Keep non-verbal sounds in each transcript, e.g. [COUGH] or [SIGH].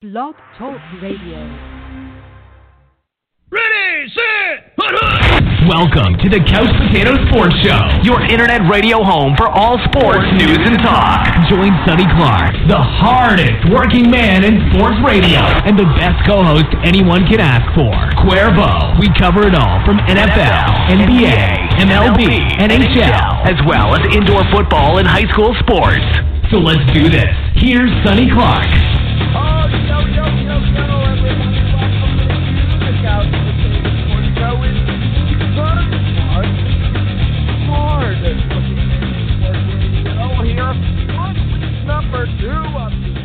Blog Talk Radio. Ready, set, hut, Welcome to the Couch Potato Sports Show, your internet radio home for all sports news and talk. Join Sonny Clark, the hardest working man in sports radio, and the best co-host anyone can ask for, Cuervo. We cover it all from NFL, NBA, MLB, NHL, as well as indoor football and high school sports. So let's do this. Here's Sonny Clark. Oh, here on week number two of the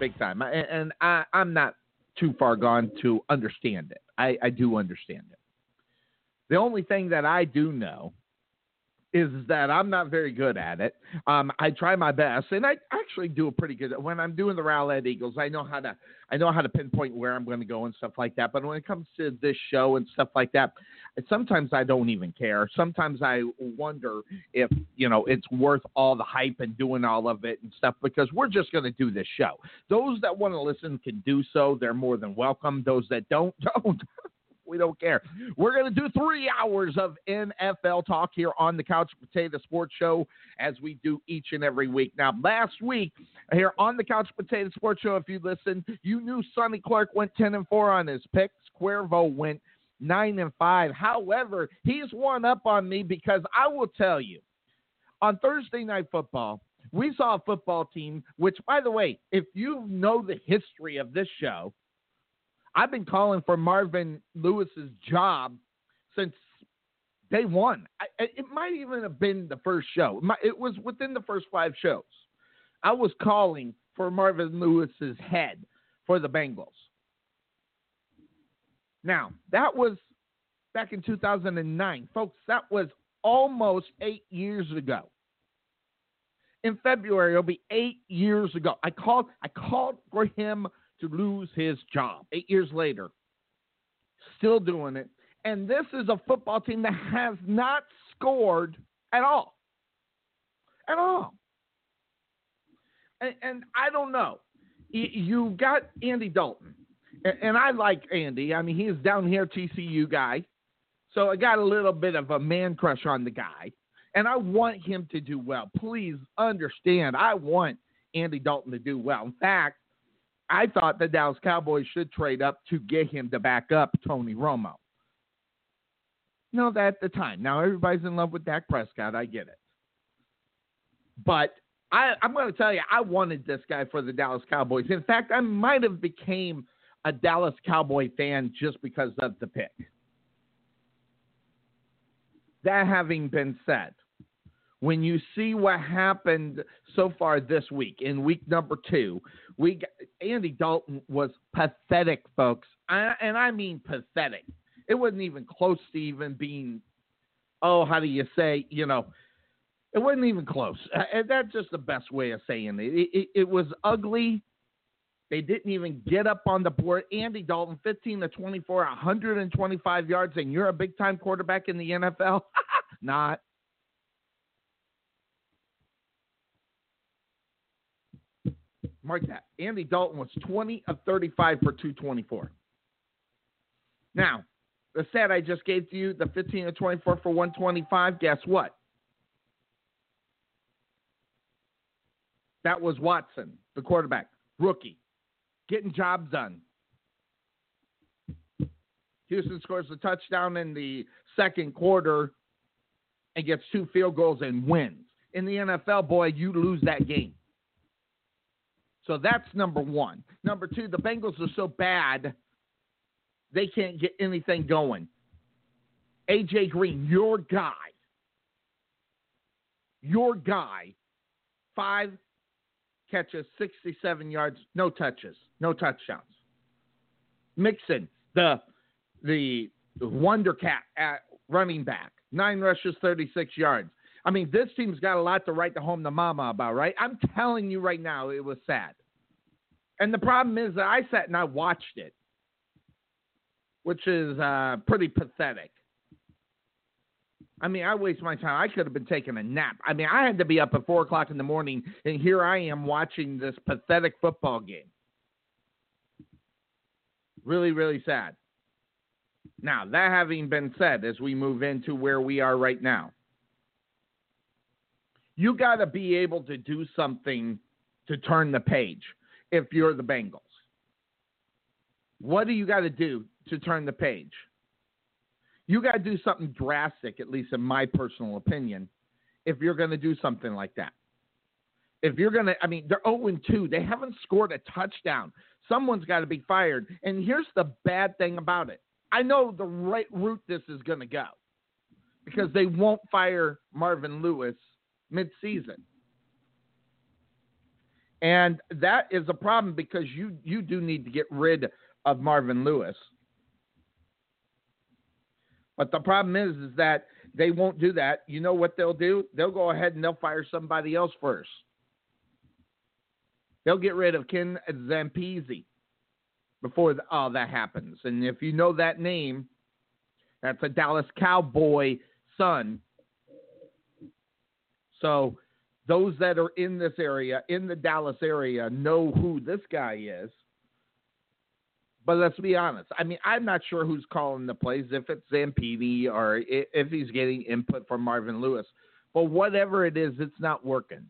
big time, and, and I, I'm not too far gone to understand it. I, I do understand it. The only thing that I do know is that I'm not very good at it. Um, I try my best, and I actually do a pretty good. When I'm doing the Rowlett Eagles, I know how to I know how to pinpoint where I'm going to go and stuff like that. But when it comes to this show and stuff like that, sometimes I don't even care. Sometimes I wonder if you know it's worth all the hype and doing all of it and stuff because we're just going to do this show. Those that want to listen can do so. They're more than welcome. Those that don't, [LAUGHS] don't. We don't care. We're going to do three hours of NFL talk here on the Couch Potato Sports Show as we do each and every week. Now, last week here on the Couch Potato Sports Show, if you listened, you knew Sonny Clark went 10 and 4 on his picks. Cuervo went 9 and 5. However, he's one up on me because I will tell you, on Thursday Night Football, we saw a football team, which, by the way, if you know the history of this show, I've been calling for Marvin Lewis's job since day one. I, it might even have been the first show. It was within the first five shows. I was calling for Marvin Lewis's head for the Bengals. Now, that was back in 2009. Folks, that was almost eight years ago. In February, it'll be eight years ago. I called I called for him to lose his job. Eight years later, still doing it. And this is a football team that has not scored at all. At all. And, and I don't know. You, got Andy Dalton. And, I like Andy. I mean, he's down here, TCU guy. So I got a little bit of a man crush on the guy. And I want him to do well. Please understand, I want Andy Dalton to do well. In fact, I thought the Dallas Cowboys should trade up to get him to back up Tony Romo. No, that at the time. Now everybody's in love with Dak Prescott. I get it. But I, I'm going to tell you, I wanted this guy for the Dallas Cowboys. In fact, I might have became a Dallas Cowboy fan just because of the pick. That having been said, when you see what happened so far this week in week number two, we Andy Dalton was pathetic, folks, I, and I mean pathetic. It wasn't even close to even being, oh, how do you say, you know, it wasn't even close. And that's just the best way of saying it. It, it, it was ugly. They didn't even get up on the board. Andy Dalton, 15 to 24, 125 yards, and you're a big time quarterback in the NFL? [LAUGHS] Not. Mark that. Andy Dalton was 20 of 35 for 224. Now, the stat I just gave to you, the 15 of 24 for 125, guess what? That was Watson, the quarterback, rookie, getting jobs done. Houston scores a touchdown in the second quarter and gets two field goals and wins. In the NFL, boy, you lose that game. So that's number one. Number two, the Bengals are so bad they can't get anything going. AJ Green, your guy, your guy, five catches, 67 yards, no touches, no touchdowns. Mixon, the the wonder cat at running back, nine rushes, 36 yards. I mean, this team's got a lot to write the home to mama about, right? I'm telling you right now, it was sad. And the problem is that I sat and I watched it, which is uh, pretty pathetic. I mean, I waste my time. I could have been taking a nap. I mean, I had to be up at four o'clock in the morning, and here I am watching this pathetic football game. Really, really sad. Now, that having been said, as we move into where we are right now, you got to be able to do something to turn the page if you're the Bengals. What do you got to do to turn the page? You got to do something drastic, at least in my personal opinion, if you're going to do something like that. If you're going to, I mean, they're 0 2. They haven't scored a touchdown. Someone's got to be fired. And here's the bad thing about it I know the right route this is going to go because they won't fire Marvin Lewis midseason. And that is a problem because you you do need to get rid of Marvin Lewis. But the problem is is that they won't do that. You know what they'll do? They'll go ahead and they'll fire somebody else first. They'll get rid of Ken Zampese before the, all that happens. And if you know that name, that's a Dallas Cowboy son. So those that are in this area, in the Dallas area, know who this guy is. But let's be honest. I mean, I'm not sure who's calling the plays, if it's Zampese or if he's getting input from Marvin Lewis. But whatever it is, it's not working.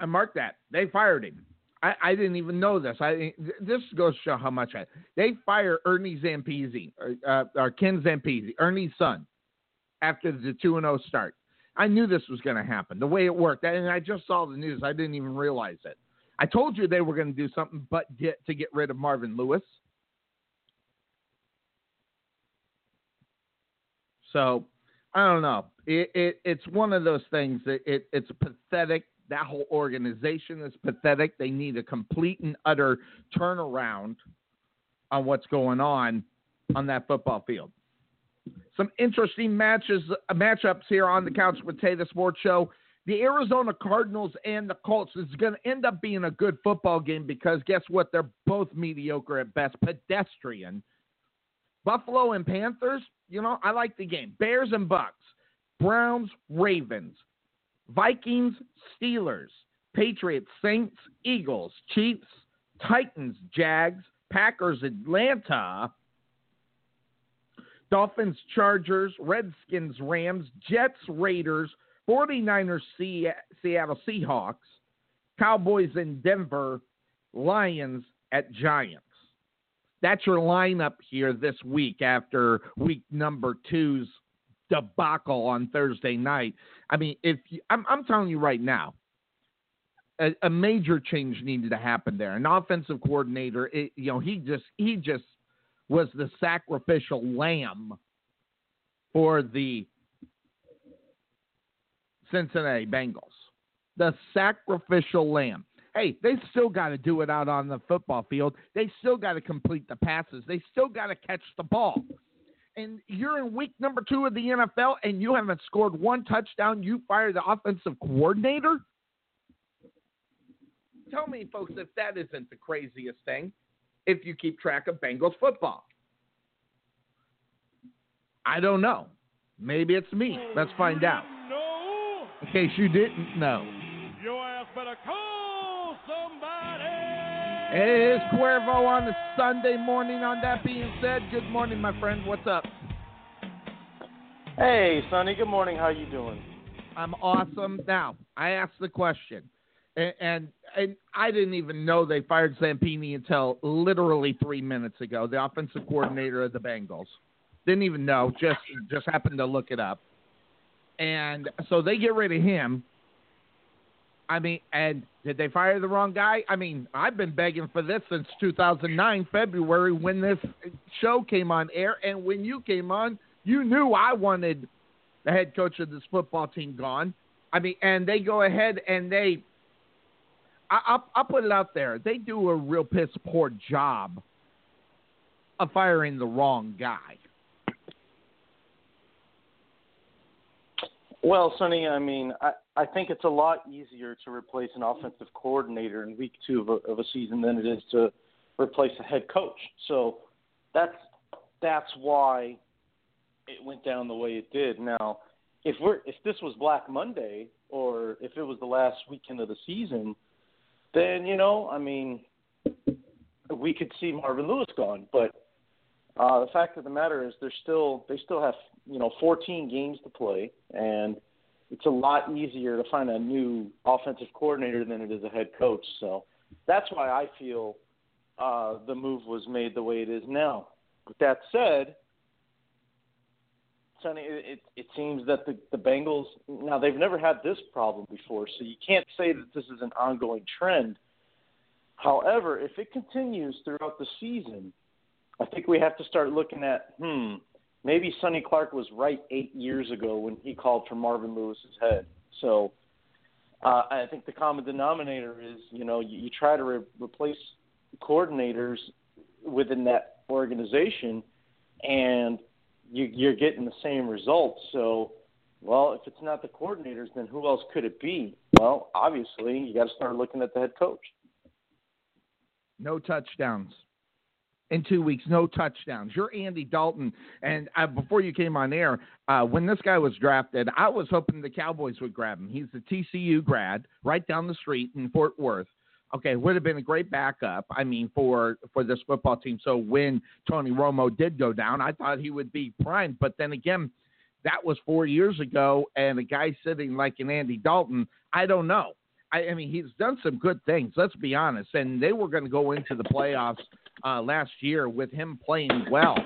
And mark that. They fired him. I, I didn't even know this. I this goes to show how much I. They fire Ernie Zampese or, uh, or Ken Zampese, Ernie's son, after the two and zero oh start. I knew this was going to happen. The way it worked, and I just saw the news. I didn't even realize it. I told you they were going to do something, but get to get rid of Marvin Lewis. So I don't know. It, it, it's one of those things that it, it's pathetic that whole organization is pathetic. They need a complete and utter turnaround on what's going on on that football field. Some interesting matches, matchups here on the Couch Potato Sports Show. The Arizona Cardinals and the Colts is going to end up being a good football game because guess what? They're both mediocre at best, pedestrian. Buffalo and Panthers, you know, I like the game. Bears and Bucks, Browns, Ravens, Vikings, Steelers, Patriots, Saints, Eagles, Chiefs, Titans, Jags, Packers, Atlanta, Dolphins, Chargers, Redskins, Rams, Jets, Raiders, 49ers, Seattle Seahawks, Cowboys in Denver, Lions at Giants. That's your lineup here this week after week number two's debacle on Thursday night. I mean, if you, I'm, I'm telling you right now, a, a, major change needed to happen there. An offensive coordinator, it, you know, he just he just was the sacrificial lamb for the Cincinnati Bengals. The sacrificial lamb. Hey, they still got to do it out on the football field. They still got to complete the passes. They still got to catch the ball and you're in week number two of the NFL and you haven't scored one touchdown, you fire the offensive coordinator? Tell me, folks, if that isn't the craziest thing if you keep track of Bengals football. I don't know. Maybe it's me. Let's find out. No. In case you didn't know. Your ass better call somebody. It is Cuervo on the Sunday morning. On that being said, good morning, my friend. What's up? Hey, Sonny. Good morning. How you doing? I'm awesome. Now, I asked the question, and, and and I didn't even know they fired Zampese until literally three minutes ago. The offensive coordinator of the Bengals didn't even know. Just just happened to look it up, and so they get rid of him. I mean, and did they fire the wrong guy? I mean, I've been begging for this since 2009 February when this show came on air, and when you came on, you knew I wanted the head coach of this football team gone. I mean, and they go ahead and they, I, I'll, I'll put it out there, they do a real piss poor job of firing the wrong guy. Well, Sonny, I mean, I, I think it's a lot easier to replace an offensive coordinator in week two of a, of a season than it is to replace a head coach. So that's that's why it went down the way it did. Now, if we're if this was Black Monday or if it was the last weekend of the season, then you know, I mean, we could see Marvin Lewis gone. But uh, the fact of the matter is, they're still they still have you know 14 games to play, and it's a lot easier to find a new offensive coordinator than it is a head coach. So that's why I feel uh, the move was made the way it is now. With that said, Sonny, it, it, it seems that the, the Bengals now they've never had this problem before, so you can't say that this is an ongoing trend. However, if it continues throughout the season, I think we have to start looking at hmm maybe Sonny Clark was right eight years ago when he called for Marvin Lewis's head. So uh, I think the common denominator is, you know, you, you try to re- replace coordinators within that organization, and you, you're getting the same results. So, well, if it's not the coordinators, then who else could it be? Well, obviously, you got to start looking at the head coach. No touchdowns in two weeks, no touchdowns. You're Andy Dalton, and uh, before you came on air, uh, when this guy was drafted, I was hoping the Cowboys would grab him. He's a TCU grad, right down the street in Fort Worth. Okay, would have been a great backup. I mean, for for this football team. So when Tony Romo did go down, I thought he would be primed. But then again, that was four years ago, and a guy sitting like an Andy Dalton, I don't know. I, I mean, he's done some good things. Let's be honest. And they were going to go into the playoffs uh, last year with him playing well.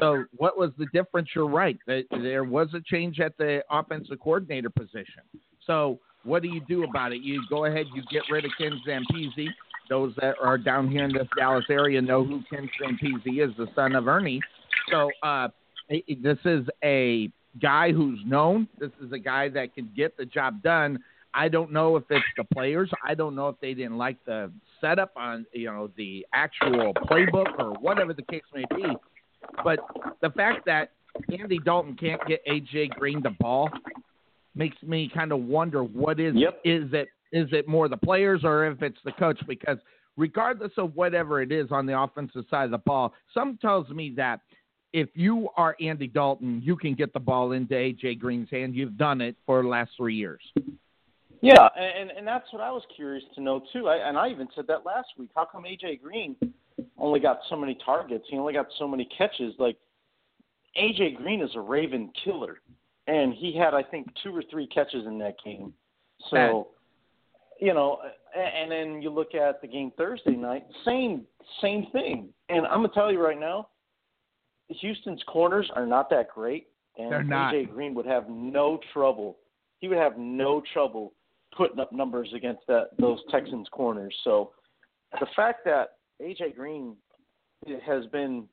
So, what was the difference? You're right. There was a change at the offensive coordinator position. So, what do you do about it? You go ahead, you get rid of Ken Zampese. Those that are down here in this Dallas area know who Ken Zampese is, the son of Ernie. So, uh, this is a guy who's known. This is a guy that can get the job done. I don't know if it's the players. I don't know if they didn't like the setup on you know the actual playbook or whatever the case may be. But the fact that Andy Dalton can't get AJ Green the ball makes me kind of wonder what is yep. is it is it more the players or if it's the coach because regardless of whatever it is on the offensive side of the ball, some tells me that if you are Andy Dalton, you can get the ball into AJ Green's hand. You've done it for the last three years. Yeah, and and that's what I was curious to know too. I, and I even said that last week. How come AJ Green only got so many targets? He only got so many catches. Like AJ Green is a Raven killer, and he had I think two or three catches in that game. So, you know, and then you look at the game Thursday night, same same thing. And I'm gonna tell you right now, Houston's corners are not that great, and They're not. AJ Green would have no trouble. He would have no trouble putting up numbers against that those Texans corners. So the fact that AJ Green has been,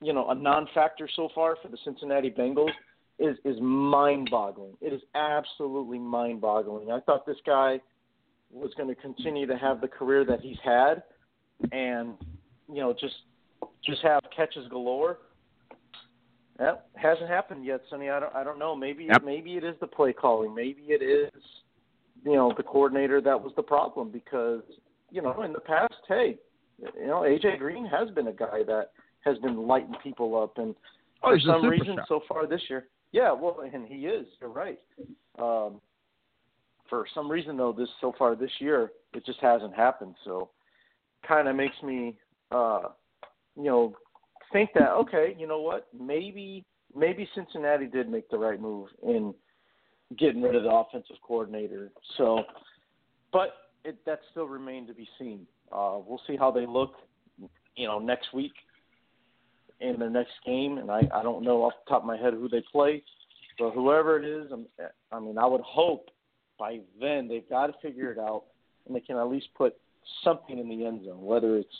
you know, a non-factor so far for the Cincinnati Bengals is is mind-boggling. It is absolutely mind-boggling. I thought this guy was going to continue to have the career that he's had, and you know, just just have catches galore. That hasn't happened yet, Sonny. I don't. I don't know. Maybe yep. maybe it is the play calling. Maybe it is you know the coordinator that was the problem because you know in the past, hey, you know AJ Green has been a guy that has been lighting people up, and oh, for some reason so far this year, yeah, well, and he is. You're right. Um, for some reason though, this so far this year, it just hasn't happened. So, kind of makes me, uh, you know, think that okay, you know what, maybe maybe Cincinnati did make the right move in getting rid of the offensive coordinator. So, but it, that still remained to be seen. Uh, we'll see how they look, you know, next week in their next game. And I, I don't know off the top of my head who they play, but whoever it is, I'm, I mean, I would hope by then they've got to figure it out, and they can at least put something in the end zone, whether it's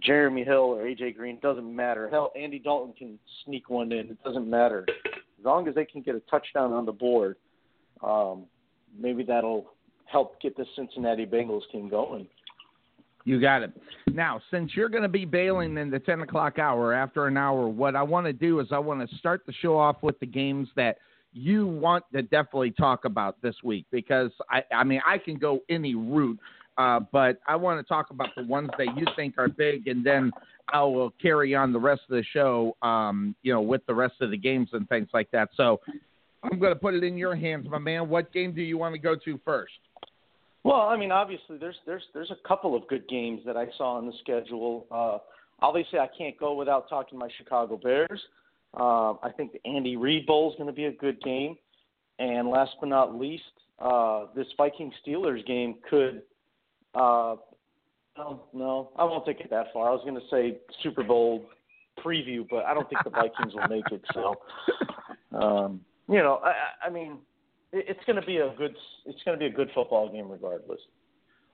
Jeremy Hill or AJ Green, doesn't matter. Hell, Andy Dalton can sneak one in. It doesn't matter. As long as they can get a touchdown on the board, um, maybe that'll help get the Cincinnati Bengals team going. You got it. Now, since you're going to be bailing in the 10 o'clock hour after an hour, what I want to do is I want to start the show off with the games that you want to definitely talk about this week because I, I mean, I can go any route, uh, but I want to talk about the ones that you think are big, and then I will carry on the rest of the show, um, you know, with the rest of the games and things like that. So I'm going to put it in your hands, my man. What game do you want to go to first? Well, I mean, obviously, there's there's there's a couple of good games that I saw on the schedule. Uh, obviously, I can't go without talking my Chicago Bears. Uh, I think the Andy Reid Bowl is going to be a good game, and last but not least, uh, this Viking Steelers game could. Uh, no, no, I won't take it that far. I was going to say Super Bowl preview, but I don't think the Vikings will make it. So, [LAUGHS] um, you know, I, I mean, it's going to be a good it's going to be a good football game regardless.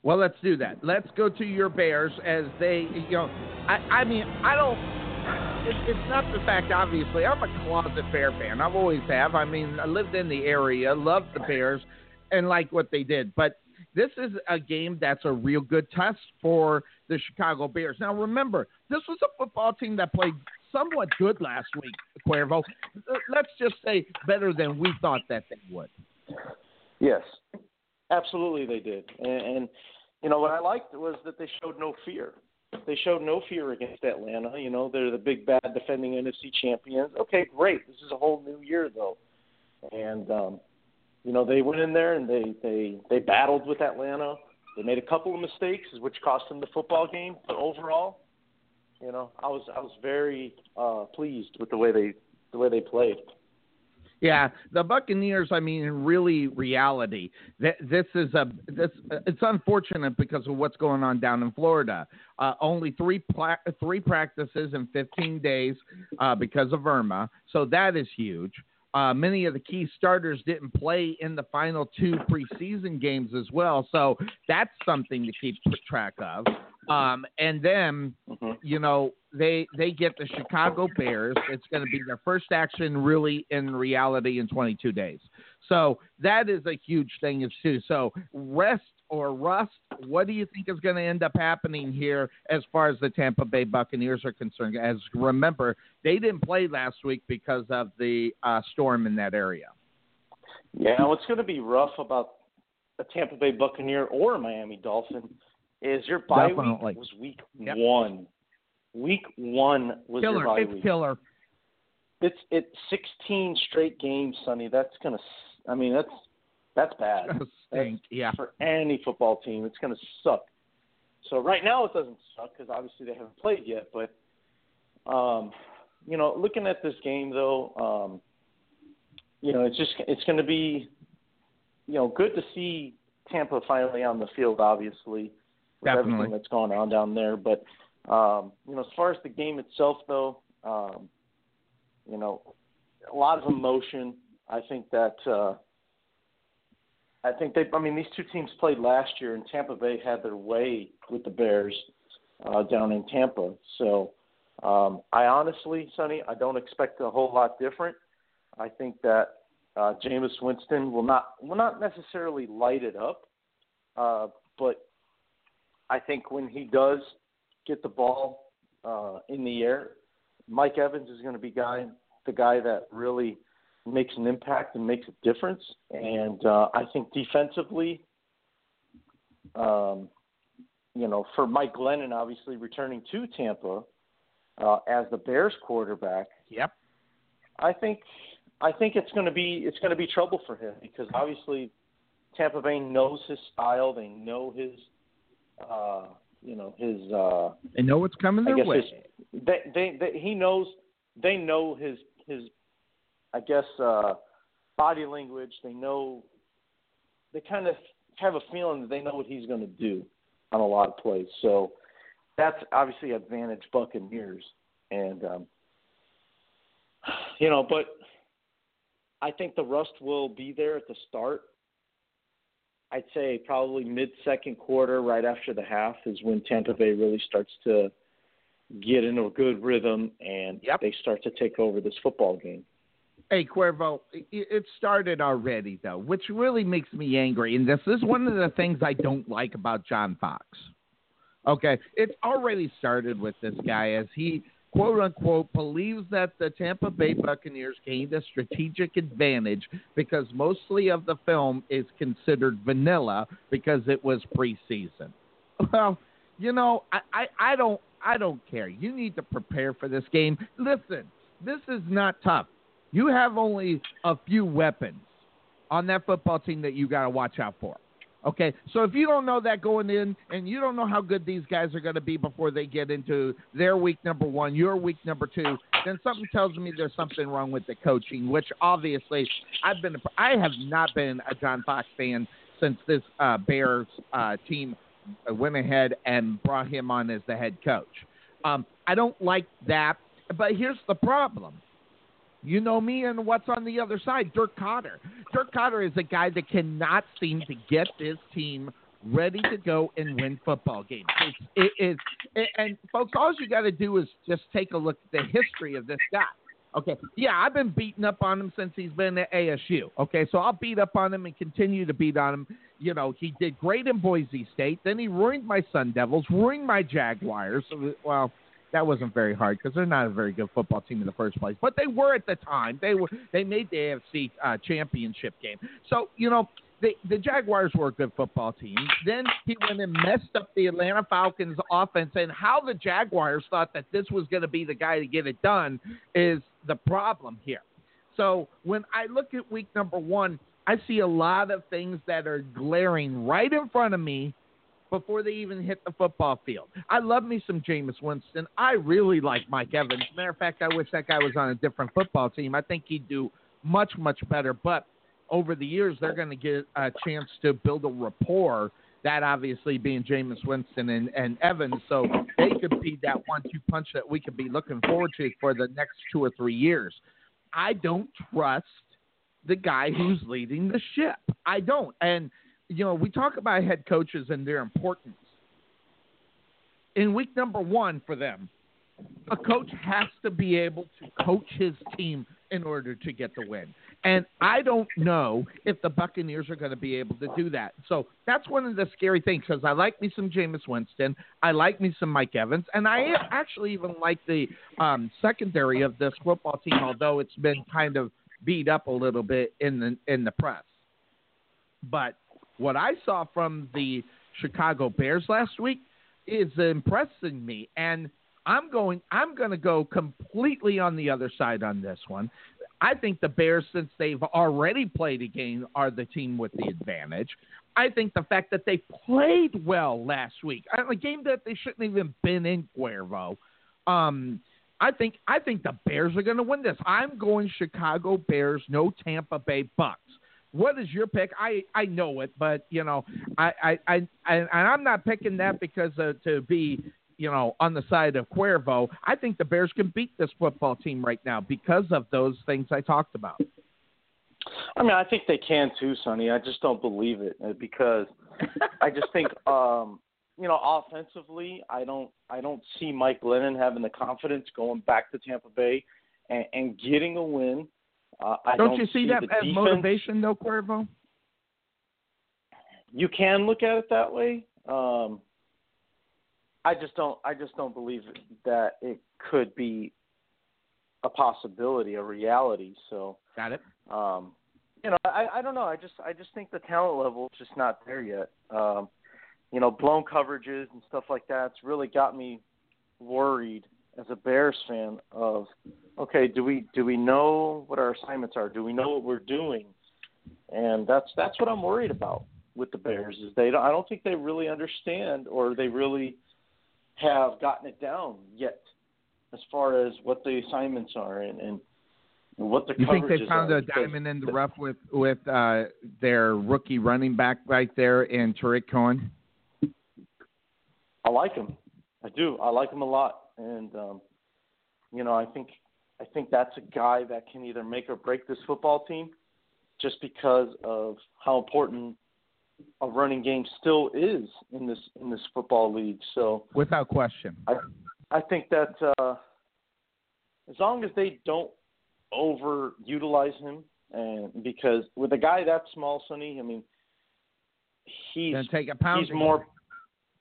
Well, let's do that. Let's go to your Bears as they, you know, I, I mean, I don't. It, it's not the fact. Obviously, I'm a closet Bear fan. I've always have. I mean, I lived in the area, loved the Bears, and like what they did. But this is a game that's a real good test for the Chicago Bears. Now, remember, this was a football team that played somewhat good last week, Cuervo. Let's just say better than we thought that they would. Yes, absolutely they did. And, and you know what I liked was that they showed no fear. They showed no fear against Atlanta. You know they're the big bad defending NFC champions. Okay, great. This is a whole new year though, and um, you know they went in there and they they they battled with Atlanta. They made a couple of mistakes, which cost them the football game. But overall, you know, I was I was very uh, pleased with the way they the way they played. Yeah, the Buccaneers. I mean, really reality, that this is a this. It's unfortunate because of what's going on down in Florida. Uh, only three pla- three practices in 15 days uh, because of Irma, so that is huge. Uh, many of the key starters didn't play in the final two preseason games as well, so that's something to keep track of. Um, and then, mm-hmm. you know, they they get the Chicago Bears. It's going to be their first action really in reality in 22 days. So that is a huge thing too. So rest or rust. What do you think is going to end up happening here as far as the Tampa Bay Buccaneers are concerned? As remember, they didn't play last week because of the uh, storm in that area. Yeah, what's going to be rough about a Tampa Bay Buccaneer or a Miami Dolphin is your bye Definitely. week was week yep. one. Week one was killer. your bye it's week. killer. It's it's sixteen straight games, Sonny. That's gonna. I mean, that's that's bad. [LAUGHS] Stink. yeah. For any football team, it's gonna suck. So right now it doesn't suck because obviously they haven't played yet. But um, you know, looking at this game though, um, you know, it's just it's going to be, you know, good to see Tampa finally on the field. Obviously, with Definitely. everything that's going on down there. But um, you know, as far as the game itself, though, um, you know, a lot of emotion. I think that uh, I think they. I mean, these two teams played last year, and Tampa Bay had their way with the Bears uh, down in Tampa. So um, I honestly, Sonny, I don't expect a whole lot different. I think that uh, Jameis Winston will not will not necessarily light it up, uh, but I think when he does get the ball uh, in the air, Mike Evans is going to be guy the guy that really makes an impact and makes a difference. And uh, I think defensively, um, you know, for Mike Glennon, obviously returning to Tampa uh, as the Bears quarterback. Yep. I think I think it's going to be it's going to be trouble for him because obviously Tampa Bay knows his style. They know his uh, you know his. Uh, they know what's coming their way. His, they, they, they, he knows. They know his his. I guess uh, body language. They know. They kind of have a feeling that they know what he's going to do on a lot of plays. So that's obviously advantage Buccaneers, and um, you know, but I think the rust will be there at the start I'd say probably mid second quarter, right after the half, is when Tampa Bay really starts to get into a good rhythm and Yep. they start to take over this football game. Hey, Cuervo, it- started already, though, which really makes me angry. And this is one of the things I don't like about John Fox. Okay, it's already started with this guy as he, quote unquote, believes that the Tampa Bay Buccaneers gained a strategic advantage because mostly of the film is considered vanilla because it was preseason. Well, you know, I, I, I don't I don't care. You need to prepare for this game. Listen, this is not tough. You have only a few weapons on that football team that you got to watch out for. Okay, so if you don't know that going in, and you don't know how good these guys are going to be before they get into their week number one, your week number two, then something tells me there's something wrong with the coaching. Which obviously, I've been, I have not been a John Fox fan since this uh, Bears uh, team went ahead and brought him on as the head coach. Um, I don't like that, but here's the problem. You know me and what's on the other side, Dirk Koetter. Dirk Koetter is a guy that cannot seem to get this team ready to go and win football games. It's, it is, it, and folks, all you got to do is just take a look at the history of this guy. Okay, yeah, I've been beating up on him since he's been at ASU. Okay, so I'll beat up on him and continue to beat on him. You know, he did great in Boise State. Then he ruined my Sun Devils, ruined my Jaguars. Well, that wasn't very hard because they're not a very good football team in the first place, but they were at the time. They were they made the AFC uh, championship game. So you know the the Jaguars were a good football team. Then he went and messed up the Atlanta Falcons offense, and how the Jaguars thought that this was going to be the guy to get it done is the problem here. So when I look at week number one, I see a lot of things that are glaring right in front of me before they even hit the football field. I love me some Jameis Winston. I really like Mike Evans. Matter of fact, I wish that guy was on a different football team. I think he'd do much, much better. But over the years, they're going to get a chance to build a rapport. That obviously being Jameis Winston and, and Evans, so they could be that one-two punch that we could be looking forward to for the next two or three years. I don't trust the guy who's leading the ship. I don't. And you know, we talk about head coaches and their importance. In week number one for them, a coach has to be able to coach his team in order to get the win. And I don't know if the Buccaneers are going to be able to do that. So that's one of the scary things because I like me some Jameis Winston. I like me some Mike Evans. And I actually even like the um, secondary of this football team, although it's been kind of beat up a little bit in the, in the press. But what I saw from the Chicago Bears last week is impressing me, and I'm going. I'm going to go completely on the other side on this one. I think the Bears, since they've already played a game, are the team with the advantage. I think the fact that they played well last week, a game that they shouldn't even been in Cuervo. Um, I think I think the Bears are going to win this. I'm going Chicago Bears, no Tampa Bay Bucks. What is your pick? I, I know it, but you know, I I, I, I and I'm not picking that because uh, to be you know on the side of Cuervo. I think the Bears can beat this football team right now because of those things I talked about. I mean, I think they can too, Sonny. I just don't believe it uh, because I just think, [LAUGHS] um, you know, offensively, I don't, I don't see Mike Glennon having the confidence going back to Tampa Bay and, and getting a win. Uh, I don't, don't you see, see that as defense. motivation though, Cuervo? You can look at it that way. Um, I just don't. I just don't believe that it could be a possibility, a reality. So, Got it. um, you know, I, I don't know. I just I just think the talent level is just not there yet. Um, you know, blown coverages and stuff like that's really got me worried as a Bears fan. Of okay, do we do we know what our assignments are? Do we know what we're doing? And that's that's what I'm worried about with the Bears is they don't, I don't think they really understand or they really have gotten it down yet as far as what the assignments are and, and what the You think they found a diamond in the rough with with uh, their rookie running back right there in Tarik Cohen? I like him. I do. I like him a lot, and um, you know, I think I think that's a guy that can either make or break this football team, just because of how important a running game still is in this in this football league. So without question, I I think that uh, as long as they don't overutilize him, and because with a guy that small, Sonny, I mean, he's Gonna take a pound. he's more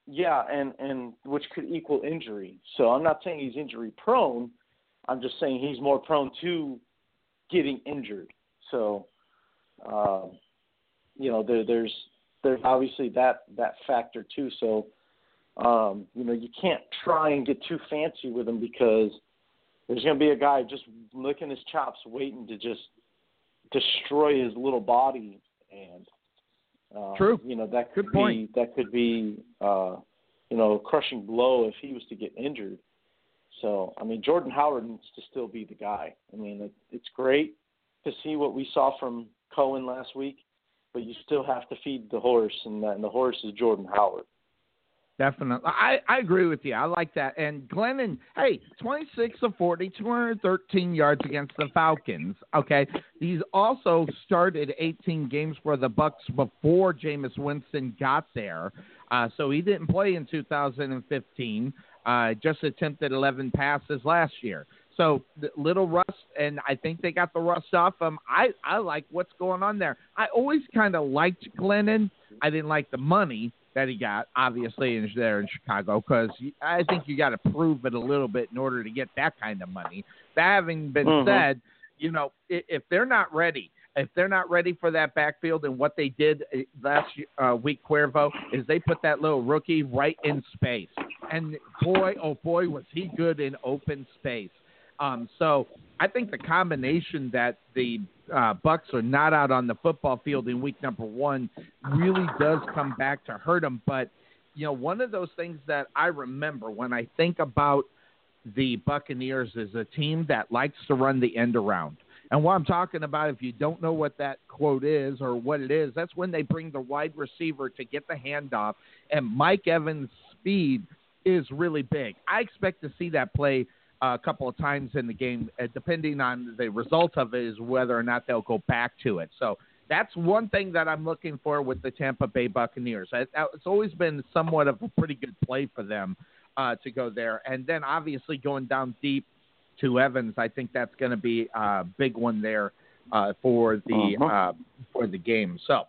yeah and and which could equal injury. So i'm not saying he's injury prone. I'm just saying he's more prone to getting injured. So um you know there there's there's obviously that that factor too. So um you know you can't try and get too fancy with him because there's going to be a guy just licking his chops waiting to just destroy his little body and uh, True. You know that could Good be point. that could be uh, you know a crushing blow if he was to get injured. So I mean Jordan Howard needs to still be the guy. I mean it, it's great to see what we saw from Cohen last week, but you still have to feed the horse, and, that, and the horse is Jordan Howard. Definitely. I, I agree with you. I like that. And Glennon, hey, 26 of 40, 213 yards against the Falcons. Okay. He's also started 18 games for the Bucks before Jameis Winston got there. Uh, so he didn't play in 2015. Uh, just attempted 11 passes last year. So little rust, and I think they got the rust off him. I I like what's going on there. I always kind of liked Glennon. I didn't like the money that he got, obviously, in there in Chicago, because I think you got to prove it a little bit in order to get that kind of money. That having been Mhm. said, you know, if, if they're not ready, if they're not ready for that backfield, and what they did uh, last uh, week, Cuervo, is they put that little rookie right in space, and boy, oh boy, was he good in open space. Um, so I think the combination that the uh, Bucks are not out on the football field in week number one really does come back to hurt them. But you know, one of those things that I remember when I think about the Buccaneers is a team that likes to run the end around. And what I'm talking about, if you don't know what that quote is or what it is, that's when they bring the wide receiver to get the handoff. And Mike Evans' speed is really big. I expect to see that play a couple of times in the game, uh, depending on the result of it, is whether or not they'll go back to it. So that's one thing that I'm looking for with the Tampa Bay Buccaneers. It's always been somewhat of a pretty good play for them uh, to go there, and then obviously going down deep to Evans. I think that's going to be a big one there uh, for the Uh-huh. uh, for the game. So.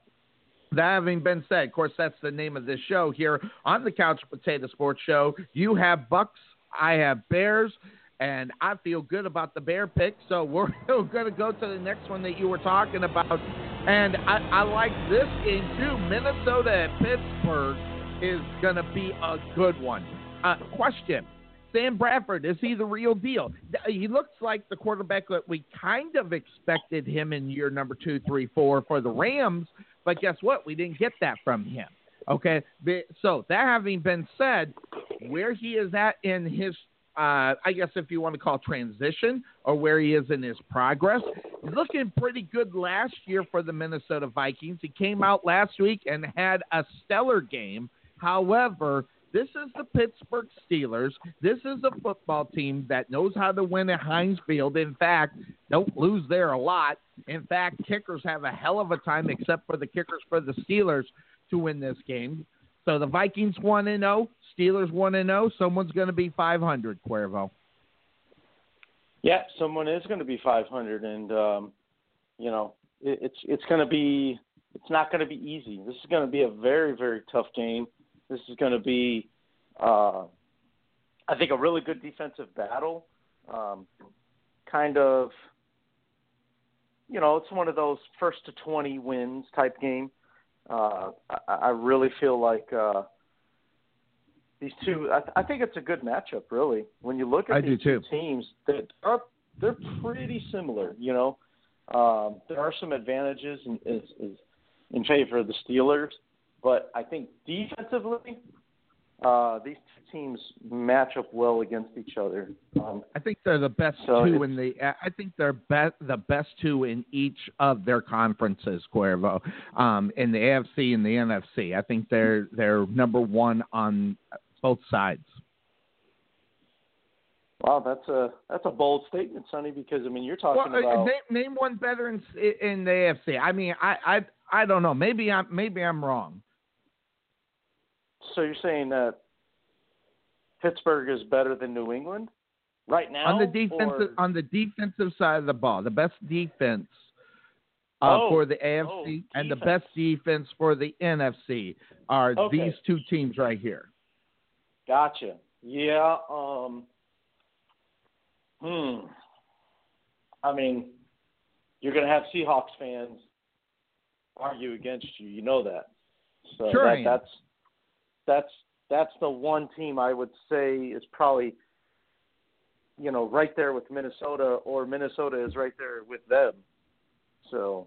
That having been said, of course, that's the name of this show here on the Couch Potato Sports Show. You have Bucks, I have Bears, and I feel good about the Bear pick. So [LAUGHS] we're going to go to the next one that you were talking about, and I, I like this game too. Minnesota at Pittsburgh is going to be a good one. Uh, question: Sam Bradford is he the real deal? He looks like the quarterback that we kind of expected him in year number two, three, four for the Rams. But guess what? We didn't get that from him. Okay, so that having been said, where he is at in his, uh, I guess if you want to call transition, or where he is in his progress, he's looking pretty good last year for the Minnesota Vikings. He came out last week and had a stellar game. However, this is the Pittsburgh Steelers. This is a football team that knows how to win at Heinz Field. In fact, don't lose there a lot. In fact, kickers have a hell of a time, except for the kickers for the Steelers, to win this game. So the Vikings one and zero, Steelers one and zero. Someone's going to be five hundred. Cuervo. Yeah, someone is going to be 500, and um, you know it, it's it's going to be it's not going to be easy. This is going to be a very very tough game. This is going to be, uh, I think, a really good defensive battle. Um, kind of, you know, it's one of those first to 20 wins type game. Uh, I, I really feel like uh, these two. I, I think it's a good matchup, really. When you look at I these two teams, that are they're pretty similar. You know, um, there are some advantages in, is, is in favor of the Steelers, but I think defensively, uh, these two teams match up well against each other. Um, I think they're the best So two in the. I think they're be, the best two in each of their conferences, Cuervo. Um, in the AFC and the NFC, I think they're they're number one on both sides. wow, that's a that's a bold statement, Sonny. Because I mean, you're talking uh, about name, name one better in, in the AFC. I mean, I, I I don't know. Maybe I'm maybe I'm wrong. So you're saying that Pittsburgh is better than New England right now? on the defensive or- on the defensive side of the ball, the best defense uh, Oh, for the oh, AFC and the best defense for the NFC are Okay. these two teams right here. Gotcha. Yeah. Um. Hmm. I mean, you're going to have Seahawks fans argue against you. You know that. So Sure that, that's that's that's the one team I would say is probably you know right there with Minnesota, or Minnesota is right there with them. So.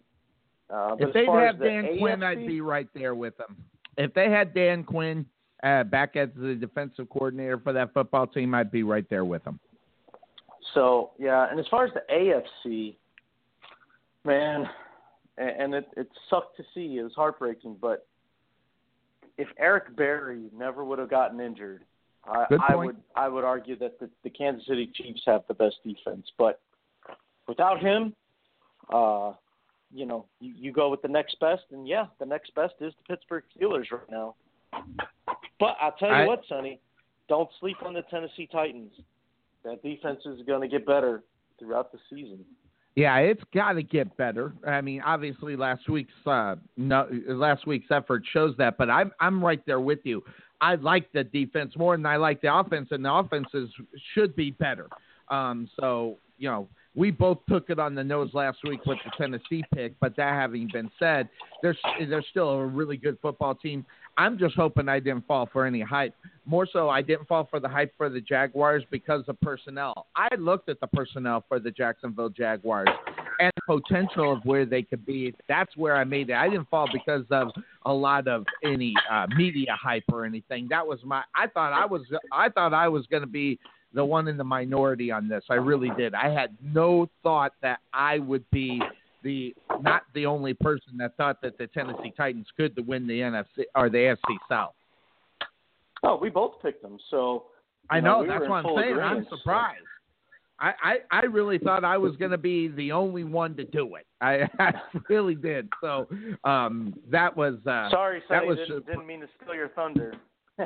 Uh, If they far had as the Dan Quinn, I'd be right there with them. If they had Dan Quinn uh, back as the defensive coordinator for that football team, I'd be right there with them. So yeah, and as far as the AFC, man, and it it sucked to see. It was heartbreaking, but if Eric Berry never would have gotten injured, I, I would I would argue that the, the Kansas City Chiefs have the best defense. But without him, uh, you know, you, you go with the next best, and yeah, the next best is the Pittsburgh Steelers right now. But I'll tell you I- what, Sonny, don't sleep on the Tennessee Titans. That defense is going to get better throughout the season. Yeah, it's got to get better. I mean, obviously last week's uh, no, last week's effort shows that, but I'm I'm right there with you. I like the defense more than I like the offense, and the offenses should be better. Um, so you know, we both took it on the nose last week with the Tennessee pick. But that having been said, there's there's still a really good football team. I'm just hoping I didn't fall for any hype. More so, I didn't fall for the hype for the Jaguars because of personnel. I looked at the personnel for the Jacksonville Jaguars and the potential of where they could be. That's where I made it. I didn't fall because of a lot of any uh, media hype or anything. That was my. I thought I was. I thought I was going to be the one in the minority on this. I really did. I had no thought that I would be the not the only person that thought that the Tennessee Titans could to win the NFC or the AFC South. Oh, we both picked them. So I you know, we that's what I'm saying. I'm agreement, surprised. I, I, I really thought I was going to be the only one to do it. I, [LAUGHS] I really did. So um, that was uh, Sorry, that was didn't, didn't mean to steal your thunder.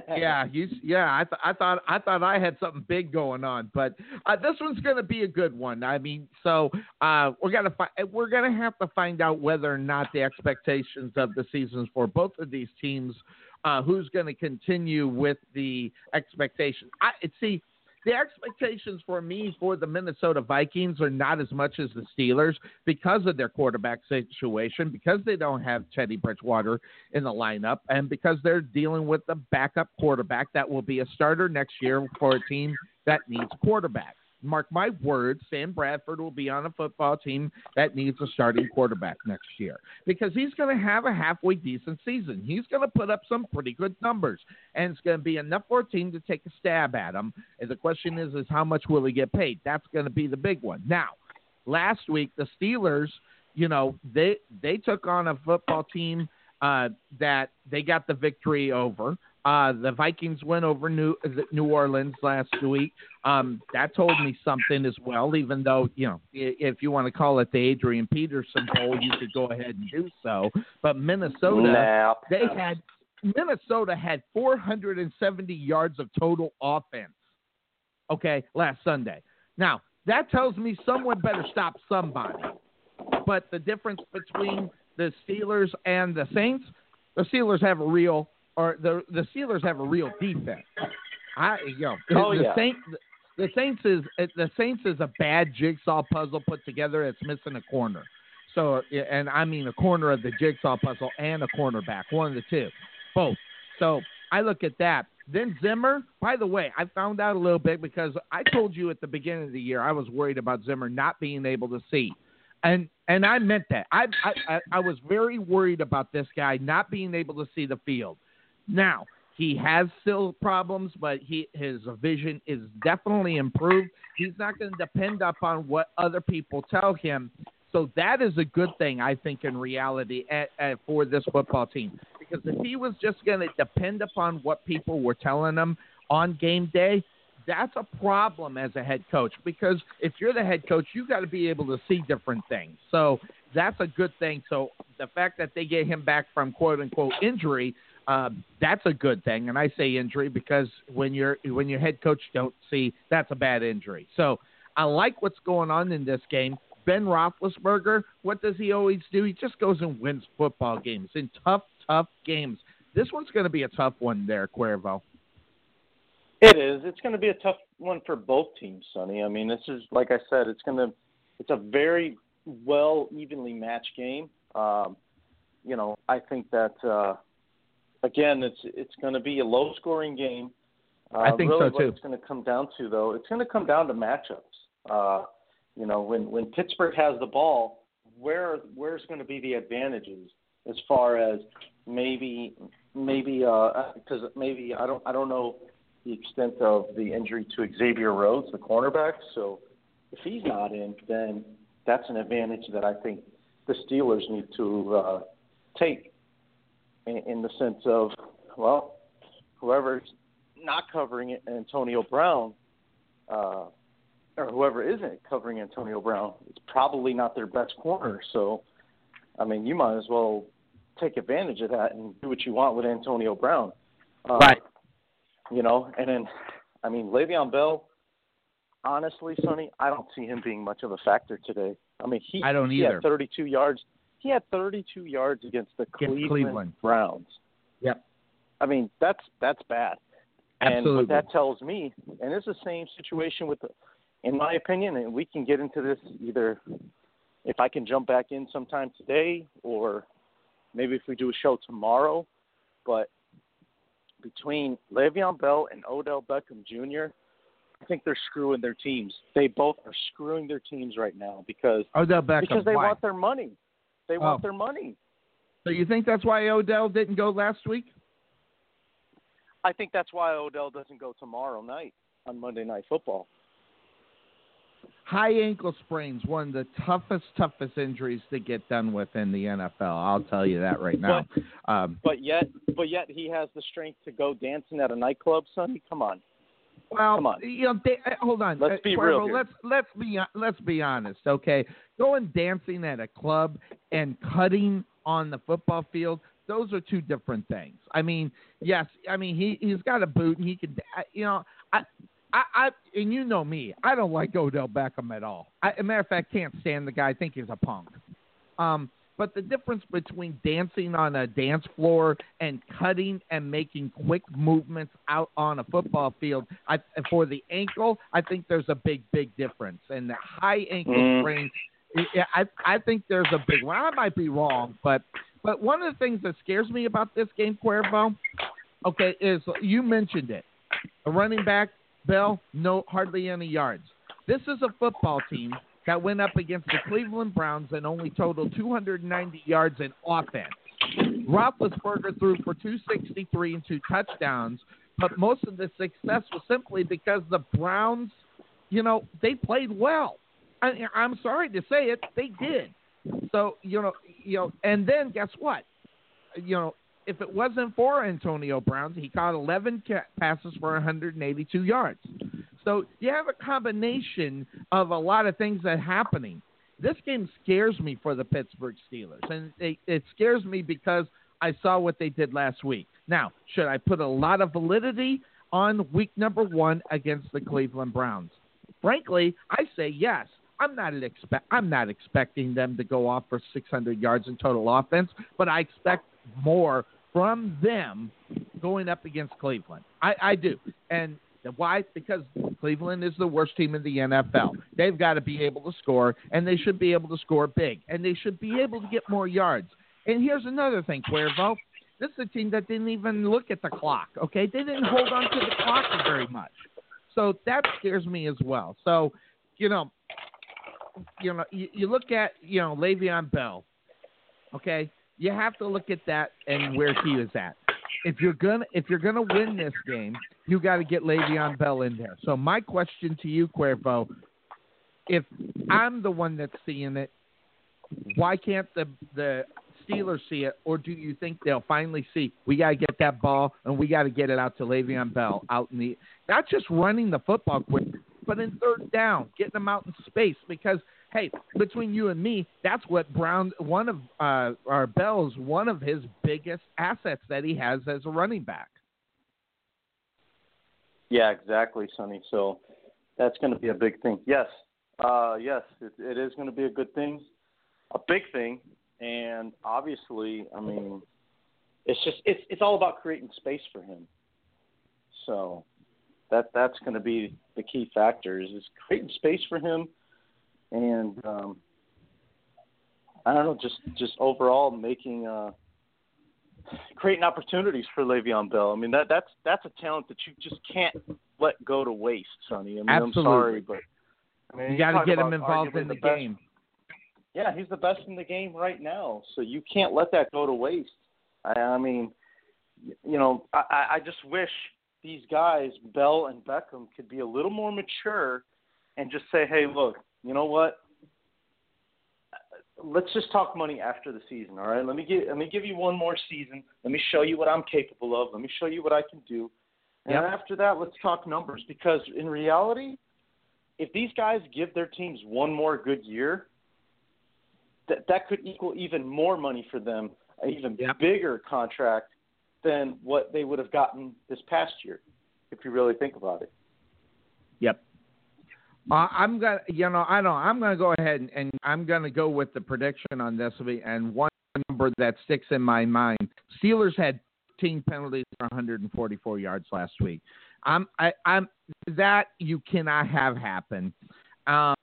Yeah, you, yeah. I, th- I thought I thought I had something big going on, but uh, this one's going to be a good one. I mean, so uh, we're gonna fi- we're gonna have to find out whether or not the expectations of the seasons for both of these teams, uh, who's going to continue with the expectations. I see. The expectations for me for the Minnesota Vikings are not as much as the Steelers because of their quarterback situation, because they don't have Teddy Bridgewater in the lineup, and because they're dealing with the backup quarterback that will be a starter next year for a team that needs quarterback. Mark my words, Sam Bradford will be on a football team that needs a starting quarterback next year because he's going to have a halfway decent season. He's going to put up some pretty good numbers, and it's going to be enough for a team to take a stab at him. And the question is, is how much will he get paid? That's going to be the big one. Now, last week the Steelers, you know, they they took on a football team uh, that they got the victory over. Uh, the Vikings went over New New Orleans last week. Um, that told me something as well. Even though you know, if you want to call it the Adrian Peterson Bowl, you could go ahead and do so. But Minnesota, they had Minnesota had 470 yards of total offense. Okay, last Sunday. Now that tells me someone better stop somebody. But the difference between the Steelers and the Saints, the Steelers have a real or the the Steelers have a real defense. I know Oh, the yeah. Saint the Saints is uh, the Saints is a bad jigsaw puzzle put together. It's missing a corner. So and I mean a corner of the jigsaw puzzle and a cornerback, one of the two, both. So I look at that. Then Zimmer. By the way, I found out a little bit because I told you at the beginning of the year I was worried about Zimmer not being able to see, and and I meant that. I, I- I was very worried about this guy not being able to see the field. Now he has still problems, but he his vision is definitely improved. He's not going to depend upon what other people tell him. So that is a good thing, I think, in reality at, at, for this football team. Because if he was just going to depend upon what people were telling him on game day, that's a problem as a head coach. Because if you're the head coach, you got to be able to see different things. So that's a good thing. So the fact that they get him back from quote unquote injury, uh, that's a good thing. And I say injury because when you're when your head coach don't see that's a bad injury. So I like what's going on in this game. Ben Roethlisberger, what does he always do? He just goes and wins football games in tough, tough games. This one's going to be a tough one there, Cuervo. It is. It's going to be a tough one for both teams, Sonny. I mean, this is like I said. It's going to. It's a very well evenly matched game. Um, you know, I think that uh, again, it's it's going to be a low scoring game. Uh, I think really so what too. It's going to come down to though. It's going to come down to matchups. Uh, you know, when when Pittsburgh has the ball, where where's going to be the advantages as far as maybe maybe because maybe I don't I don't know the extent of the injury to Xavier Rhodes, the cornerback. So if he's not in, then that's an advantage that I think the Steelers need to uh, take in, in the sense of well, whoever's not covering Antonio Brown. Uh, or whoever isn't covering Antonio Brown, it's probably not their best corner. So, I mean, you might as well take advantage of that and do what you want with Antonio Brown. Uh, Right. You know, and then, I mean, Le'Veon Bell. Honestly, Sonny, I don't see him being much of a factor today. I mean, he I don't he either. had 32 yards. He had 32 yards against the Cleveland, Cleveland. Browns. Yep. I mean, that's that's bad. And Absolutely. what that tells me, and it's the same situation with the, in my opinion, and we can get into this either if I can jump back in sometime today or maybe if we do a show tomorrow. But between Le'Veon Bell and Odell Beckham Jr., I think they're screwing their teams. They both are screwing their teams right now because Odell Beckham. because they why? want their money. They want Oh. their money. So you think that's why Odell didn't go last week? I think that's why Odell doesn't go tomorrow night on Monday Night Football. High ankle sprains, one of the toughest, toughest injuries to get done with in the NFL. I'll tell you that right now. Um, But yet, but yet he has the strength to go dancing at a nightclub, Sonny. Come on. Well, Come on. you know, they, uh, hold on. Let's Uh, be Cuervo, real here. Let's let's be let's be honest, okay? Going dancing at a club and cutting on the football field, those are two different things. I mean, yes, I mean he he's got a boot and he can, you know, I. I, I and you know me, I don't like Odell Beckham at all. I, as a matter of fact, can't stand the guy. I think he's a punk. Um, but the difference between dancing on a dance floor and cutting and making quick movements out on a football field I, for the ankle, I think there's a big, big difference. And the high ankle Mm. sprain, I, I I think there's a big one. I might be wrong, but but one of the things that scares me about this game, Cuervo, okay, is you mentioned it. A running back, Bell, no hardly any yards. This is a football team that went up against the Cleveland Browns and only totaled 290 yards in offense. Roethlisberger threw for 263 and two touchdowns, but most of the success was simply because the Browns, you know, they played well. I, I'm sorry to say it, they did. So you know, you know, and then guess what? You know, if it wasn't for Antonio Brown, he caught 11 passes for 182 yards. So you have a combination of a lot of things that happening. This game scares me for the Pittsburgh Steelers, and it, it scares me because I saw what they did last week. Now, should I put a lot of validity on week number one against the Cleveland Browns? Frankly, I say yes. I'm not expect. I'm not expecting them to go off for 600 yards in total offense, but I expect more from them going up against Cleveland. I, I do, and why? Because Cleveland is the worst team in the NFL. They've got to be able to score, and they should be able to score big, and they should be able to get more yards. And here's another thing, Cuervo. This is a team that didn't even look at the clock. Okay, they didn't hold on to the clock very much, so that scares me as well. So, you know, you know, you, you look at you know Le'Veon Bell. Okay, you have to look at that and where he is at. If you're gonna if you're gonna win this game, you got to get Le'Veon Bell in there. So my question to you, Cuervo, if I'm the one that's seeing it, why can't the the Steelers see it, or do you think they'll finally see we got to get that ball and we got to get it out to Le'Veon Bell out in the not just running the football quick, but in third down, getting them out in space because Hey, between you and me, that's what Brown, one of uh, our Bell's, one of his biggest assets that he has as a running back. Yeah, exactly, Sonny. So that's going to be a big thing. Yes, uh, yes, it, it is going to be a good thing, a big thing, and obviously, I mean, it's just it's it's all about creating space for him. So that that's going to be the key factors is creating space for him, and um, I don't know, just just overall making uh, creating opportunities for Le'Veon Bell. I mean that that's that's a talent that you just can't let go to waste, Sonny. I mean Absolutely. I'm sorry, but I mean, You got to get him involved in the, best- game. Yeah, he's the best in the game right now, so you can't let that go to waste. I, I mean, you know, I, I I just wish these guys, Bell and Beckham, could be a little more mature and just say, hey, look, you know what? Let's just talk money after the season, all right? Let me give let me give you one more season. Let me show you what I'm capable of. Let me show you what I can do. And Yep. after that, let's talk numbers because in reality, if these guys give their teams one more good year, that that could equal even more money for them, an even Yep. bigger contract than what they would have gotten this past year, if you really think about it. Yep. Uh, I'm gonna, you know, I don't. I'm gonna go ahead and, and I'm gonna go with the prediction on this. And one number that sticks in my mind: Steelers had 15 penalties for 144 yards last week. I'm, I, I'm that you cannot have happen. Um,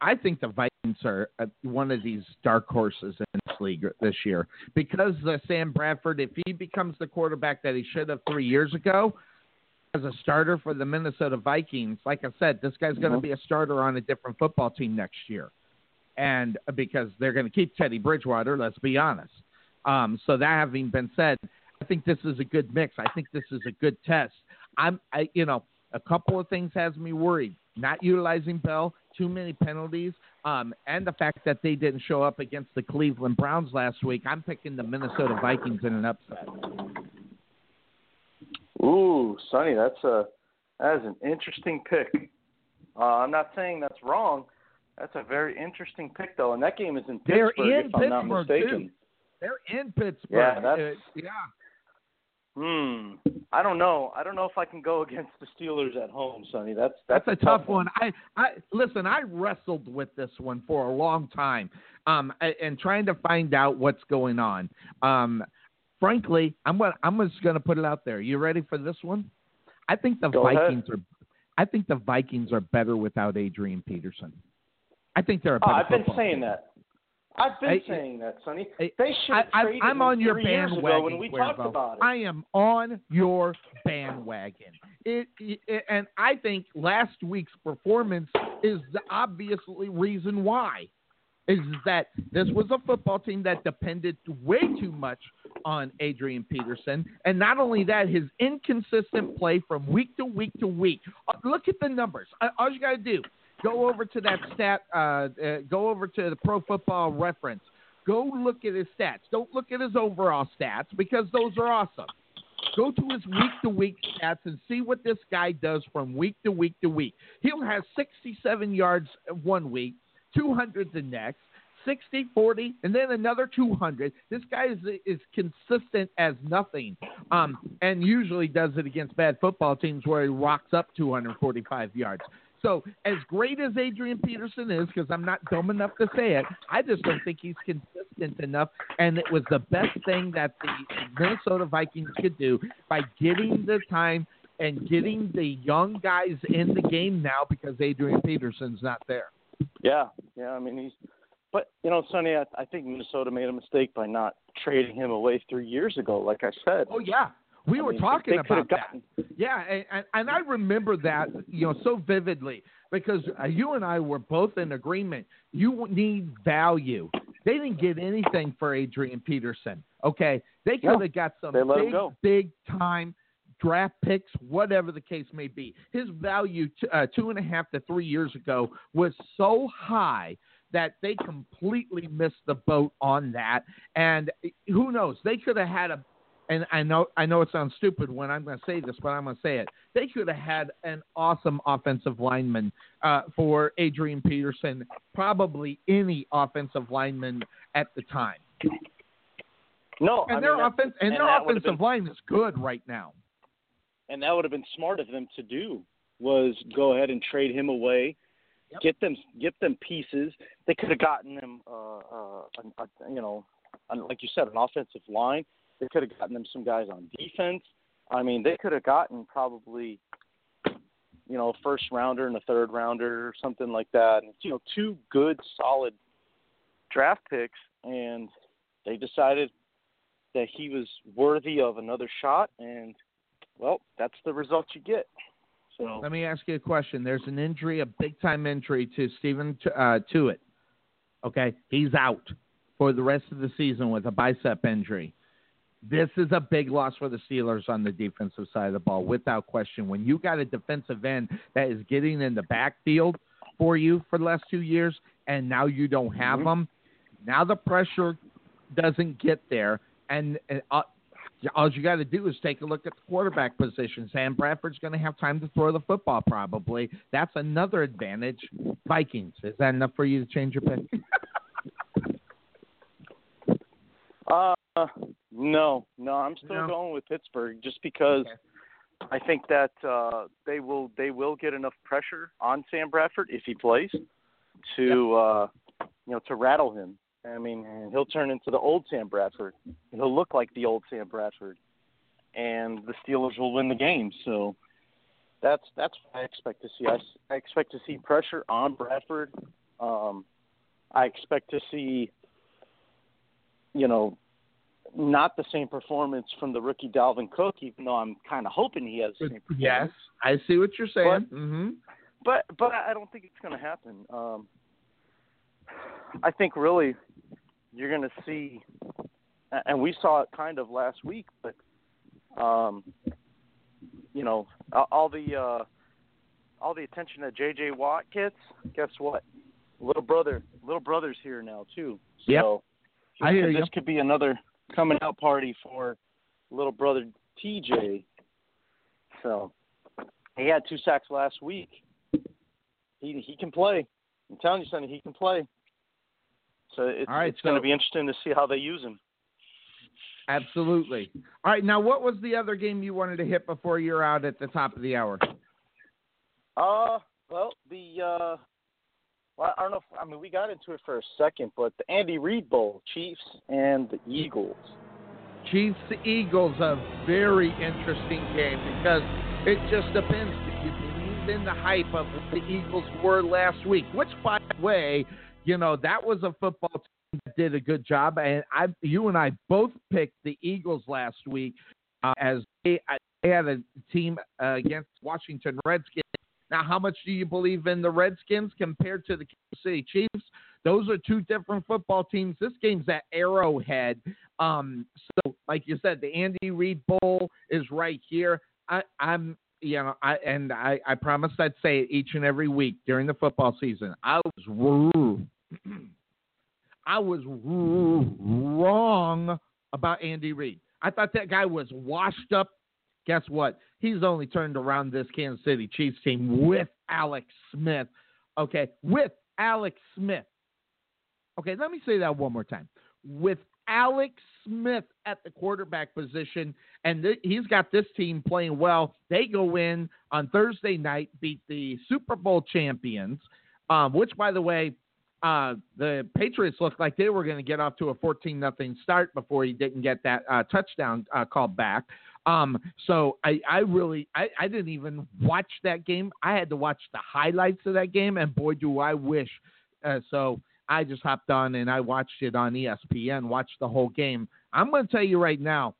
I think the Vikings are uh, one of these dark horses in this league this year because uh, Sam Bradford, if he becomes the quarterback that he should have three years ago, as a starter for the Minnesota Vikings, like I said, this guy's going to Mhm. be a starter on a different football team next year. And uh, because they're going to keep Teddy Bridgewater, let's be honest. Um, so that having been said, I think this is a good mix. I think this is a good test. I'm, I, you know, a couple of things has me worried. Not utilizing Bell, too many penalties, um, and the fact that they didn't show up against the Cleveland Browns last week. I'm picking the Minnesota Vikings in an upset. Ooh, Sonny, that's a that is an interesting pick. Uh, I'm not saying that's wrong. That's a very interesting pick, though, and that game is in They're Pittsburgh, in if I'm not mistaken. too. They're in Pittsburgh. Yeah, that's- Uh, yeah. Hmm. I don't know. I don't know if I can go against the Steelers at home, Sonny. That's that's, That's a tough one. I, I listen. I wrestled with this one for a long time, um, and trying to find out what's going on. Um, frankly, I'm gonna, I'm just going to put it out there. You ready for this one? I think the Go ahead. Vikings are. I think the Vikings are better without Adrian Peterson. I think they're a Oh, better. I've been saying team. that. I've been I- saying that, Sonny. I- They should I, I, I'm him on your three years ago bandwagon. when we Cuervo. talked about it. I am on your bandwagon. It, it, and I think last week's performance is the obvious reason why. Is that this was a football team that depended way too much on Adrian Peterson, and not only that, his inconsistent play from week to week to week. Uh, Look at the numbers. Uh, All you got to do go over to that stat. Uh, uh, go over to the Pro Football Reference. Go look at his stats. Don't look at his overall stats because those are awesome. Go to his week to week stats and see what this guy does from week to week to week. He'll have 67 yards one week, 200 the next, 60, 40, and then another 200. This guy is, is consistent as nothing um, and usually does it against bad football teams where he rocks up 245 yards. So, as great as Adrian Peterson is, because I'm not dumb enough to say it, I just don't think he's consistent enough. And it was the best thing that the Minnesota Vikings could do by getting the time and getting the young guys in the game now because Adrian Peterson's not there. Yeah, yeah. I mean, he's. But you know, Sonny, I, I think Minnesota made a mistake by not trading him away three years ago. Like I said. Oh yeah, we I were mean, talking about have that. Yeah, and, and, and I remember that you know so vividly because uh, you and I were both in agreement. You need value. They didn't get anything for Adrian Peterson. Okay, they could have No, got some they let him big, big time draft picks, whatever the case may be. His value t- uh, two and a half to three years ago was so high that they completely missed the boat on that. And who knows? They could have had a and I know I know it sounds stupid when I'm going to say this, but I'm going to say it. They could have had an awesome offensive lineman uh, for Adrian Peterson, probably any offensive lineman at the time. No, And I their mean, offense and, and their offensive been- line is good right now. And that would have been smart of them to do was go ahead and trade him away, Yep. get them get them pieces. They could have gotten them, uh, uh, a, a, you know, an, like you said, an offensive line. They could have gotten them some guys on defense. I mean, they could have gotten probably, you know, a first rounder and a third rounder or something like that. And, you know, two good, solid draft picks, and they decided that he was worthy of another shot, and well, that's the result you get. So Let me ask you a question. There's an injury, a big time injury to Stephon uh, Tuitt. Okay, he's out for the rest of the season with a bicep injury. This is a big loss for the Steelers on the defensive side of the ball, without question. When you got a defensive end that is getting in the backfield for you for the last two years, and now you don't have Mhm. them, now the pressure doesn't get there, and, and uh, all you got to do is take a look at the quarterback position. Sam Bradford's going to have time to throw the football, probably. That's another advantage. Vikings. Is that enough for you to change your pick? [LAUGHS] uh no, no, I'm still No? going with Pittsburgh just because Okay. I think that uh they will they will get enough pressure on Sam Bradford if he plays to uh you know to rattle him. I mean, he'll turn into the old Sam Bradford. He'll look like the old Sam Bradford, and the Steelers will win the game. So that's that's what I expect to see. I expect to see pressure on Bradford. Um, I expect to see, you know, not the same performance from the rookie Dalvin Cook, even though I'm kind of hoping he has the same performance. yes, I see what you're saying. But- hmm but but I don't think it's going to happen. Um, I think really you're going to see, and we saw it kind of last week, but um, you know all the uh, all the attention that J.J. Watt gets. Guess what? Little brother, little brother's here now too. Yep. So I hear this you. could be another coming out party for little brother TJ. So he had two sacks last week. He he can play. I'm telling you, Sonny, he can play. So it's right, it's going to be interesting to see how they use him. Absolutely. All right. Now, what was the other game you wanted to hit before you're out at the top of the hour? Uh, well, the uh, well, I don't know. If, I mean, we got into it for a second, but the Andy Reid Bowl, Chiefs and the Eagles. Chiefs Eagles, a very interesting game because it just depends if you believe in the hype of what the Eagles were last week, which, by the way, you know, that was a football team that did a good job. And I, you and I both picked the Eagles last week uh, as they, they had a team uh, against Washington Redskins. Now, how much do you believe in the Redskins compared to the Kansas City Chiefs? Those are two different football teams. This game's at Arrowhead. Um, so, like you said, the Andy Reid Bowl is right here. I, I'm, you know, I and I, I promised I'd say it each and every week during the football season. I was, I was wrong about Andy Reid. I thought that guy was washed up. Guess what? He's only turned around this Kansas City Chiefs team with Alex Smith. Okay, with Alex Smith. Okay, let me say that one more time. With Alex Smith at the quarterback position, and th- he's got this team playing well. They go in on Thursday night, beat the Super Bowl champions, um, which, by the way, uh, the Patriots looked like they were going to get off to a 14 nothing start before he didn't get that uh, touchdown uh, called back. Um, so I, I really, I, I didn't even watch that game. I had to watch the highlights of that game, and boy, do I wish. Uh, so I just hopped on and I watched it on ESPN, watched the whole game. I'm going to tell you right now,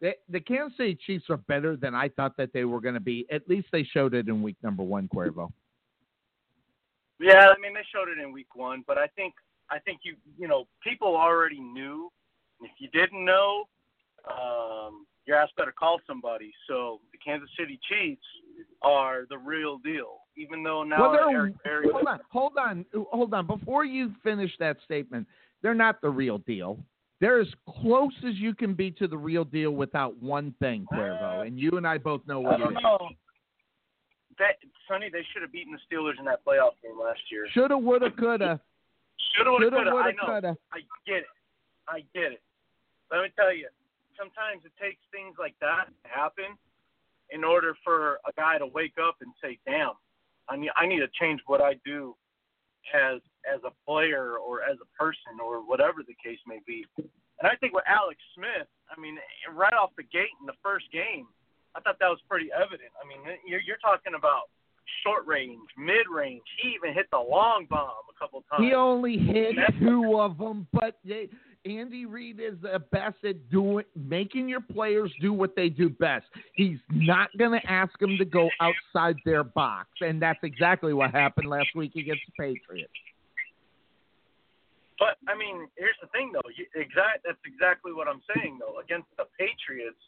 the, the Kansas City Chiefs are better than I thought that they were going to be. At least they showed it in week number one, Cuervo. Yeah, I mean they showed it in week one, but I think I think you you know people already knew. If you didn't know, um, your ass better call somebody. So the Kansas City Chiefs are the real deal, even though now Well, they're- Eric Berry. Hold on, hold on, hold on. Before you finish that statement, they're not the real deal. they're as close as you can be to the real deal without one thing, Cuervo, and you and I both know what it don't is. That Sonny, they should have beaten the Steelers in that playoff game last year. Shoulda, woulda, coulda. Shoulda, woulda, Shoulda, coulda. I woulda, know. coulda. I get it. I get it. Let me tell you, sometimes it takes things like that to happen in order for a guy to wake up and say, "Damn, I need I need to change what I do as as a player or as a person or whatever the case may be." And I think with Alex Smith, I mean, right off the gate in the first game, I thought that was pretty evident. I mean, you're you're talking about short range, mid range. He even hit the long bomb a couple times. He only hit two of them, but they, Andy Reid is the best at doing making your players do what they do best. He's not going to ask them to go outside their box, and that's exactly what happened last week against the Patriots. But I mean, here's the thing, though. You, exact. That's exactly what I'm saying, though. Against the Patriots,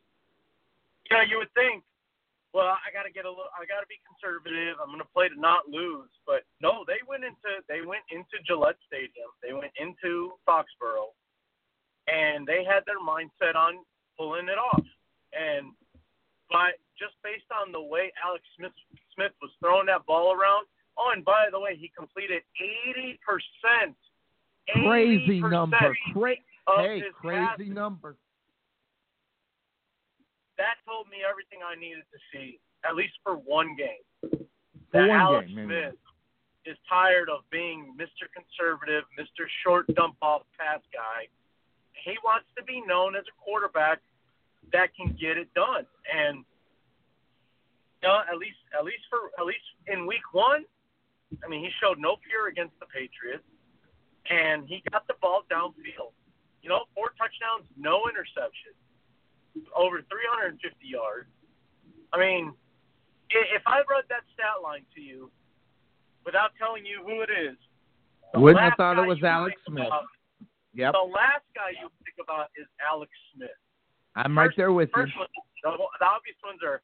you know, you would think, well, I got to get a little. I got to be conservative. I'm going to play to not lose. But no, they went into they went into Gillette Stadium. They went into Foxborough, and they had their mindset on pulling it off. And by just based on the way Alex Smith Smith was throwing that ball around. Oh, and by the way, he completed 80 percent Crazy number. Cra- hey, crazy passes. number. That told me everything I needed to see, at least for one game. For that one Alex game, maybe. Smith is tired of being Mr. Conservative, Mr. Short dump off pass guy. He wants to be known as a quarterback that can get it done. And you know, at least at least for at least in week one, I mean he showed no fear against the Patriots and he got the ball downfield. You know, four touchdowns, no interceptions, over 350 yards. I mean, if I read that stat line to you without telling you who it is, Wouldn't have thought it was Alex Smith. about- Yep, The last guy you think about is Alex Smith. I'm right there with you. One, the, the obvious ones are,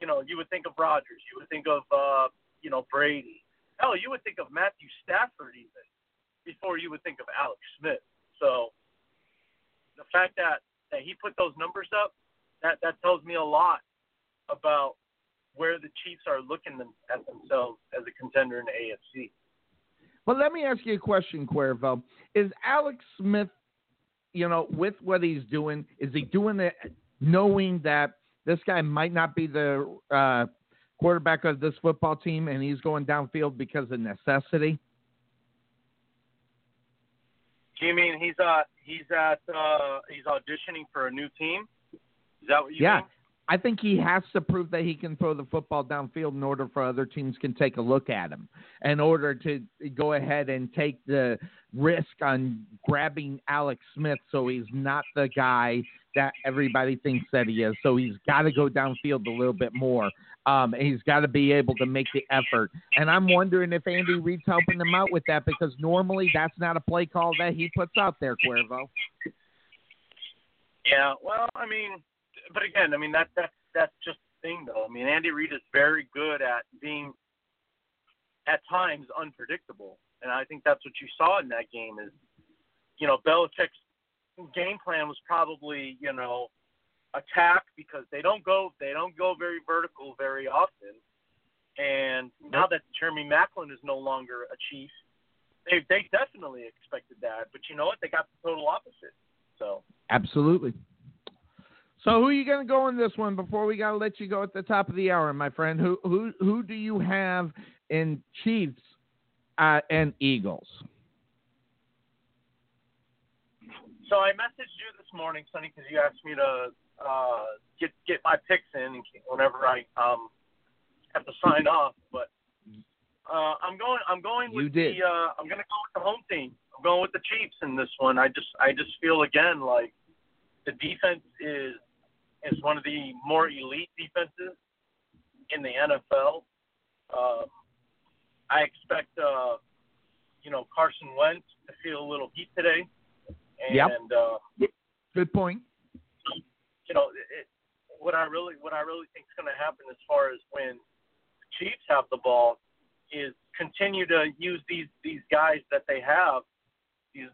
you know, you would think of Rodgers, you would think of, uh, you know, Brady. Hell, you would think of Matthew Stafford even before you would think of Alex Smith. So the fact that that he put those numbers up, that that tells me a lot about where the Chiefs are looking them, at themselves as a contender in the AFC. But let me ask you a question, Cuervo. Is Alex Smith, you know, with what he's doing, is he doing it knowing that this guy might not be the uh, quarterback of this football team and he's going downfield because of necessity? Do you mean he's uh he's at uh he's auditioning for a new team? Is that what you Yeah. mean? I think he has to prove that he can throw the football downfield in order for other teams can take a look at him. In order to go ahead and take the risk on grabbing Alex Smith so he's not the guy that everybody thinks that he is. So he's got to go downfield a little bit more. Um, and he's got to be able to make the effort. And I'm wondering if Andy Reid's helping him out with that because normally that's not a play call that he puts out there, Cuervo. Yeah, well, I mean, but again, I mean that that that's just the thing, though. I mean, Andy Reid is very good at being at times unpredictable, and I think that's what you saw in that game. Is you know Belichick's game plan was probably you know attack because they don't go they don't go very vertical very often, and now that Jeremy Maclin is no longer a chief, they they definitely expected that. But you know what? They got the total opposite. So. Absolutely. So who are you going to go in this one before we got to let you go at the top of the hour, my friend? Who who who do you have in Chiefs uh, and Eagles? So I messaged you this morning, Sonny, because you asked me to uh, get get my picks in whenever I um have to sign off. But uh, I'm going. I'm going You with did. the. Uh, I'm going to go with the home team. I'm going with the Chiefs in this one. I just I just feel again like the defense is is one of the more elite defenses in the NFL. Um, I expect uh, you know Carson Wentz to feel a little heat today, and Yep. uh, Good point. you know, it, what I really what I really think is going to happen as far as when the Chiefs have the ball is continue to use these these guys that they have. These,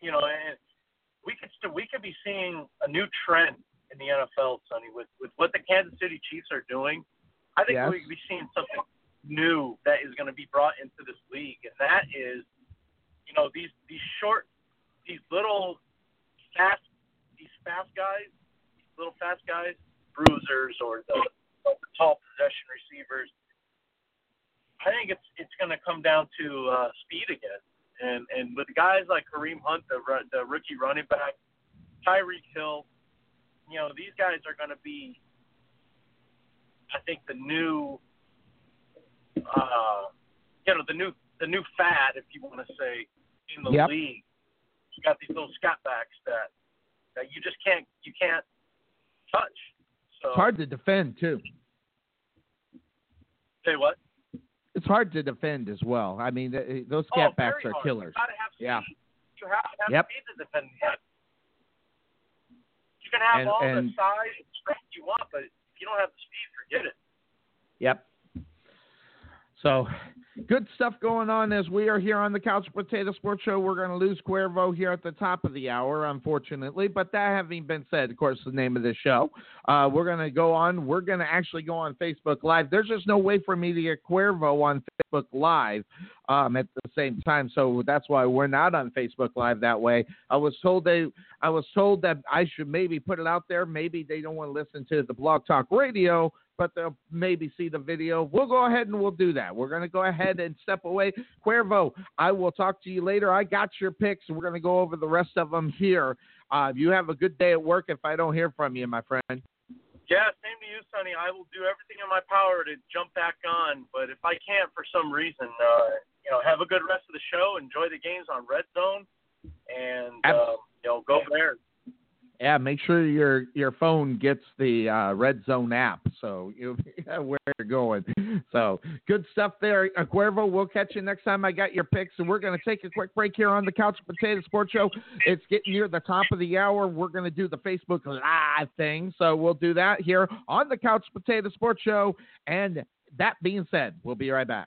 you know, and we could still we could be seeing a new trend in the NFL, Sonny, with with what the Kansas City Chiefs are doing. I think Yes. we be seeing something new that is going to be brought into this league, and that is, you know, these these short, these little fast, these fast guys, these little fast guys, bruisers or the, the tall possession receivers. I think it's it's going to come down to uh, speed again, and and with guys like Kareem Hunt, the the rookie running back, Tyreek Hill, you know these guys are going to be, I think the new, uh, you know the new the new fad, if you want to say, in the Yep. league. You got these little scat backs that that you just can't you can't touch. So It's hard to defend too. say what? It's hard to defend as well. I mean, th- those oh, backs are hard. killers. You have speed. Yeah. You have to have Yep. speed to defend can have And- all and- the size and strength you want, but if you don't have the speed, forget it. Yep. So, good stuff going on as we are here on the Couch Potato Sports Show. We're going to lose Cuervo here at the top of the hour, unfortunately. But that having been said, of course, the name of the show, uh, we're going to go on. We're going to actually go on Facebook Live. There's just no way for me to get Cuervo on Facebook Live um, at the same time, so that's why we're not on Facebook Live that way. I was told they, I was told that I should maybe put it out there. Maybe they don't want to listen to the Blog Talk Radio but they'll maybe see the video. We'll go ahead and we'll do that. We're going to go ahead and step away. Cuervo, I will talk to you later. I got your picks. We're going to go over the rest of them here. Uh, you have a good day at work if I don't hear from you, my friend. Yeah, same to you, Sonny. I will do everything in my power to jump back on, but if I can't for some reason, uh, you know, have a good rest of the show. Enjoy the games on Red Zone, and uh, you know, go Bears. Yeah, make sure your your phone gets the uh, Red Zone app, so you [LAUGHS] know where you're going. So good stuff there, Cuervo. We'll catch you next time. I got your picks, and we're going to take a quick break here on the Couch Potato Sports Show. It's getting near the top of the hour. We're going to do the Facebook Live thing, so we'll do that here on the Couch Potato Sports Show. And that being said, we'll be right back.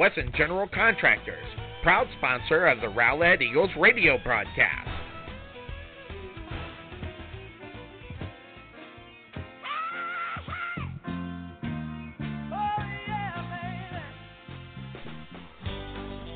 Wesson General Contractors, proud sponsor of the Rowlett Eagles radio broadcast.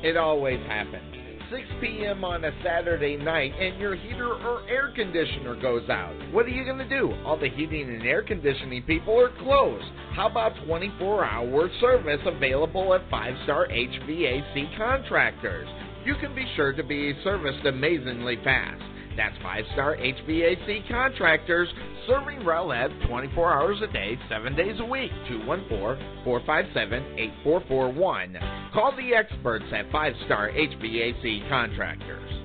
It always happens. 6 p.m. on a Saturday night and your heater or air conditioner goes out. What are you going to do? All the heating and air conditioning people are closed. How about 24 hour service available at 5 Star HVAC Contractors? You can be sure to be serviced amazingly fast. That's 5 Star HVAC Contractors, serving Rowlett 24 hours a day, 7 days a week. 214 457 8441. Call the experts at 5 Star HVAC Contractors.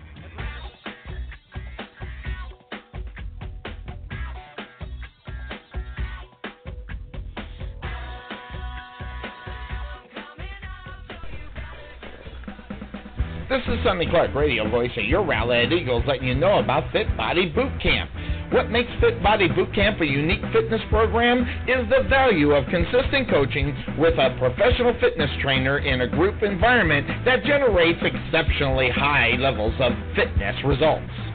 This is Sonny Clark, radio voice of your Rowlett Eagles, letting you know about Fit Body Boot Camp. What makes Fit Body Boot Camp a unique fitness program is the value of consistent coaching with a professional fitness trainer in a group environment that generates exceptionally high levels of fitness results.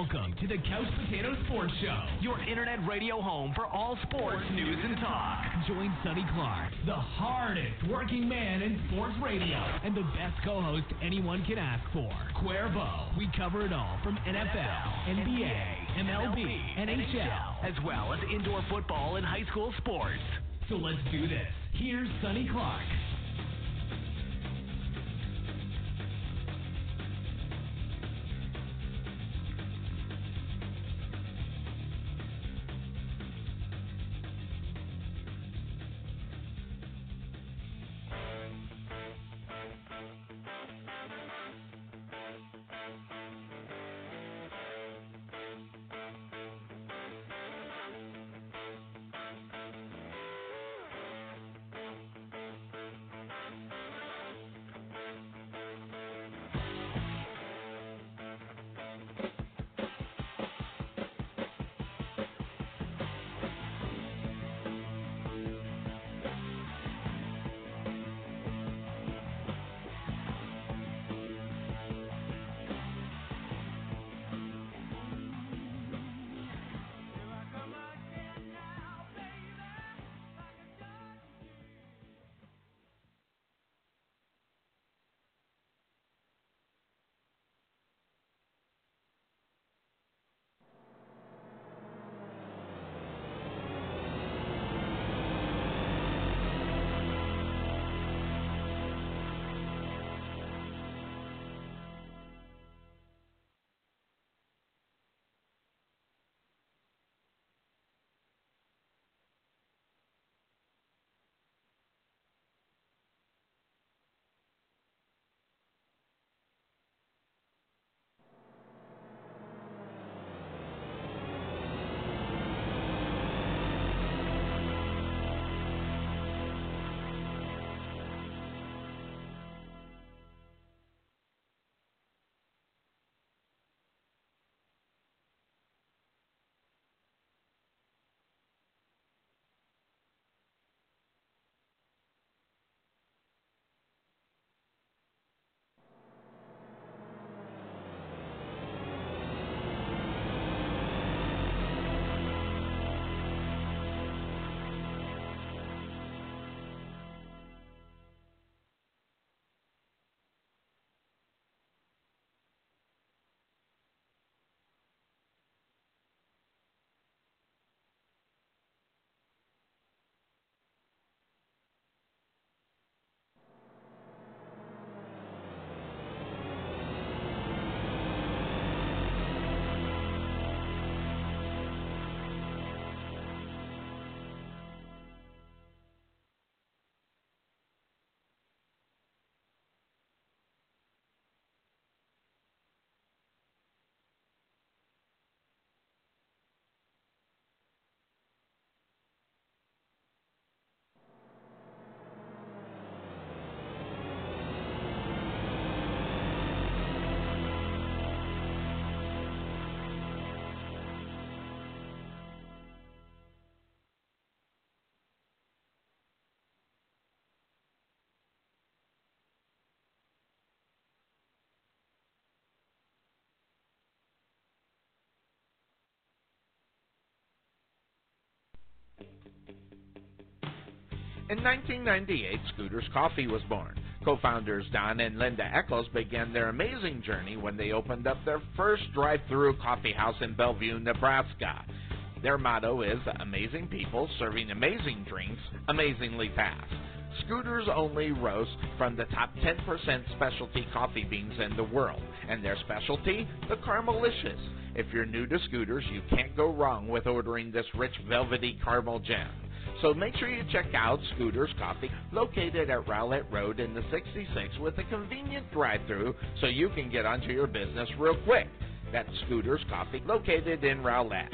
Welcome to the Couch Potato Sports Show, your internet radio home for all sports news and talk. Join Sonny Clark, the hardest working man in sports radio, and the best co-host anyone can ask for, Cuervo. We cover it all from NFL, NBA, MLB, NHL, as well as indoor football and high school sports. So let's do this. Here's Sonny Clark. In 1998, Scooters Coffee was born. Co-founders Don and Linda Eckles began their amazing journey when they opened up their first drive-through coffee house in Bellevue, Nebraska. Their motto is amazing people serving amazing drinks amazingly fast. Scooters only roast from the top 10% specialty coffee beans in the world, and their specialty, the Caramelicious. If you're new to Scooters, you can't go wrong with ordering this rich velvety caramel gem. So make sure you check out Scooters Coffee, located at Rowlett Road in the 66 with a convenient drive-through so you can get onto your business real quick. That's Scooters Coffee, located in Rowlett.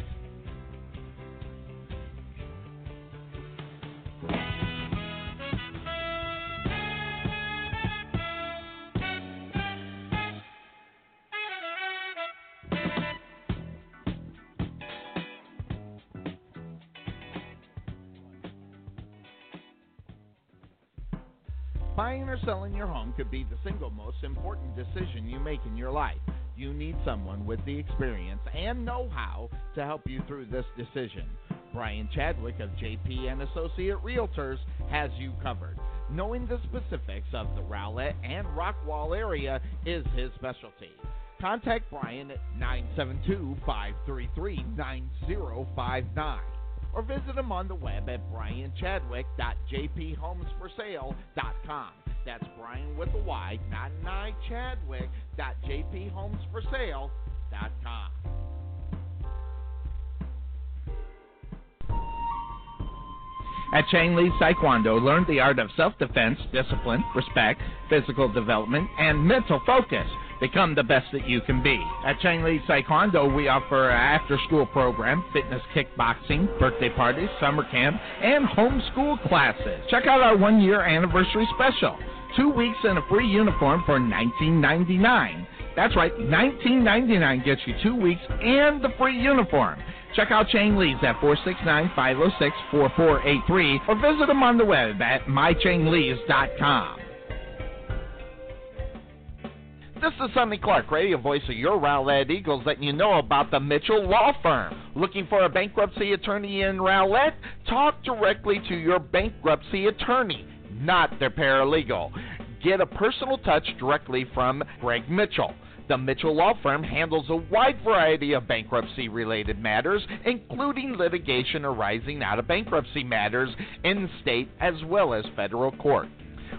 Selling your home could be the single most important decision you make in your life. You need someone with the experience and know-how to help you through this decision. Brian Chadwick of JP and Associate Realtors has you covered. Knowing the specifics of the Rowlett and Rockwall area is his specialty. Contact Brian at 972-533-9059 or visit him on the web at brianchadwick.jphomesforsale.com. That's Brian with a Y, not an I, Chadwick.jphomesforsale.com. At Chang Lee Taekwondo, learn the art of self-defense, discipline, respect, physical development, and mental focus. Become the best that you can be. At Chang Lee Taekwondo, we offer an after-school program, fitness kickboxing, birthday parties, summer camp, and homeschool classes. Check out our one-year anniversary special. Two weeks and a free uniform for $19.99. That's right, $19.99 gets you two weeks and the free uniform. Check out Chang Lee's at 469-506-4483 or visit them on the web at mychanglees.com. This is Sonny Clark, radio voice of your Rowlett Eagles, letting you know about the Mitchell Law Firm. Looking for a bankruptcy attorney in Rowlett? Talk directly to your bankruptcy attorney, not their paralegal. Get a personal touch directly from Greg Mitchell. The Mitchell Law Firm handles a wide variety of bankruptcy related matters, including litigation arising out of bankruptcy matters in state as well as federal court.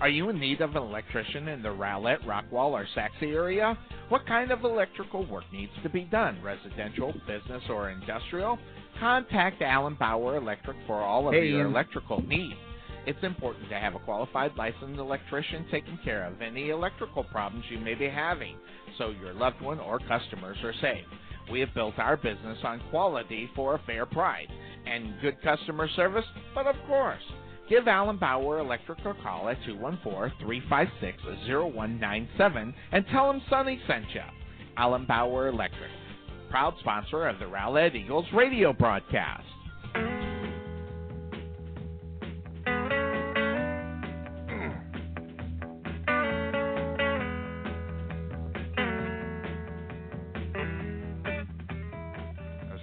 Are you in need of an electrician in the Rowlett, Rockwall, or Sachse area? What kind of electrical work needs to be done? Residential, business, or industrial? Contact Allen Bauer Electric for all of Hey, your Ian. electrical needs. It's important to have a qualified licensed electrician taking care of any electrical problems you may be having so your loved one or customers are safe. We have built our business on quality for a fair price and good customer service, but of course, Give Alan Bauer Electric a call at 214-356-0197 and tell him Sonny sent you. Alan Bauer Electric, proud sponsor of the Rowlett Eagles radio broadcast.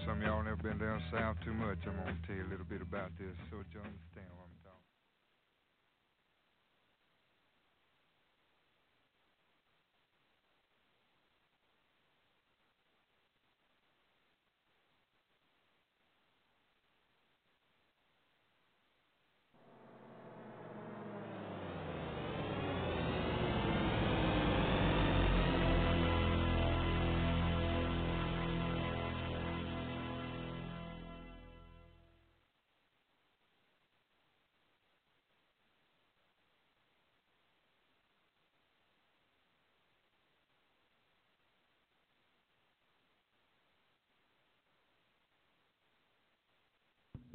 Some of y'all never been down south too much. I'm to tell you a little bit about this so you understand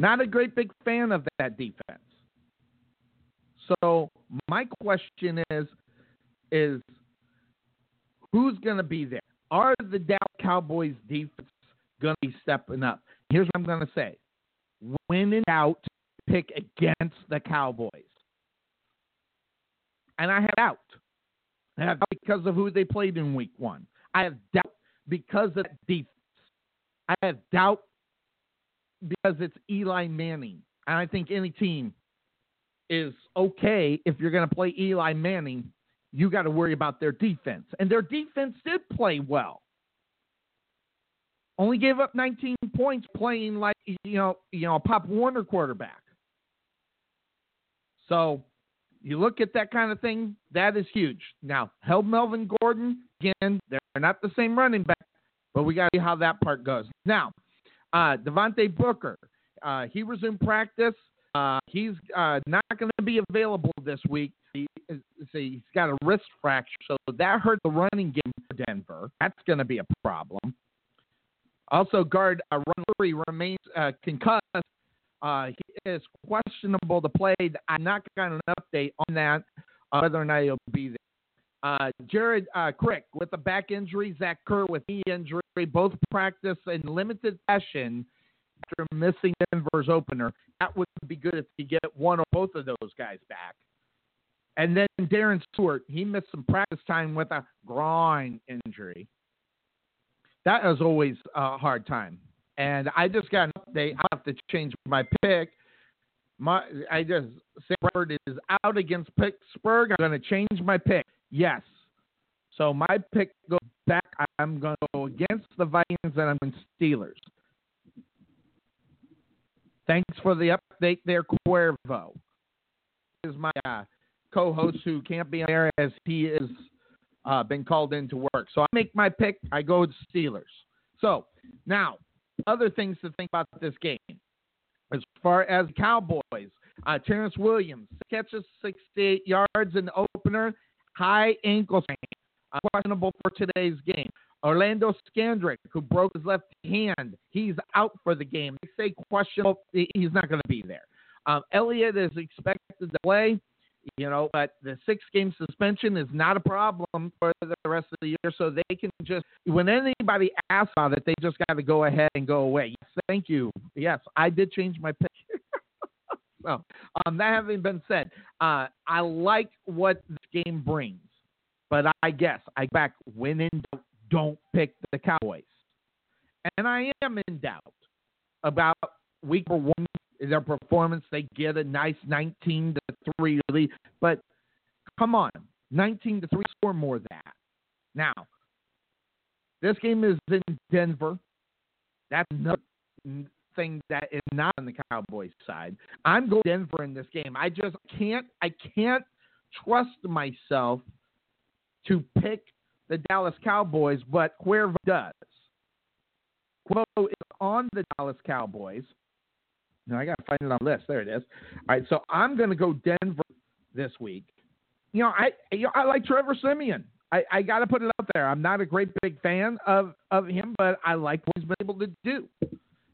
Not a great big fan of that defense. So my question is, is who's going to be there? Are the Dallas Cowboys defense going to be stepping up? Here's what I'm going to say: When in doubt, pick against the Cowboys. And I have doubt. I have doubt because of who they played in Week One. I have doubt because of defense. I have doubt because it's Eli Manning. And I think any team is okay if you're going to play Eli Manning. You got to worry about their defense. And their defense did play well. Only gave up 19 points playing like you know, you know, a Pop Warner quarterback. So you look at that kind of thing, that is huge. Now, held Melvin Gordon, again, they're not the same running back, but we got to see how that part goes. Now, uh, Devontae Booker, uh, he resumed practice. Uh, he's uh, not going to be available this week. He, he's got a wrist fracture, so that hurt the running game for Denver. That's going to be a problem. Also, guard uh, remains uh, concussed. Uh, he is questionable to play. I'm not got an update on that, uh, whether or not he'll be there. Uh, Jared uh, Crick with a back injury, Zach Kerr with knee injury, both practice in limited session after missing Denver's opener. That would be good if you get one or both of those guys back. And then Darian Stewart, he missed some practice time with a groin injury. That is always a hard time. And I just got an update. I have to change my pick. My, I just Sam Bradford is out against Pittsburgh. I'm going to change my pick. Yes. So my pick goes back. I'm going to go against the Vikings and I'm in Steelers. Thanks for the update there, Cuervo. This is my uh, co-host who can't be on there as he is uh, been called in to work. So I make my pick. I go with Steelers. So now, other things to think about this game. As far as Cowboys, uh, Terrance Williams catches 68 yards in the opener, high ankle strain, uh, questionable for today's game. Orlando Scandrick, who broke his left hand, he's out for the game. They say questionable, he's not going to be there. Um, Elliott is expected to play. You know, but the six game suspension is not a problem for the rest of the year. So they can just, when anybody asks about it, they just got to go ahead and go away. Yes, thank you. Yes, I did change my pick. So, um, that having been said, uh, I like what this game brings. But I guess I back when in doubt, don't pick the Cowboys. And I am in doubt about week one their performance. They get a nice 19 to 3 lead. But come on, 19 to 3 score more than that. Now, this game is in Denver. That's another that is not on the Cowboys side. I'm going Denver in this game. I just can't I can't trust myself to pick the Dallas Cowboys, but Cuervo does. Cuervo is on the Dallas Cowboys. No, I got to find it on the list. There it is. All right, so I'm to go Denver this week. You know, I you know, I like Trevor Siemian. I, I got to put it out there. I'm not a great big fan of of him, but I like what he's been able to do,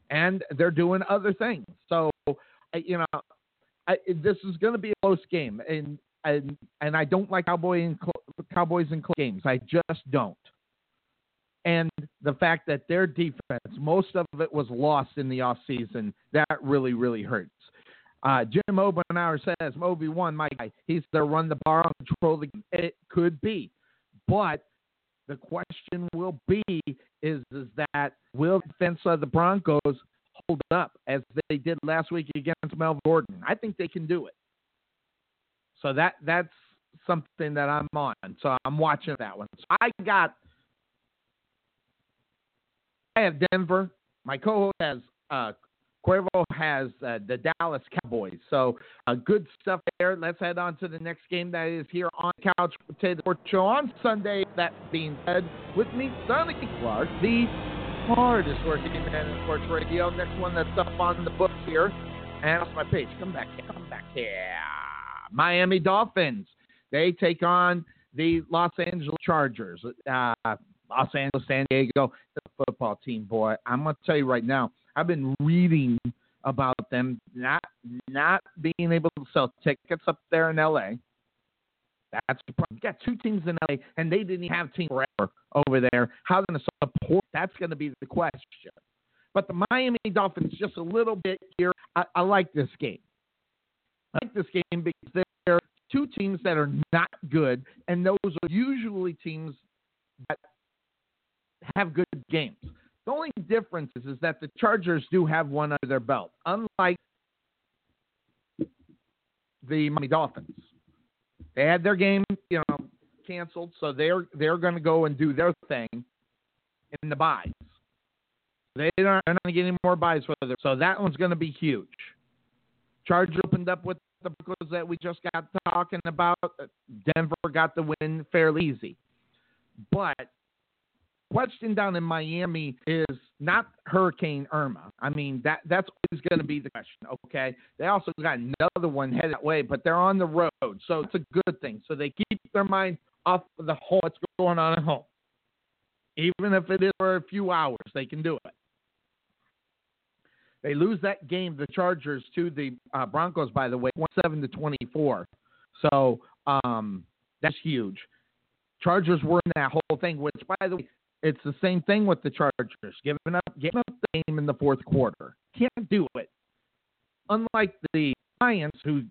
and they're doing other things. So, you know, I, this is going to be a close game, and and and I don't like Cowboy and Cowboys in close games. I just don't and the fact that their defense, most of it was lost in the offseason, that really, really hurts. Uh, Jim Obenauer says, Moby one, my guy, he's the run the bar and control the game. It could be. But the question will be is, is that will the defense of the Broncos hold up as they did last week against Melvin Gordon? I think they can do it. So that that's something that I'm on. So I'm watching that one. So I got – I have Denver. My co-host has uh, Cuervo has uh, the Dallas Cowboys. So uh, good stuff there. Let's head on to the next game that is here on Couch Potato Sports Show on Sunday. That being said, with me, Sonny Clark, the hardest working man in sports radio. Next one that's up on the books here. And off my page. Come back here. Come back here. Miami Dolphins. They take on the Los Angeles Chargers. Uh, Los Angeles, San Diego, the football team, boy. I'm going to tell you right now, I've been reading about them not not being able to sell tickets up there in LA. That's the problem. You got two teams in LA, and they didn't have teams forever over there. How going to support? That's going to be the question. But the Miami Dolphins, just a little bit here. I, I like this game. I like this game because they're two teams that are not good, and those are usually teams that have good games. The only difference is, is that the Chargers do have one under their belt, unlike the Miami Dolphins. They had their game, you know, canceled, so they're they're going to go and do their thing in the byes. They aren't, they're not getting more byes for them, so that one's going to be huge. Chargers opened up with the Broncos that we just got talking about. Denver got the win fairly easy, but question down in Miami is not Hurricane Irma. I mean that that's always going to be the question. Okay, they also got another one headed that way, but they're on the road, so it's a good thing. So they keep their mind off of the home, what's going on at home, even if it is for a few hours, they can do it. They lose that game, the Chargers to the uh, Broncos, by the way, one seven to twenty four. So um, that's huge. Chargers were in that whole thing, which, by the way, it's the same thing with the Chargers, giving up, giving up the game in the fourth quarter. Can't do it. Unlike the Lions, who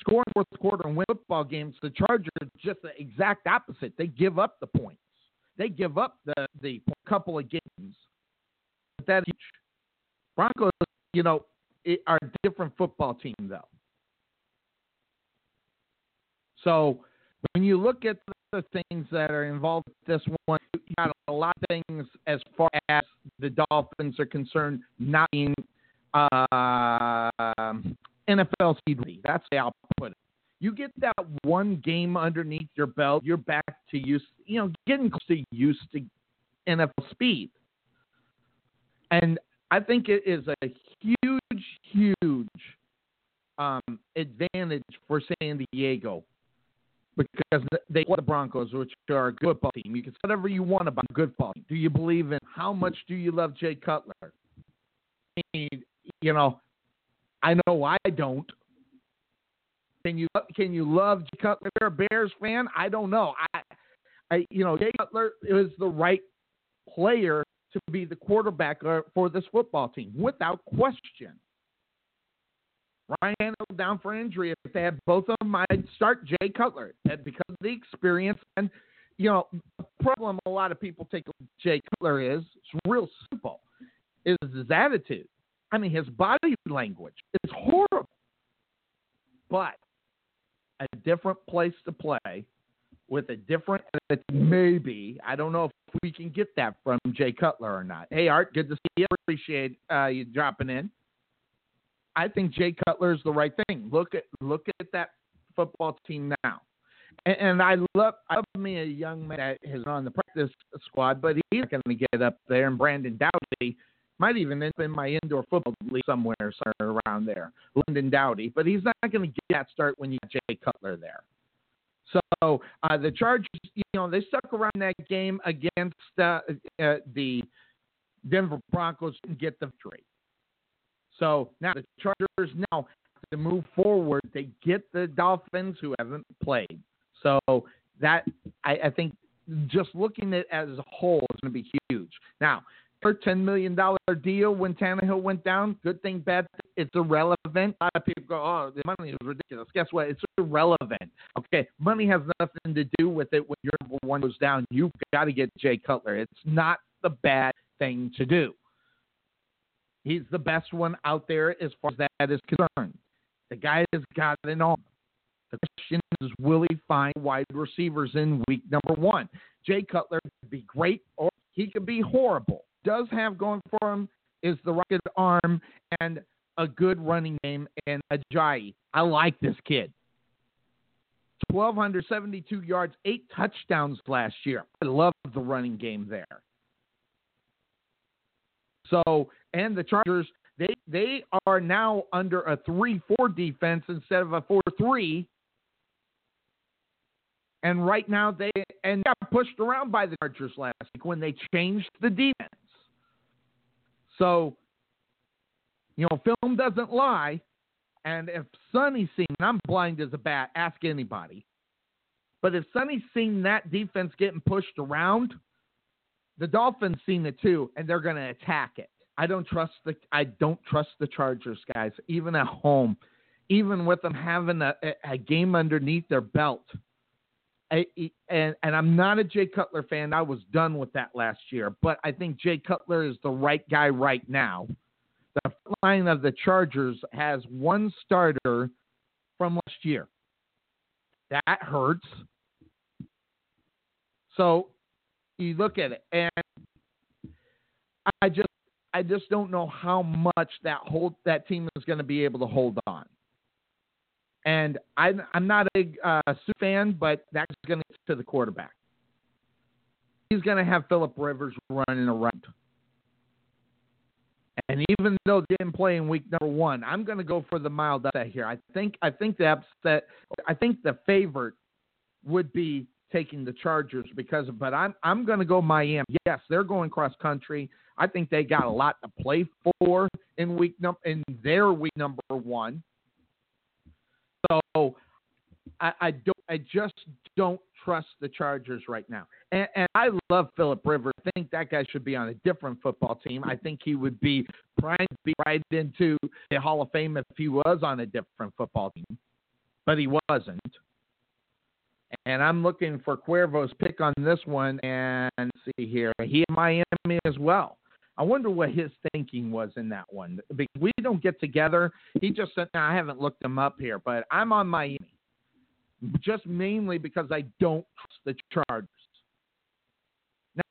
score in the fourth quarter and win football games, the Chargers just the exact opposite. They give up the points. They give up the the couple of games. But that's huge. Broncos, you know, are a different football team though. So when you look at the things that are involved with this one, you got a lot of things as far as the Dolphins are concerned, not being uh, NFL seed. That's way I'll put it. You get that one game underneath your belt, you're back to use, you know, getting close to used to NFL speed. And I think it is a huge, huge um, advantage for San Diego because they want the Broncos, which are a good football team. You can say whatever you want about a good football team. Do you believe in how much do you love Jay Cutler? I mean, you know, I know I don't. Can you can you love Jay Cutler? If you're a Bears fan, I don't know. I, I you know, Jay Cutler is the right player to be the quarterback uh, for this football team without question. Ryan Tannehill down for injury. If they had both of them, I'd start Jay Cutler because of the experience. And, you know, the problem a lot of people take Jay Cutler is, it's real simple, is his attitude. I mean, his body language is horrible. But a different place to play with a different maybe. I don't know if we can get that from Jay Cutler or not. Hey, Art, good to see you. Appreciate uh, you dropping in. I think Jay Cutler is the right thing. Look at look at that football team now. And, and I love I love me a young man that is on the practice squad, but he's going to get up there. And Brandon Doughty might even end up in my indoor football league somewhere, somewhere around there. London Doughty, but he's not going to get that start when you got Jay Cutler there. So uh, the Chargers, you know, they stuck around that game against uh, uh, the Denver Broncos and get the victory. So now the Chargers now to move forward, they get the Dolphins who haven't played. So that I, I think just looking at it as a whole is going to be huge. Now, her ten million dollar deal when Tannehill went down, good thing, bad thing, it's irrelevant. A lot of people go, "Oh, the money is ridiculous." Guess what? It's irrelevant. Okay, money has nothing to do with it when your number one goes down. You've got to get Jay Cutler. It's not the bad thing to do. He's the best one out there as far as that is concerned. The guy has got it all. The question is, will he find wide receivers in week number one? Jay Cutler could be great or he could be horrible. Does have going for him is the right arm and a good running game and Ajayi. I like this kid. 1,272 yards, eight touchdowns last year. I love the running game there. So, and the Chargers, they they are now under a three-four defense instead of a four-three. And right now they and got pushed around by the Chargers last week when they changed the defense. So You know, film doesn't lie. And if Sonny's seen, I'm blind as a bat, ask anybody. But if Sonny's seen that defense getting pushed around, the Dolphins seen it too, and they're going to attack it. I don't trust the I don't trust the Chargers guys, even at home, even with them having a, a game underneath their belt. I, and and I'm not a Jay Cutler fan. I was done with that last year, but I think Jay Cutler is the right guy right now. The line of the Chargers has one starter from last year. That hurts. So you look at it, and I just I just don't know how much that hold that team is going to be able to hold on. And I'm I'm not a uh, fan, but that's going to get to the quarterback. He's going to have Philip Rivers running around. And even though they didn't play in week number one, I'm going to go for the mild upset here. I think I think the upset. I think the favorite would be taking the Chargers because, of, but I'm I'm going to go Miami. Yes, they're going cross country. I think they got a lot to play for in week num in their week number one. So I, I don't I just don't trust the Chargers right now. And, and I love Philip Rivers. I think that guy should be on a different football team. I think he would be primed to be right into the Hall of Fame if he was on a different football team, but he wasn't. And I'm looking for Cuervo's pick on this one. And see here, he in Miami as well. I wonder what his thinking was in that one. Because we don't get together. He just said, I haven't looked him up here, but I'm on Miami. Just mainly because I don't trust the Chargers.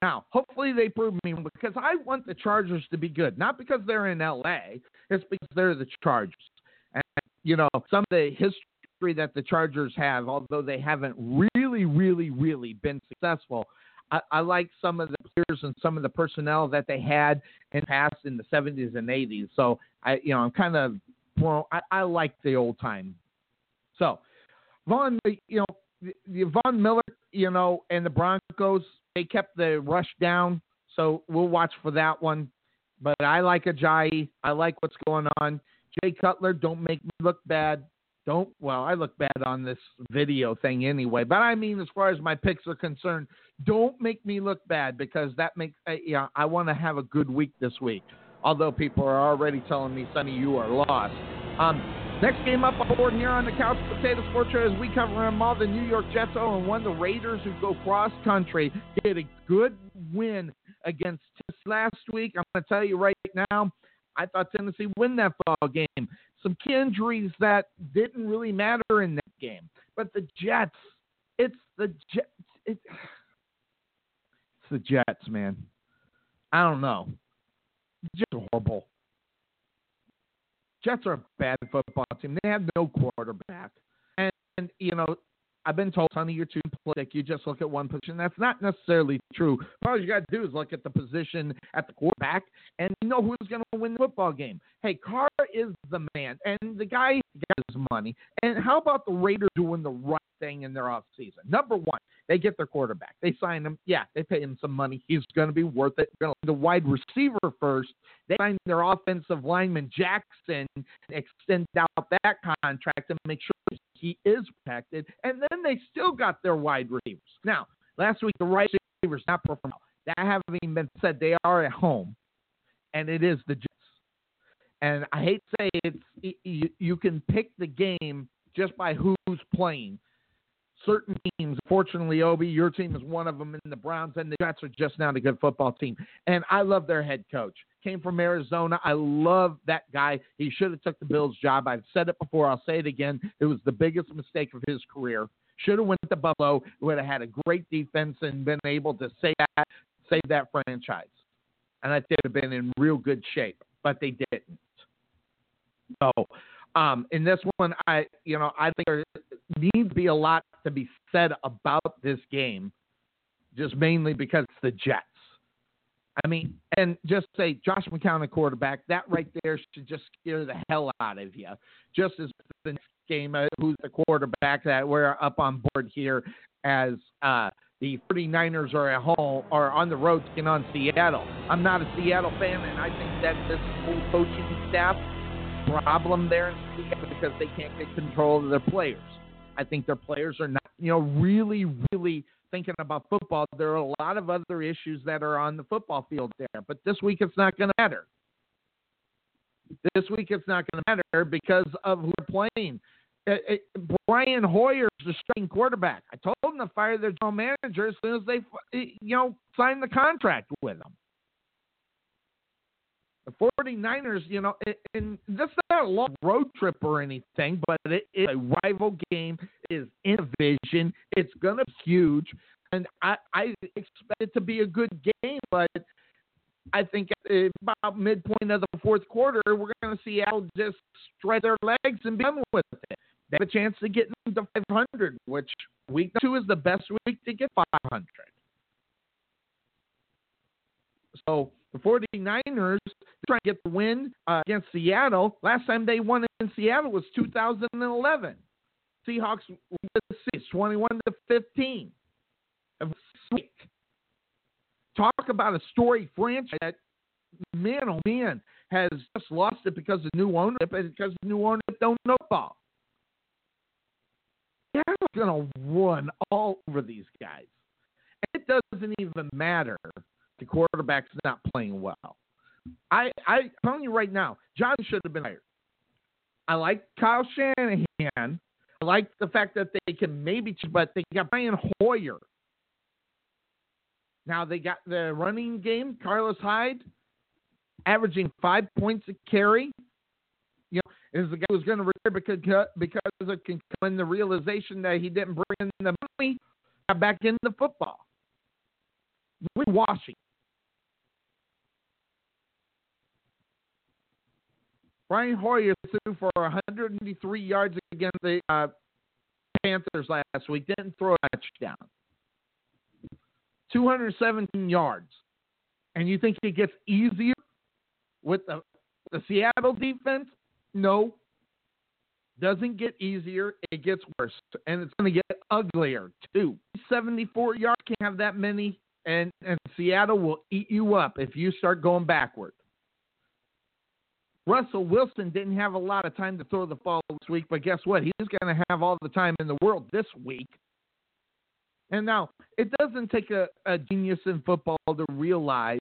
Now, hopefully they prove me because I want the Chargers to be good, not because they're in LA. It's because they're the Chargers. And you know, some of the history that the Chargers have, although they haven't really, really, really been successful, I, I like some of the players and some of the personnel that they had in the past in the 70s and 80s. So I, you know, I'm kind of, well, I, I like the old time. So Von, you know, the Von Miller, you know, and the Broncos, they kept the rush down. So we'll watch for that one. But I like Ajayi. I like what's going on. Jay Cutler, don't make me look bad don't well i look bad on this video thing anyway but i mean as far as my picks are concerned don't make me look bad because that makes uh, yeah i want to have a good week this week. Although people are already telling me sonny you are lost. Um, next game up on board here on the couch potato sports show as we cover them all the new york jets 0 and 1 the raiders who go cross country get a good win against last week. I'm going to tell you right now I thought Tennessee win that ball game some key injuries that didn't really matter in that game. But the Jets, it's the Jets. It, it's the Jets, man. I don't know. Just horrible. Jets are a bad football team. They have no quarterback. And, and you know, I've been told, Sonny, you're too politic. You just look at one position. That's not necessarily true. All you got to do is look at the position at the quarterback and know who's going to win the football game. Hey, Carr is the man, and the guy got his money. And how about the Raiders doing the right thing in their offseason? Number one, they get their quarterback. They sign him. Yeah, they pay him some money. He's going to be worth it. Going to The wide receiver first. They sign their offensive lineman Jackson, and extend out that contract to make sure he is protected. And then they still got their wide receivers. Now, last week the right receivers not performed. That having been said, they are at home, and it is the Jets. And I hate to say it's you, you can pick the game just by who's playing. Certain teams, fortunately, Obi, your team is one of them, and the Browns and the Jets are just not a good football team. And I love their head coach. Came from Arizona. I love that guy. He should have took the Bills job. I've said it before. I'll say it again. It was the biggest mistake of his career. Should have went to Buffalo. Would have had a great defense and been able to save that, save that franchise. And I think they'd have been in real good shape, but they didn't. So, um, in this one, I you know I think there needs to be a lot to be said about this game, just mainly because it's the Jets. I mean, and just say Josh McCown, a quarterback, that right there should just scare the hell out of you. Just as the next game, uh, who's the quarterback that we're up on board here as uh, the 49ers are at home or on the road taking on Seattle. I'm not a Seattle fan, and I think that this whole coaching staff problem there in Seattle because they can't get control of their players. I think their players are not, you know, really, really thinking about football. There are a lot of other issues that are on the football field there, but this week it's not going to matter. This week it's not going to matter because of who they're playing. Uh, uh, Brian Hoyer is the starting quarterback. I told them to fire their general manager as soon as they, you know, signed the contract with him. The 49ers, you know, and this is not a long road trip or anything, but it is a rival game. It is in division. It's going to be huge. And I, I expect it to be a good game, but I think about midpoint of the fourth quarter, we're going to see Al just stretch their legs and be done with it. They have a chance to get into 500, which week two is the best week to get 500. So the 49ers trying to get the win uh, against Seattle. Last time they won in Seattle was 2011. Seahawks won 21 to 15. Sweet. Talk about a story franchise that, man, oh man, has just lost it because of new ownership and because the new ownership don't know ball. They're going to run all over these guys. And it doesn't even matter the quarterback's not playing well. I I telling you right now, John should have been hired. I like Kyle Shanahan. I like the fact that they can maybe, but they got Brian Hoyer. Now they got the running game, Carlos Hyde, averaging five points a carry. You know, is the guy who's going to retire because because of when the realization that he didn't bring in the money got back into the football. We Washington. Brian Hoyer threw for 103 yards against the uh, Panthers last week. Didn't throw a touchdown. 217 yards. And you think it gets easier with the, the Seattle defense? No. Doesn't get easier. It gets worse. And it's going to get uglier, too. 74 yards can't have that many. And, and Seattle will eat you up if you start going backward. Russell Wilson didn't have a lot of time to throw the ball this week, but guess what? He's going to have all the time in the world this week. And now, it doesn't take a, a genius in football to realize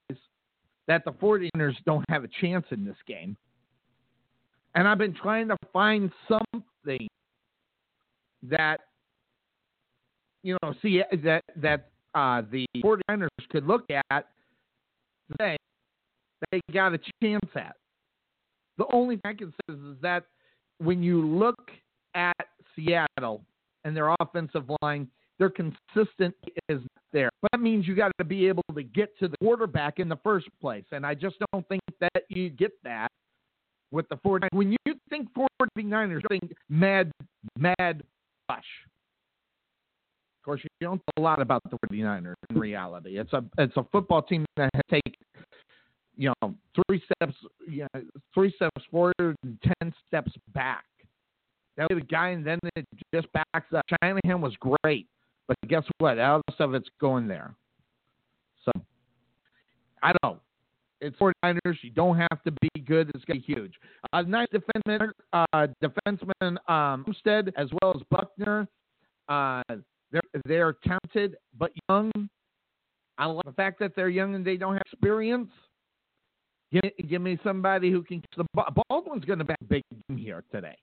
that the 49ers don't have a chance in this game. And I've been trying to find something that, you know, see that that uh, the 49ers could look at say they got a chance at. The only thing I can say is, is that when you look at Seattle and their offensive line, their consistent is there. But that means you got to be able to get to the quarterback in the first place. And I just don't think that you get that with the 49ers. When you think 49ers, you think mad, mad rush. Of course, you don't know a lot about the 49ers in reality. It's a it's a football team that has taken you know, three steps, you know, three steps forward and ten steps back. That was the guy, and then it just backs up. Shanahan was great, but guess what? All the stuff that's going there. So I don't. It's 49ers. You don't have to be good. It's going to be huge. Uh, nice defenseman, uh, defenseman um, Armstead as well as Buckner. Uh, they're they're talented but young. I like the fact that they're young and they don't have experience. Give me, give me somebody who can. The Baldwin's going to be big game here today.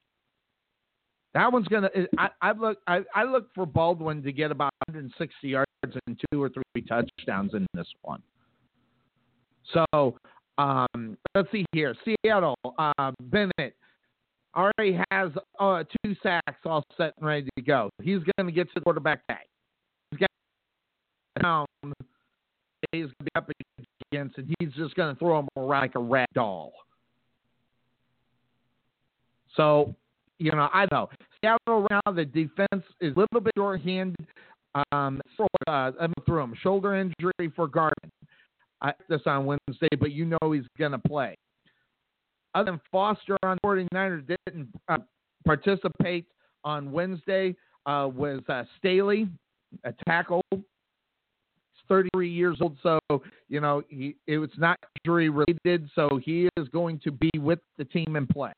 That one's going to. I, look. I, I look for Baldwin to get about 160 yards and two or three touchdowns in this one. So um, let's see here. Seattle. Uh, Bennett already has uh, two sacks all set and ready to go. He's going to get to the quarterback. He's got down. He's going to be up against, and he's just going to throw him around like a rat doll. So, you know, I know Seattle around the defense is a little bit short-handed. Um, for, uh, I'm through him shoulder injury for Garden. I this on Wednesday, but you know he's going to play. Other than Foster on 49ers didn't uh, participate on Wednesday uh, was uh, Staley, a tackle 33 years old, so you know he, it was not injury related. So he is going to be with the team and play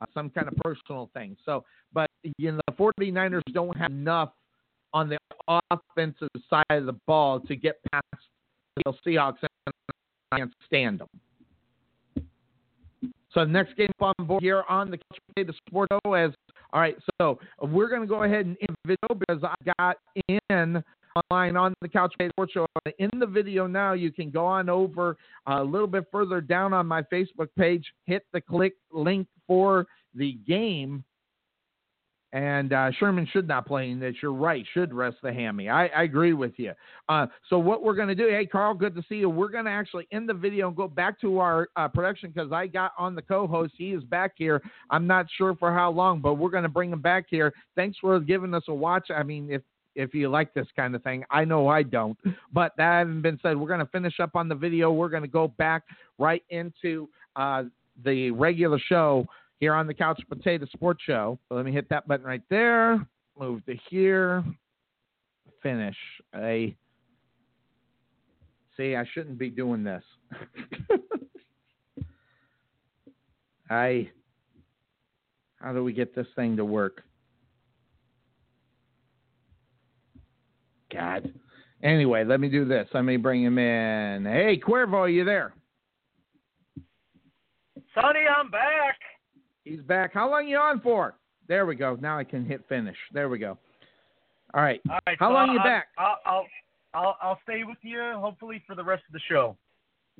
uh, some kind of personal thing. So, but you know, the 49ers don't have enough on the offensive side of the ball to get past the Seahawks and can't stand them. So the next game on board here on the Potato Sports Show as all right. So we're going to go ahead and video because I got in online on the Couch Sports Show. In the video now, you can go on over a little bit further down on my Facebook page, hit the click link for the game. And uh, Sherman should not play in this. You're right. Should rest the hammy. I, I agree with you. Uh, so what we're going to do? Hey, Carl, good to see you. We're going to actually end the video and go back to our uh, production because I got on the co-host. He is back here. I'm not sure for how long, but we're going to bring him back here. Thanks for giving us a watch. I mean, if if you like this kind of thing. I know I don't. But that having been said, we're going to finish up on the video. We're going to go back right into uh, the regular show here on the Couch Potato Sports Show. So let me hit that button right there. Move to here. Finish. A. See, I shouldn't be doing this. [LAUGHS] I. How do we get this thing to work? God. Anyway, let me do this. Let me bring him in. Hey, Cuervo, are you there? Sonny, I'm back. He's back. How long you on for? There we go. Now I can hit finish. There we go. All right. All right. How so long I'll, you back? I'll, I'll I'll I'll stay with you hopefully for the rest of the show.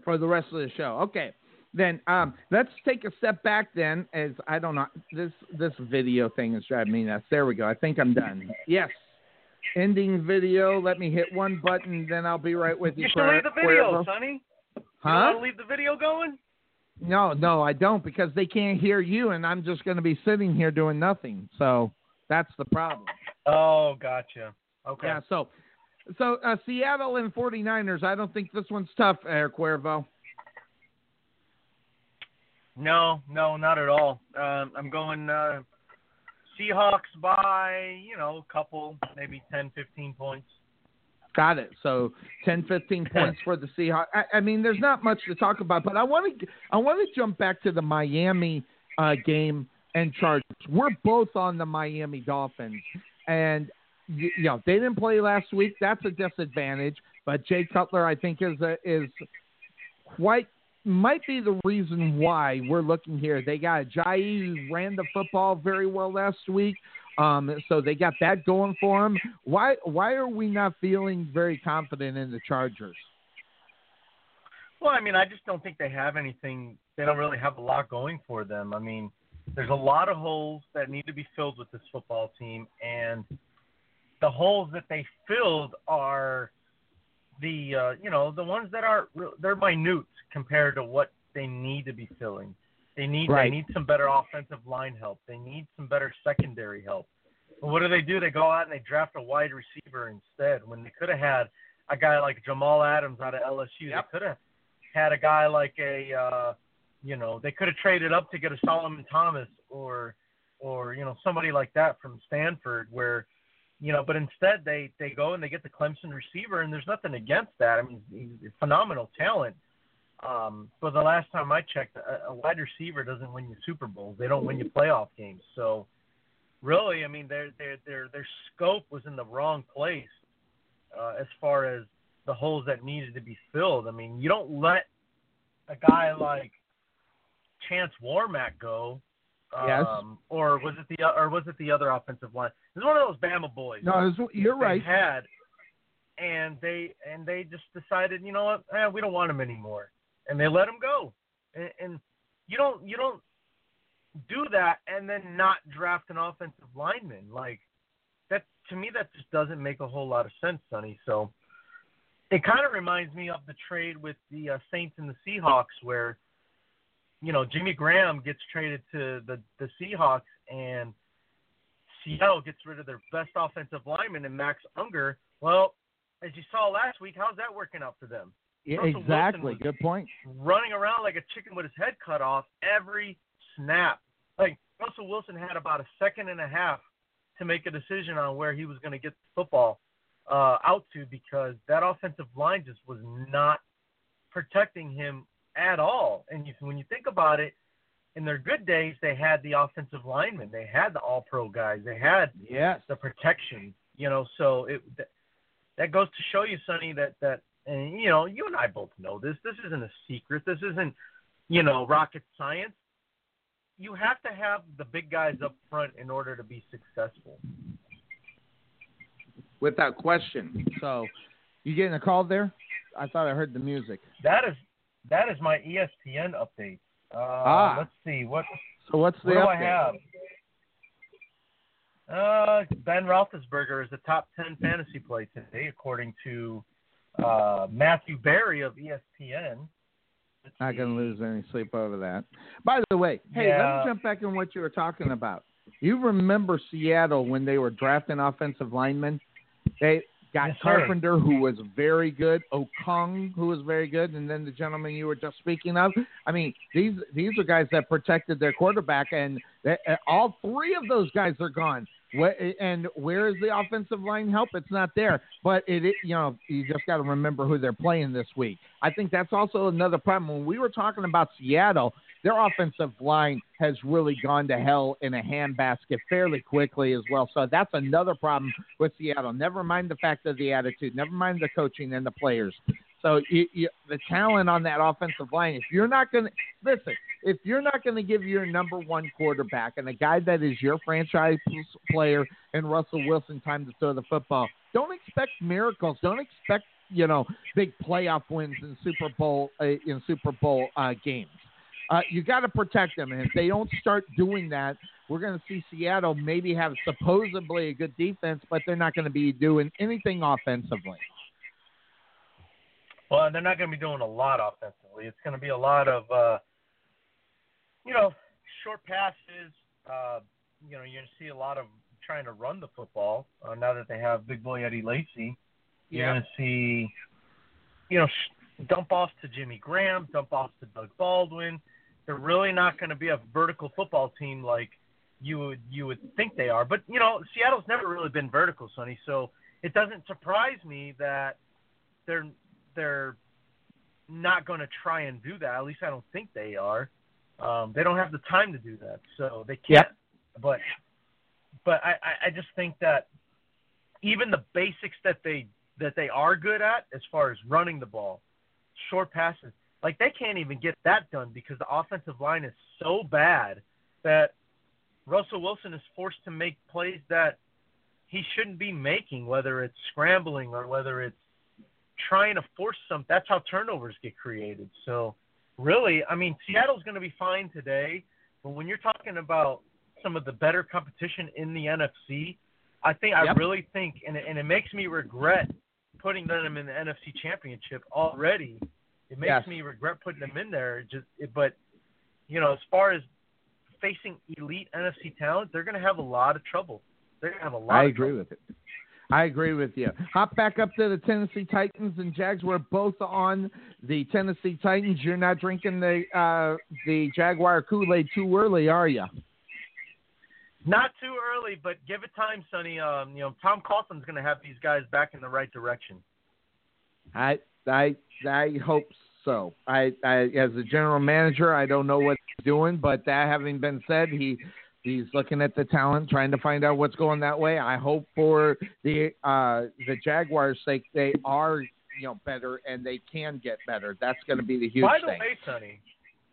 For the rest of the show. Okay. Then um, let's take a step back then as I don't know this this video thing is driving me nuts. There we go. I think I'm done. Yes. Ending video. Let me hit one button, then I'll be right with you. You should leave the video, Sonny. You Huh? leave the video going? No, no, I don't because they can't hear you, and I'm just going to be sitting here doing nothing. So that's the problem. Oh, gotcha. Okay. Yeah. So, so uh, Seattle and 49ers. I don't think this one's tough, Air Cuervo. No, no, not at all. Um, I'm going uh, Seahawks by, you know, a couple, maybe 10, 15 points. Got it. So 10, 15 [LAUGHS] points for the Seahawks. I, I mean, there's not much to talk about, but I want to I want to jump back to the Miami uh, game and Chargers. We're both on the Miami Dolphins, and you, you know they didn't play last week. That's a disadvantage. But Jay Cutler, I think, is a, is quite might be the reason why we're looking here. They got Jai who ran the football very well last week. Um, so they got that going for them. Why why are we not feeling very confident in the Chargers? Well, I mean, I just don't think they have anything. They don't really have a lot going for them. I mean, there's a lot of holes that need to be filled with this football team, and the holes that they filled are the uh, you know the ones that are they're minute compared to what they need to be filling. They need Right. they need some better offensive line help. They need some better secondary help. But what do they do? They go out and they draft a wide receiver instead when they could have had a guy like Jamal Adams out of LSU. Yep. They could have had a guy like a uh, you know they could have traded up to get a Solomon Thomas or or you know somebody like that from Stanford where you know but instead they they go and they get the Clemson receiver and there's nothing against that. I mean he's phenomenal talent. Um, but the last time I checked, a, a wide receiver doesn't win you Super Bowls. They don't win you playoff games. So really, I mean, their their their their scope was in the wrong place uh, as far as the holes that needed to be filled. I mean, you don't let a guy like Chance Warmack go. Um, Yes. Or was it the or was it the other offensive line? It was one of those Bama boys No, it's, you're they right. had, and they and they just decided, you know what, eh, we don't want him anymore, and they let him go. And, and you don't you don't do that and then not draft an offensive lineman like that. To me, that just doesn't make a whole lot of sense, Sonny. So it kind of reminds me of the trade with the uh, Saints and the Seahawks, where you know Jimmy Graham gets traded to the the Seahawks and Seattle gets rid of their best offensive lineman and Max Unger. Well, as you saw last week, how's that working out for them? Yeah, Russell exactly. Good point. Running around like a chicken with his head cut off every snap. Like Russell Wilson had about a second and a half to make a decision on where he was going to get the football uh, out to because that offensive line just was not protecting him at all. And you, when you think about it, in their good days, they had the offensive linemen, they had the All Pro guys, they had yes. the protection. You know, so it that, that goes to show you, Sonny, that that and you know, you and I both know this. This isn't a secret. This isn't, you know, rocket science. You have to have the big guys up front in order to be successful. Without question. So, you getting a call there? I thought I heard the music. That is that is my ESPN update. Uh, Ah. Let's see what. So what's the what do I update? have? Uh, ben Roethlisberger is the top ten fantasy play today, according to uh, Matthew Berry of ESPN. Let's Not going to lose any sleep over that. By the way, hey, let Yeah. me jump back in what you were talking about. You remember Seattle when they were drafting offensive linemen? They got Yes, sir. Carpenter, who was very good, Okung, who was very good, and then the gentleman you were just speaking of. I mean, these these are guys that protected their quarterback, and they, uh, all three of those guys are gone. What, and where is the offensive line help? It's not there. But it, it you know, you just got to remember who they're playing this week. I think that's also another problem. When we were talking about Seattle, their offensive line has really gone to hell in a handbasket fairly quickly as well. So that's another problem with Seattle. Never mind the fact of the attitude. Never mind the coaching and the players. So you, you, the talent on that offensive line. If you're not going to listen, if you're not going to give your number one quarterback and a guy that is your franchise player and Russell Wilson time to throw the football, don't expect miracles. Don't expect you know big playoff wins in Super Bowl uh, in Super Bowl uh, games. Uh, you got to protect them, and if they don't start doing that, we're going to see Seattle maybe have supposedly a good defense, but they're not going to be doing anything offensively. Well, they're not going to be doing a lot offensively. It's going to be a lot of, uh, you know, short passes. Uh, you know, you're going to see a lot of trying to run the football uh, now that they have big boy Eddie Lacy. You're Yeah. going to see, you know, sh- dump offs to Jimmy Graham, dump offs to Doug Baldwin. They're really not going to be a vertical football team like you would you would think they are. But you know, Seattle's never really been vertical, Sonny. So it doesn't surprise me that they're they're not going to try and do that. At least I don't think they are. Um, they don't have the time to do that, so they can't. Yep. But but I, I- I just think that even the basics that they that they are good at, as far as running the ball, short passes, like they can't even get that done because the offensive line is so bad that Russell Wilson is forced to make plays that he shouldn't be making, whether it's scrambling or whether it's trying to force some. That's how turnovers get created. So, really, I mean, Seattle's going to be fine today, but when you're talking about some of the better competition in the NFC, I think I really think, and it, and it makes me regret putting them in the NFC Championship already. It makes Yes. me regret putting them in there. Just, it, but you know, as far as facing elite NFC talent, they're going to have a lot of trouble. They're going to have a lot. I agree trouble. with it. I agree with you. Hop back up to the Tennessee Titans and Jags. We're both on the Tennessee Titans. You're not drinking the uh, the Jaguar Kool Aid too early, are you? Not too early, but give it time, Sonny. Um, you know, Tom Coughlin's going to have these guys back in the right direction. I I I hope so. I, I as a general manager, I don't know what he's doing, but that having been said, he he's looking at the talent, trying to find out what's going that way. I hope for the uh, the Jaguars' sake, they are you know better and they can get better. That's going to be the huge By the thing. way, Sonny.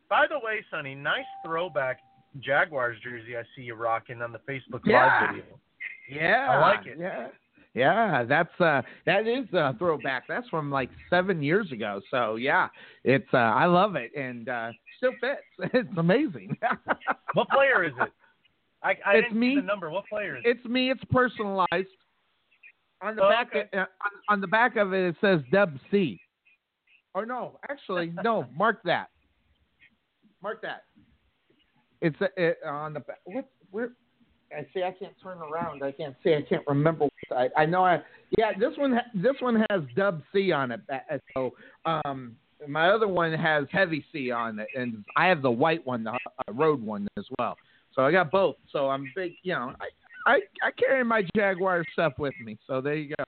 By the way, Sonny, nice throwback Jaguars jersey I see you rocking on the Facebook Yeah. Live video. Yeah, I like it. Yeah, yeah, that's uh, that is a throwback. That's from like seven years ago. So yeah, it's uh, I love it and uh, still fits. [LAUGHS] It's amazing. [LAUGHS] What player is it? I, I It's didn't me. see the number. What player is it? It's me. It's personalized. On the Oh, back, okay. uh, on, on the back of it, it says Dub C. Or no, actually, no. [LAUGHS] Mark that. Mark that. It's uh, it, on the back. What? Where? I see. I can't turn around. I can't see. I can't remember. I, I know. I yeah. This one. ha- This one has Dub C on it. Uh, So um, my other one has Heavy C on it, and I have the white one, the uh, road one as well. So I got both. So I'm big. You know, I I, I carry my Jaguar stuff with me. So there you go.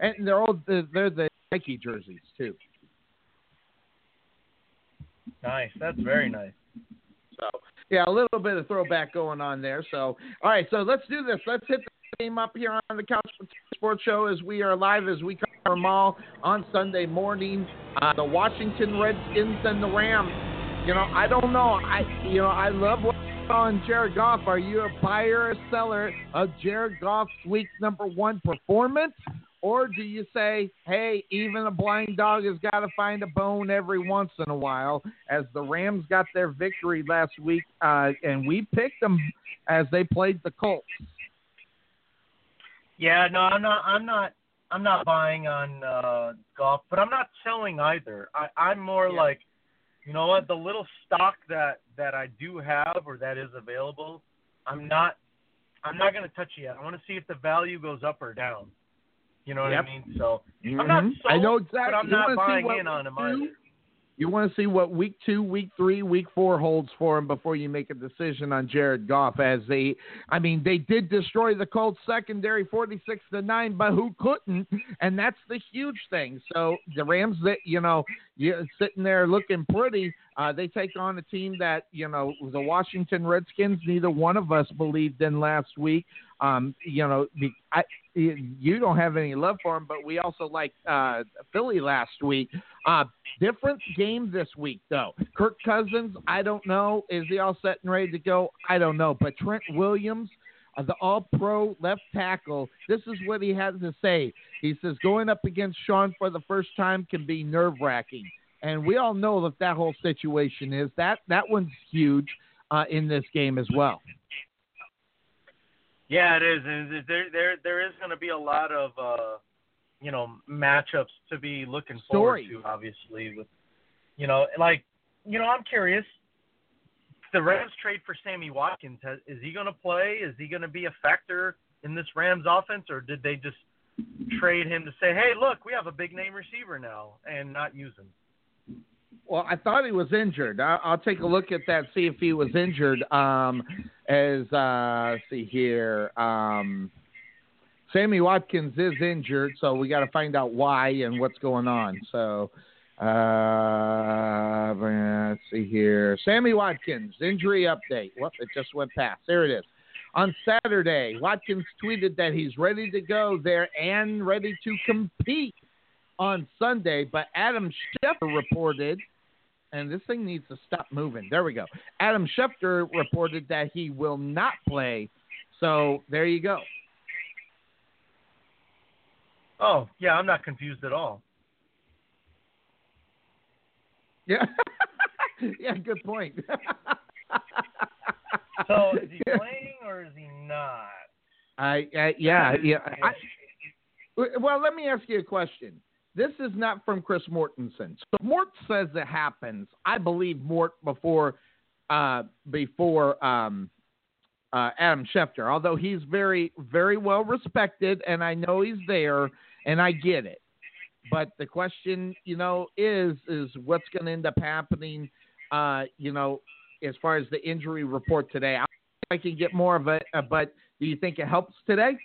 and they're all they're the Nike jerseys too. Nice. That's very nice. So yeah, a little bit of throwback going on there. So all right, so let's do this. Let's hit the game up here on the Couch Sports Show as we are live as we cover them all on Sunday morning. Uh, the Washington Redskins and the Rams. You know, I don't know. I you know I love what on Jared Goff. Are you a buyer or seller of Jared Goff's week number one performance? Or do you say, hey, even a blind dog has got to find a bone every once in a while, as the Rams got their victory last week, uh, and we picked them as they played the Colts. Yeah, no, I'm not. I'm not. I'm not buying on uh, Goff, but I'm not selling either. I, I'm more Yeah. like, you know what, the little stock that that I do have or that is available, I'm not. I'm not going to touch it yet. I want to see if the value goes up or down. You know what Yep. I mean? So I'm not Mhm. sold, I know exactly. but I'm You not buying in on we either. You want to see what week two, week three, week four holds for him before you make a decision on Jared Goff. As they, I mean, they did destroy the Colts secondary, forty-six to nine, but who couldn't? And that's the huge thing. So the Rams, that you know, you're sitting there looking pretty. Uh, they take on a team that you know the Washington Redskins. Neither one of us believed in last week. Um, you know, I, you don't have any love for them, but we also like uh, Philly last week. Uh, different game this week, though. Kirk Cousins, I don't know. Is he all set and ready to go? I don't know. But Trent Williams, uh, the all pro left tackle, this is what he had to say. He says, going up against Sean for the first time can be nerve wracking. And we all know that that whole situation is. That, that one's huge uh, in this game as well. Yeah, it is. And there there there is going to be a lot of uh, you know matchups to be looking Story. forward to. Obviously, with you know like you know I'm curious. The Rams trade for Sammy Watkins. Has, is he going to play? Is he going to be a factor in this Rams offense, or did they just trade him to say, "Hey, look, we have a big name receiver now," and not use him? Well, I thought he was injured. I, I'll take a look at that, see if he was injured. Um, as uh, see here, um, Sammy Watkins is injured, so we got to find out why and what's going on. So, uh, let's see here, Sammy Watkins injury update. Whoop, it just went past. There it is. On Saturday, Watkins tweeted that he's ready to go there and ready to compete on Sunday, but Adam Schefter reported, and this thing needs to stop moving. There we go. Adam Schefter reported that he will not play. So there you go. Oh, yeah, I'm not confused at all. Yeah. [LAUGHS] yeah, good point. [LAUGHS] So is he playing or is he not? I, I yeah, yeah. [LAUGHS] I, well, let me ask you a question. This is not from Chris Mortensen. So Mort says it happens. I believe Mort before uh, before um, uh, Adam Schefter, although he's very very well respected, and I know he's there, and I get it. But the question, you know, is is what's going to end up happening? Uh, you know, as far as the injury report today, I, I can get more of it. Uh, but do you think it helps today?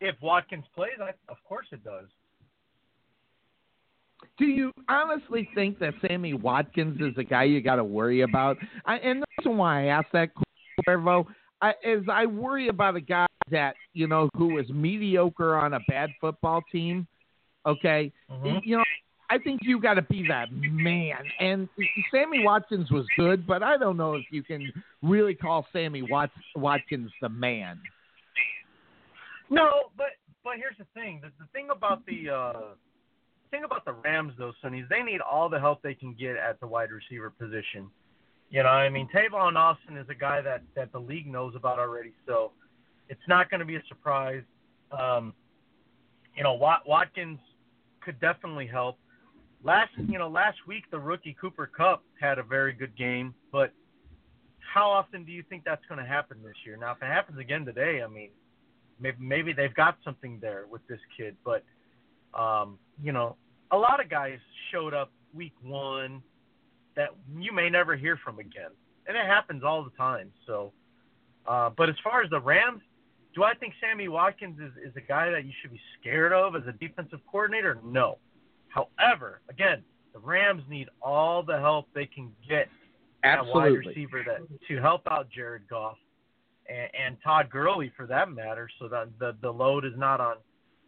If Watkins plays, I, of course it does. Do you honestly think that Sammy Watkins is the guy you got to worry about? I, and the reason why I asked that, Cuervo, I, is I worry about a guy that you know who is mediocre on a bad football team. Okay, Mhm. you know, I think you got to be that man. And Sammy Watkins was good, but I don't know if you can really call Sammy Wat- Watkins the man. No, but but here's the thing. The, the thing about the uh, thing about the Rams though, Sonny, is they need all the help they can get at the wide receiver position. You know, I mean, Tavon Austin is a guy that that the league knows about already, so it's not going to be a surprise. Um, you know, Wat, Watkins could definitely help. Last, you know, last week the rookie Cooper Kupp had a very good game, but how often do you think that's going to happen this year? Now, if it happens again today, I mean, maybe maybe they've got something there with this kid, but um, you know, a lot of guys showed up week one that you may never hear from again, and it happens all the time. So, uh, but as far as the Rams, Do I think Sammy Watkins is, is a guy that you should be scared of as a defensive coordinator? No. However, again, the Rams need all the help they can get at wide receiver that to help out Jared Goff and, and Todd Gurley for that matter, so that the the load is not on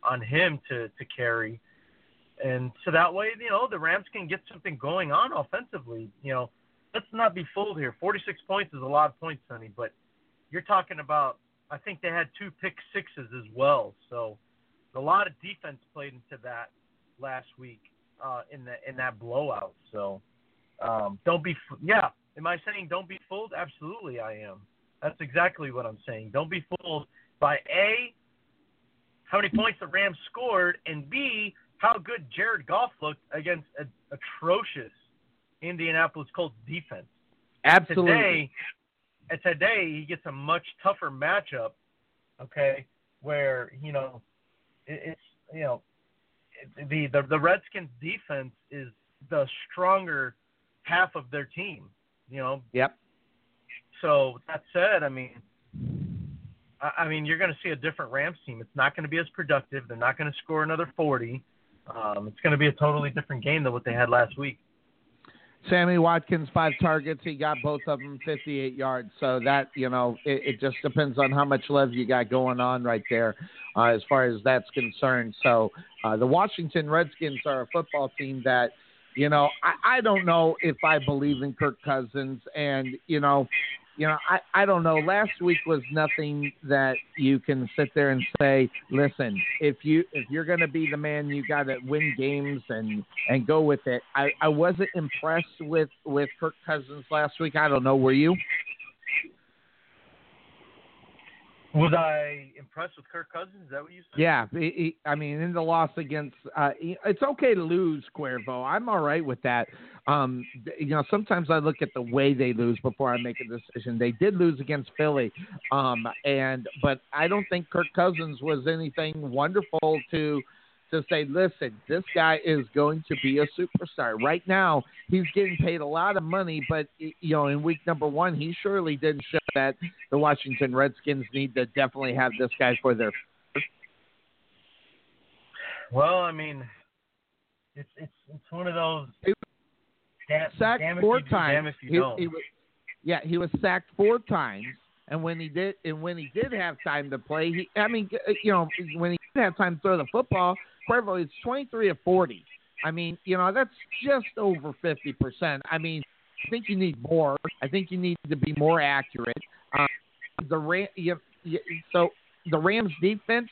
on him to to carry. And so that way, you know, the Rams can get something going on offensively. You know, let's not be fooled here. 46 points is a lot of points, Sonny, but you're talking about. I think they had two pick sixes as well, so a lot of defense played into that last week uh, in the in that blowout. So um, don't be yeah. Am I saying don't be fooled? Absolutely, I am. That's exactly what I'm saying. Don't be fooled by a how many points the Rams scored, and b how good Jared Goff looked against a atrocious Indianapolis Colts defense. Absolutely. Today, and today he gets a much tougher matchup. Okay, where you know it, it's you know the, the the Redskins defense is the stronger half of their team. You know. Yep. So that said, I mean, I, mean you're going to see a different Rams team. It's not going to be as productive. They're not going to score another 40. Um, it's going to be a totally different game than what they had last week. Sammy Watkins, five targets. He got both of them 58 yards. So that, you know, it, it just depends on how much love you got going on right there uh, as far as that's concerned. So uh, the Washington Redskins are a football team that, you know, I, I don't know if I believe in Kirk Cousins. And, you know, you know, I, I don't know. Last week was nothing that you can sit there and say, listen, if you if you're gonna be the man, you gotta win games and and go with it. I, I wasn't impressed with with Kirk Cousins last week. I don't know, were you? Was I impressed with Kirk Cousins? Is that what you said? Yeah, he, I mean, in the loss against, uh, it's okay to lose, Cuervo. I'm all right with that. Um, you know, sometimes I look at the way they lose before I make a decision. They did lose against Philly, um, and but I don't think Kirk Cousins was anything wonderful to to say, listen, this guy is going to be a superstar. Right now, he's getting paid a lot of money, but you know, in week number one, he surely didn't show that the Washington Redskins need to definitely have this guy for their. Well, I mean, it's it's it's one of those. Damn, sacked damn four do, times. Damn if you He- he was- yeah, he was sacked four times, and when he did, and when he did have time to play, he, I mean, uh, you know, when he didn't have time to throw the football, It's twenty three of forty. I mean, you know, that's just over fifty percent. I mean, I think you need more. I think you need to be more accurate. Um, the Ram, you, you, so the Rams defense,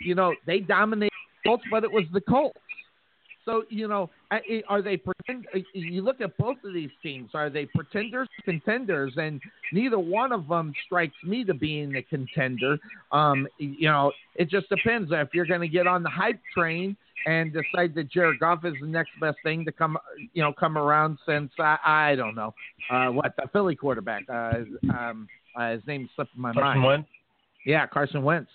you know, they dominated the Colts, but it was the Colts. So you know, are they pretend? You look at both of these teams. Are they pretenders, contenders? And neither one of them strikes me to being a contender. Um, you know, it just depends if you're going to get on the hype train and decide that Jared Goff is the next best thing to come, you know, come around since I, I don't know uh, what the Philly quarterback. Uh, um, uh, his name slipped my mind. Carson mind. Wentz. Yeah, Carson Wentz.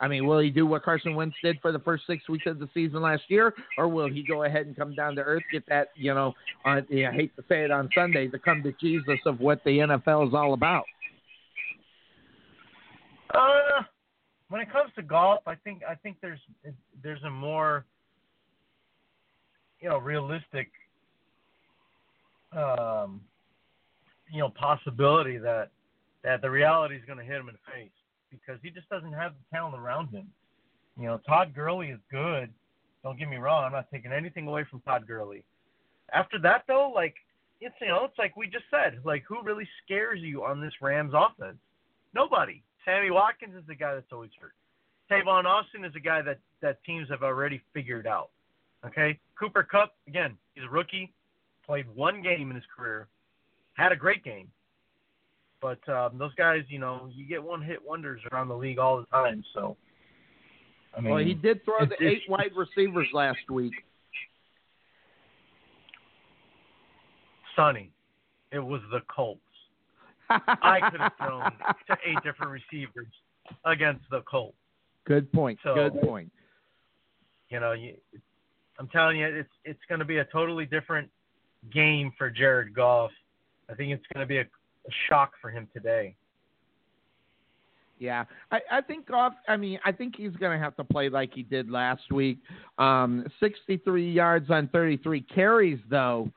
I mean, will he do what Carson Wentz did for the first six weeks of the season last year, or will he go ahead and come down to earth, get that, you know, on, I hate to say it on Sunday, to come to Jesus of what the NFL is all about? Uh, when it comes to Goff, I think I think there's there's a more you know realistic um, you know possibility that that the reality is going to hit him in the face because he just doesn't have the talent around him. You know, Todd Gurley is good. Don't get me wrong. I'm not taking anything away from Todd Gurley. After that, though, like it's you know, it's like we just said, like who really scares you on this Rams offense? Nobody. Sammy Watkins is the guy that's always hurt. Tavon Austin is a guy that that teams have already figured out. Okay, Cooper Kupp again, he's a rookie, played one game in his career, had a great game. But um, those guys, you know, you get one hit wonders around the league all the time. So, I mean, well, he did throw the eight wide receivers last week. Sonny, it was the Colts. I could have thrown to eight different receivers against the Colts. Good point. So- Good point. You know, you, I'm telling you, it's it's going to be a totally different game for Jared Goff. I think it's going to be a, a shock for him today. Yeah, I, I think Goff. I mean, I think he's going to have to play like he did last week. Um, 63 yards on 33 carries, though.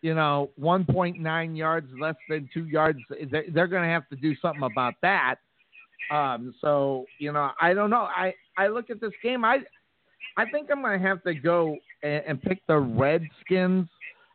You know, 1.9 yards less than two yards. They're, they're going to have to do something about that. Um, so you know, I don't know. I I look at this game. I I think I'm going to have to go and, and pick the Redskins.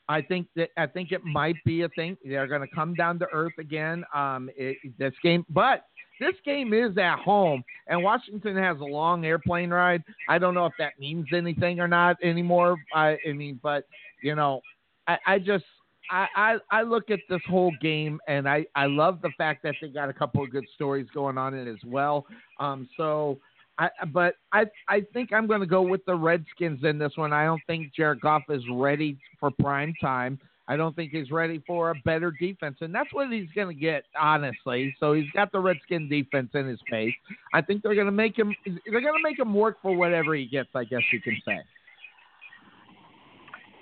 I think that I think it might be a thing. They're going to come down to earth again. Um, it, this game, but this game is at home, and Washington has a long airplane ride. I don't know if that means anything or not anymore. I, I mean, but you know, I, I just I, I I look at this whole game, and I I love the fact that they got a couple of good stories going on in it as well. Um, so. I, but I I think I'm going to go with the Redskins in this one. I don't think Jared Goff is ready for prime time. I don't think he's ready for a better defense, and that's what he's going to get, honestly. So he's got the Redskin defense in his face. I think they're going to make him. They're going to make him work for whatever he gets. I guess you can say.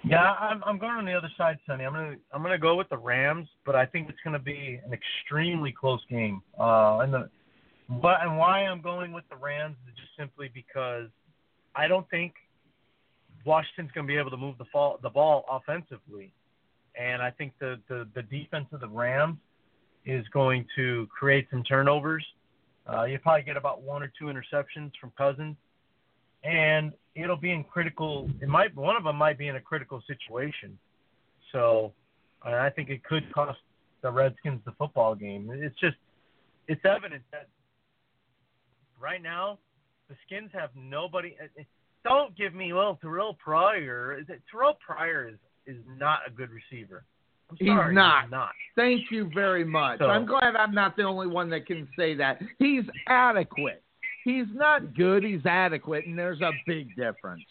Yeah, I'm I'm going on the other side, Sonny. I'm gonna I'm gonna go with the Rams, but I think it's gonna be an extremely close game. Uh, and the but and why I'm going with the Rams is just simply because I don't think Washington's gonna be able to move the ball the ball offensively, and I think the the the defense of the Rams is going to create some turnovers. Uh, you probably get about one or two interceptions from Cousins, and it'll be in critical. It might one of them might be in a critical situation. So, I think it could cost the Redskins the football game. It's just it's evident that right now the Skins have nobody. uh, Don't give me well Terrelle Pryor. Terrelle Pryor is is not a good receiver. He's not. He's not. Thank you very much. So- I'm glad I'm not the only one that can say that. He's adequate. He's not good. He's adequate, and there's a big difference.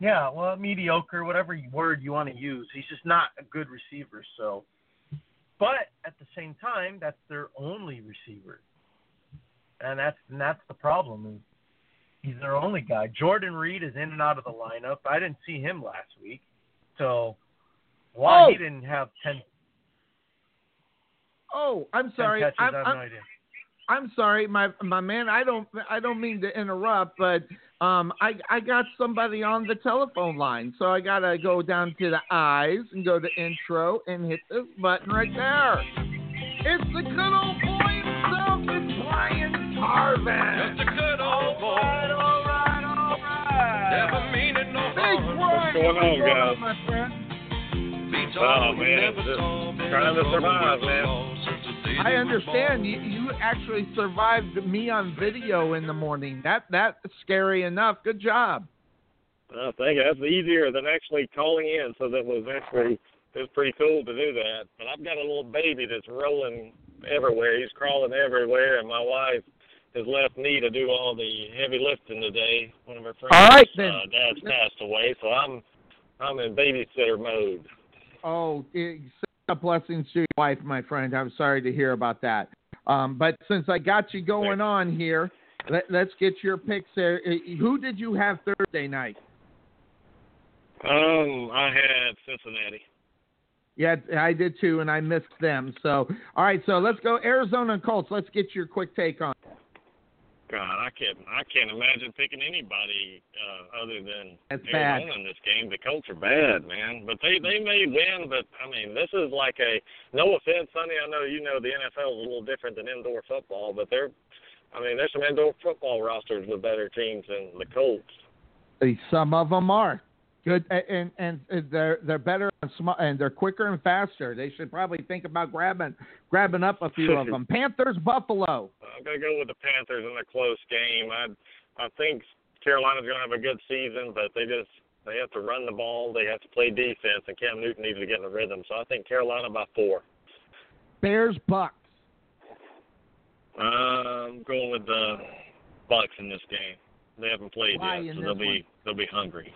Yeah, well, mediocre, whatever word you want to use. He's just not a good receiver. So, but at the same time, that's their only receiver, and that's and that's the problem. Is he's their only guy. Jordan Reed is in and out of the lineup. I didn't see him last week, so why Oh! he didn't have ten, Oh, I'm 10 sorry. catches, I'm, I have I'm, no idea. I'm sorry, my my man. I don't I don't mean to interrupt, but um, I I got somebody on the telephone line, so I gotta go down to the eyes and go to intro and hit this button right there. It's the good old boy Brian Tarvin. Just a good old boy. All right, all right, all right. Never meaning no Big harm. Brian, going on, what's going guys? on, my friend? Oh, man, just trying to survive, man. law since the day I understand you, you actually survived me on video in the morning. That that's scary enough. Good job. I think that's easier than actually calling in, so that was actually it was pretty cool to do that. But I've got a little baby that's rolling everywhere. He's crawling everywhere, and my wife has left me to do all the heavy lifting today. One of her friends' All right, then. uh, dad's passed away, so I'm I'm in babysitter mode. Oh, it, blessings to your wife, my friend. I'm sorry to hear about that. Um, but since I got you going on here, let, let's get your picks there. Uh, Who did you have Thursday night? Um, I had Cincinnati. Yeah, I did too, and I missed them. So, all right, so let's go Arizona Colts. Let's get your quick take on. it. God, I can't I can't imagine picking anybody uh, other than That's Arizona bad. in this game. The Colts are bad, man. But they they may win, but I mean this is like a no offense, Sonny. I know you know the NFL is a little different than indoor football, but they're I mean there's some indoor football rosters with better teams than the Colts. Some of them are good, and and, they're they're better and sm- and they're quicker and faster. They should probably think about grabbing grabbing up a few of [LAUGHS] them. Panthers, Buffalo. I'm gonna go with the Panthers in a close game. I I think Carolina's gonna have a good season, but they just they have to run the ball, they have to play defense, and Cam Newton needs to get in a rhythm. So I think Carolina by four. Bears, Bucks. I'm going with the Bucks in this game. They haven't played Why yet, so they'll be they'll be hungry.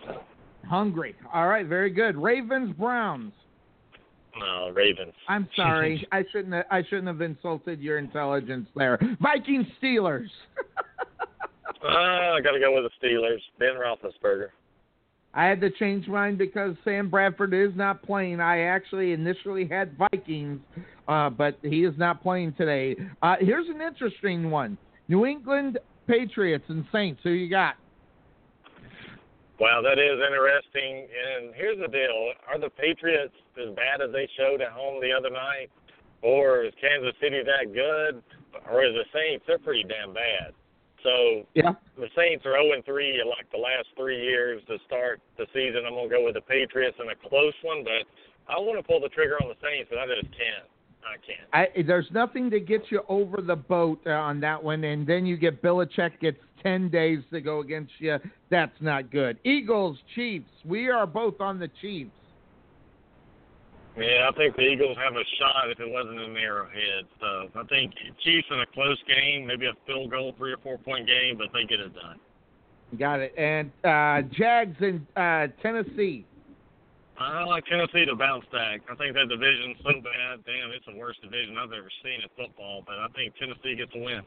Hungry. All right, very good. Ravens, Browns. No, Ravens. I'm sorry. I shouldn't. Have, I shouldn't have insulted your intelligence there. Vikings, Steelers. Uh, [LAUGHS] I got to go with the Steelers. Ben Roethlisberger. I had to change mine because Sam Bradford is not playing. I actually initially had Vikings, uh, but he is not playing today. Uh, here's an interesting one: New England Patriots and Saints. Who you got? Wow, that is interesting. And here's the deal: Are the Patriots as bad as they showed at home the other night, or is Kansas City that good, or is the Saints? They're pretty damn bad. So yeah, the Saints are 0 3 like the last three years to start the season. I'm gonna go with the Patriots in a close one, but I want to pull the trigger on the Saints, but I just can't. I can't. I, there's nothing to get you over the boat uh, on that one, and then you get Belichick gets ten days to go against you. That's not good. Eagles, Chiefs. We are both on the Chiefs. Yeah, I think the Eagles have a shot if it wasn't in Arrowhead. So I think Chiefs in a close game, maybe a field goal, three or four point game, but they get it done. Got it. And uh, Jags in uh, Tennessee. I like Tennessee to bounce back. I think that division's so bad. Damn, it's the worst division I've ever seen in football. But I think Tennessee gets a win.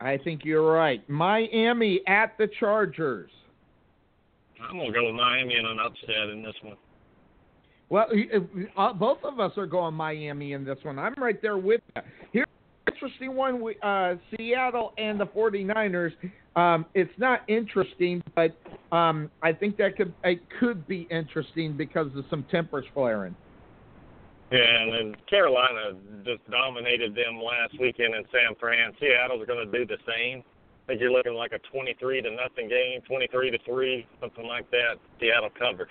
I think you're right. Miami at the Chargers. I'm gonna go with Miami in an upset in this one. Well, uh, both of us are going Miami in this one. I'm right there with you. Here's an interesting one with uh, Seattle and the 49ers. Um, it's not interesting, but um, I think that could it could be interesting because of some tempers flaring. Yeah, and then Carolina just dominated them last weekend in San Fran. Seattle's going to do the same. I think you're looking like a 23 to nothing game, 23 to three, something like that. Seattle covers.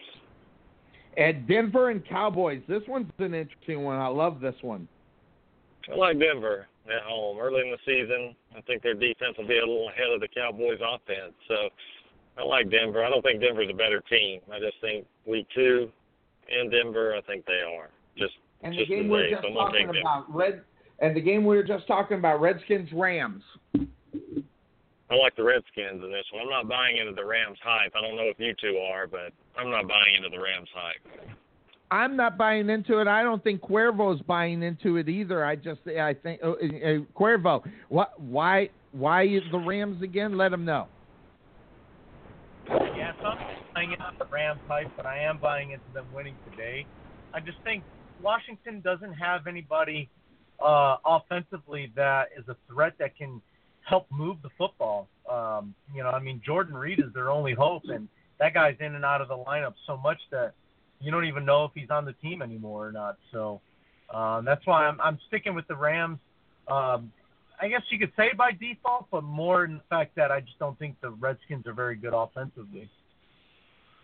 At Denver and Cowboys. This one's an interesting one. I love this one. I like Denver at home early in the season. I think their defense will be a little ahead of the Cowboys' offense. So I like Denver. I don't think Denver's a better team. I just think week two in Denver, I think they are. Just and just the game the we way. are just So talking about red. And the game we were just talking about Redskins Rams. I like the Redskins in this one. I'm not buying into the Rams hype. I don't know if you two are, but I'm not buying into the Rams hype. I'm not buying into it. I don't think Cuervo's buying into it either. I just I think uh, uh, Cuervo. What? Why? Why is the Rams again? Let them know. Yeah, so I'm buying into the Rams hype, but I am buying into them winning today. I just think Washington doesn't have anybody uh, offensively that is a threat that can help move the football. Um, you know, I mean, Jordan Reed is their only hope, and that guy's in and out of the lineup so much that you don't even know if he's on the team anymore or not. So um, that's why I'm, I'm sticking with the Rams. Um, I guess you could say by default, but more in the fact that I just don't think the Redskins are very good offensively.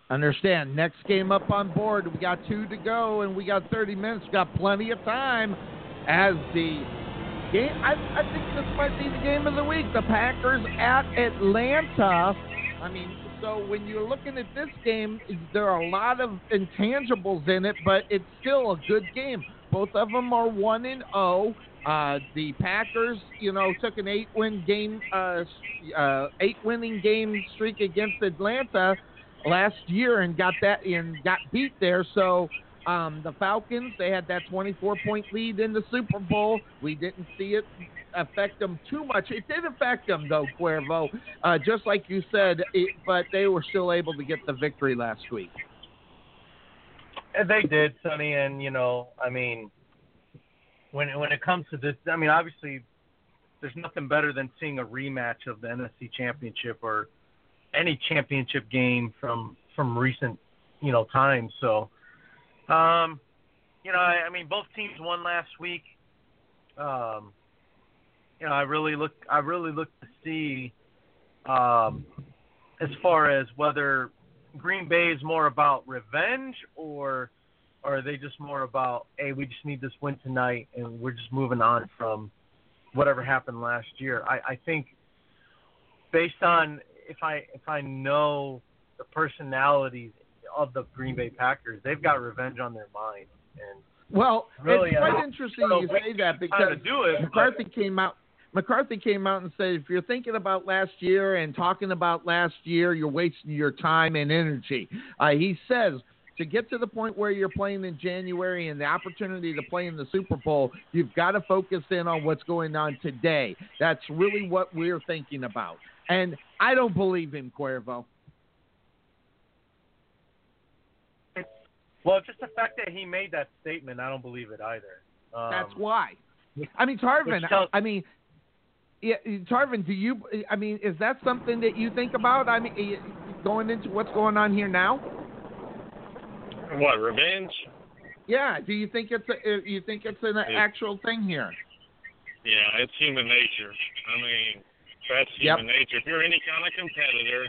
Understand. Next game up on board. We got two to go, and we got 30 minutes. We got plenty of time. As the game, I, I think this might be the game of the week. The Packers at Atlanta. I mean, so when you're looking at this game, there are a lot of intangibles in it, but it's still a good game. Both of them are one and zero. Uh, the Packers, you know, took an eight-win game, uh, uh, eight-winning game streak against Atlanta last year and got that and got beat there. So um, the Falcons, they had that 24-point lead in the Super Bowl. We didn't see it affect them too much. It did affect them though, Cuervo, uh, just like you said. It, but they were still able to get the victory last week. And they did, Sonny, and you know, I mean, when when it comes to this, I mean, obviously, there's nothing better than seeing a rematch of the NFC Championship or any championship game from from recent, you know, times. So, um, you know, I, I mean, both teams won last week. Um, you know, I really look, I really look to see, um, as far as whether Green Bay is more about revenge or, or are they just more about, hey, we just need this win tonight and we're just moving on from whatever happened last year. I, I think based on if I if I know the personalities of the Green Bay Packers, they've got revenge on their mind. And Well, Really, it's quite interesting you say that because do it, but- McCarthy came out. McCarthy came out and said, if you're thinking about last year and talking about last year, you're wasting your time and energy. Uh, he says to get to the point where you're playing in January and the opportunity to play in the Super Bowl, you've got to focus in on what's going on today. That's really what we're thinking about. And I don't believe him, Cuervo. Well, just the fact that he made that statement, I don't believe it either. Um, That's why. I mean, Tarvin. tells- I mean, yeah, Tarvin. Do you? I mean, is that something that you think about? I mean, eh, going into what's going on here now. What revenge? Yeah. Do you think it's a? eh, You think it's an actual thing here? Yeah, it's human nature. I mean, that's Yep. human nature. If you're any kind of competitor,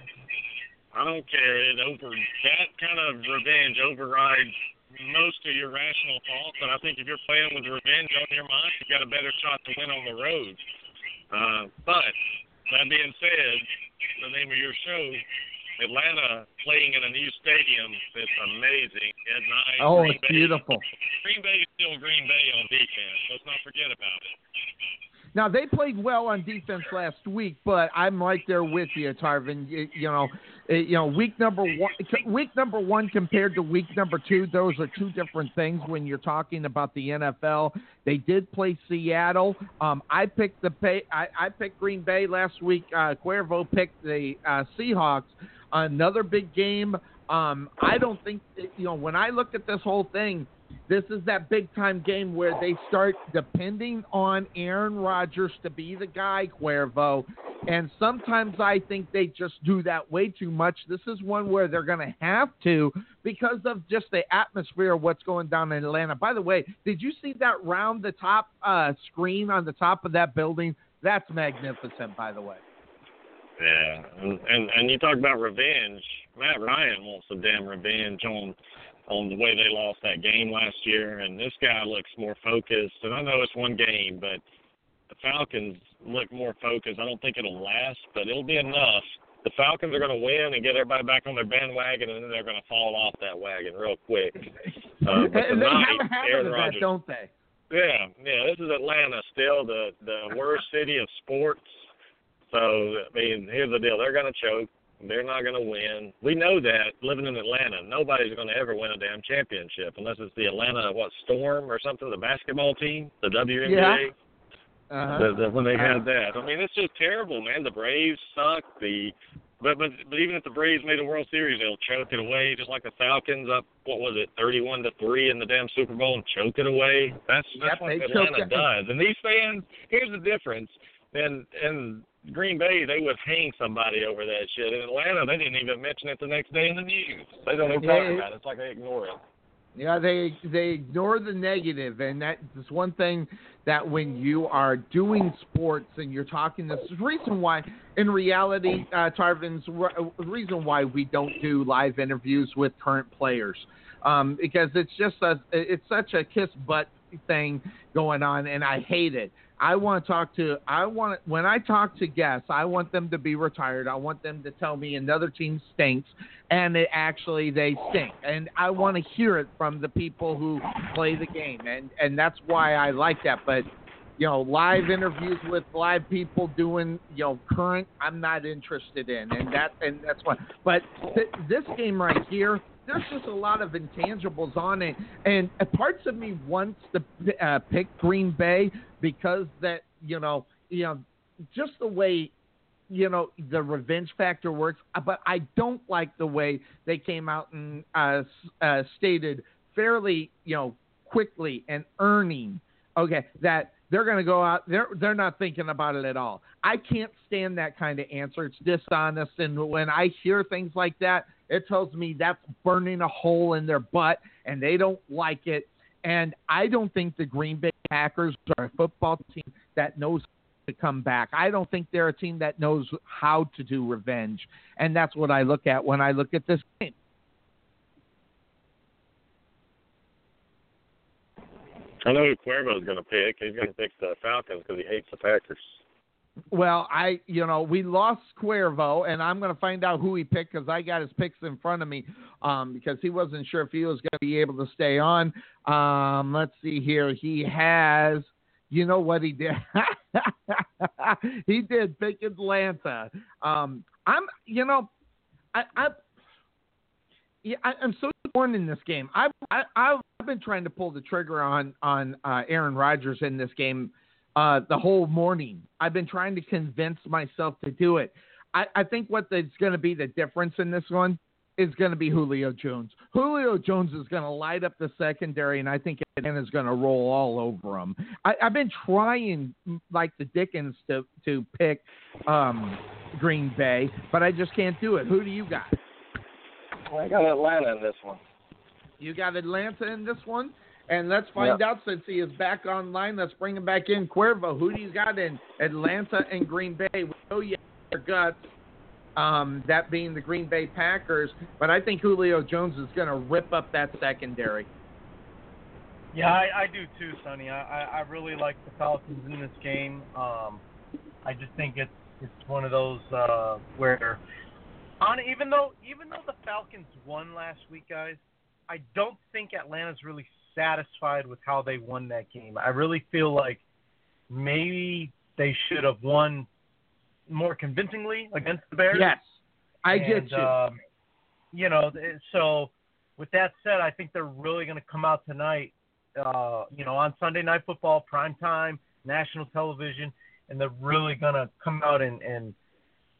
I don't care. It over that kind of revenge overrides most of your rational thoughts. And I think if you're playing with revenge on your mind, you've got a better shot to win on the road. Uh, but that being said, the name of your show, Atlanta playing in a new stadium, it's amazing at night. Oh, Green it's Bay- beautiful. Green Bay is still Green Bay on defense. Let's not forget about it. Now they played well on defense last week, but I'm right there with you, Tarvin. You, you know, you know, week number one, week number one compared to week number two, those are two different things when you're talking about the NFL. They did play Seattle. Um, I picked the pay, I, I picked Green Bay last week. Uh, Cuervo picked the uh, Seahawks. Another big game. Um, I don't think you know when I look at this whole thing. This is that big time game where they start depending on Aaron Rodgers to be the guy, Cuervo. And sometimes I think they just do that way too much. This is one where they're going to have to because of just the atmosphere of what's going down in Atlanta. By the way, did you see that round the top uh, screen on the top of that building? That's magnificent, by the way. Yeah, and, and and you talk about revenge. Matt Ryan wants some damn revenge on on the way they lost that game last year, and this guy looks more focused. And I know it's one game, but the Falcons look more focused. I don't think it'll last, but it'll be enough. The Falcons are going to win and get everybody back on their bandwagon, and then they're going to fall off that wagon real quick. Uh, [LAUGHS] but tonight, have a habit Aaron of that, Rodgers, don't they? yeah, yeah. This is Atlanta, still the the worst city of sports. So I mean, here's the deal: they're going to choke. They're not going to win. We know that living in Atlanta, nobody's going to ever win a damn championship unless it's the Atlanta what Storm or something, the basketball team, the WNBA. Yeah. Uh-huh. The, the, when they had that, I mean, it's just terrible, man. The Braves suck. The but but but even if the Braves made a World Series, they'll choke it away, just like the Falcons up. What was it, thirty-one to three in the damn Super Bowl, and choke it away. That's that's Yep, what they Atlanta choked does. And these fans, here's the difference. In in Green Bay, they would hang somebody over that shit. In Atlanta, they didn't even mention it the next day in the news. They don't even talk about it. It's like they ignore it. Yeah, they they ignore the negative, and that's one thing that when you are doing sports and you're talking, this is the reason why, in reality, uh, Tarvin's reason why we don't do live interviews with current players, um, because it's just a it's such a kiss butt thing going on, and I hate it. I want to talk to I want when I talk to guests, I want them to be retired. I want them to tell me another team stinks and it actually they stink. And I want to hear it from the people who play the game. And and that's why I like that. But you know, live interviews with live people doing, you know, current, I'm not interested in, and that and that's why. But th- this game right here, there's just a lot of intangibles on it, and uh, parts of me wants to uh, pick Green Bay because that, you know, you know, just the way you know the revenge factor works. Uh, but i don't like the way they came out and uh, uh, stated fairly you know quickly and earning okay that they're going to go out they're they're not thinking about it at all. I can't stand that kind of answer. It's dishonest. And when i hear things like that it tells me that's burning a hole in their butt and they don't like it and i don't think the green bay packers are a football team that knows to come back. I don't think they're a team that knows how to do revenge, and that's what I look at when I look at this game. I know who Cuervo's going to pick. He's going to pick the Falcons because he hates the Packers. Well, I, you know, we lost Cuervo, and I'm going to find out who he picked because I got his picks in front of me um, because he wasn't sure if he was going to be able to stay on. Um, let's see here. He has, you know what he did? [LAUGHS] he did pick Atlanta. Um, I'm, you know, I, I, yeah, I, I'm so torn in this game. I've, I, I've been trying to pull the trigger on on uh, Aaron Rodgers in this game uh, the whole morning. I've been trying to convince myself to do it. I, I think what is going to be the difference in this one is going to be Julio Jones. Julio Jones is going to light up the secondary, and I think Atlanta's going to roll all over him. I, I've been trying, like the Dickens, to to pick um, Green Bay, but I just can't do it. Who do you got? I got Atlanta in this one. You got Atlanta in this one? And let's find Yep. out since he is back online. Let's bring him back in. Cuervo, who do you got in Atlanta and Green Bay? We know you have your guts, um, that being the Green Bay Packers, but I think Julio Jones is going to rip up that secondary. Yeah, I, I do too, Sonny. I, I, I really like the Falcons in this game. Um, I just think it's it's one of those uh, where, on even though even though the Falcons won last week, guys, I don't think Atlanta's really satisfied with how they won that game. I really feel like maybe they should have won more convincingly against the Bears. Yes, I and, get you. Um, you know, so with that said, I think they're really going to come out tonight. Uh, you know, on Sunday Night Football, prime time, national television, and they're really going to come out and and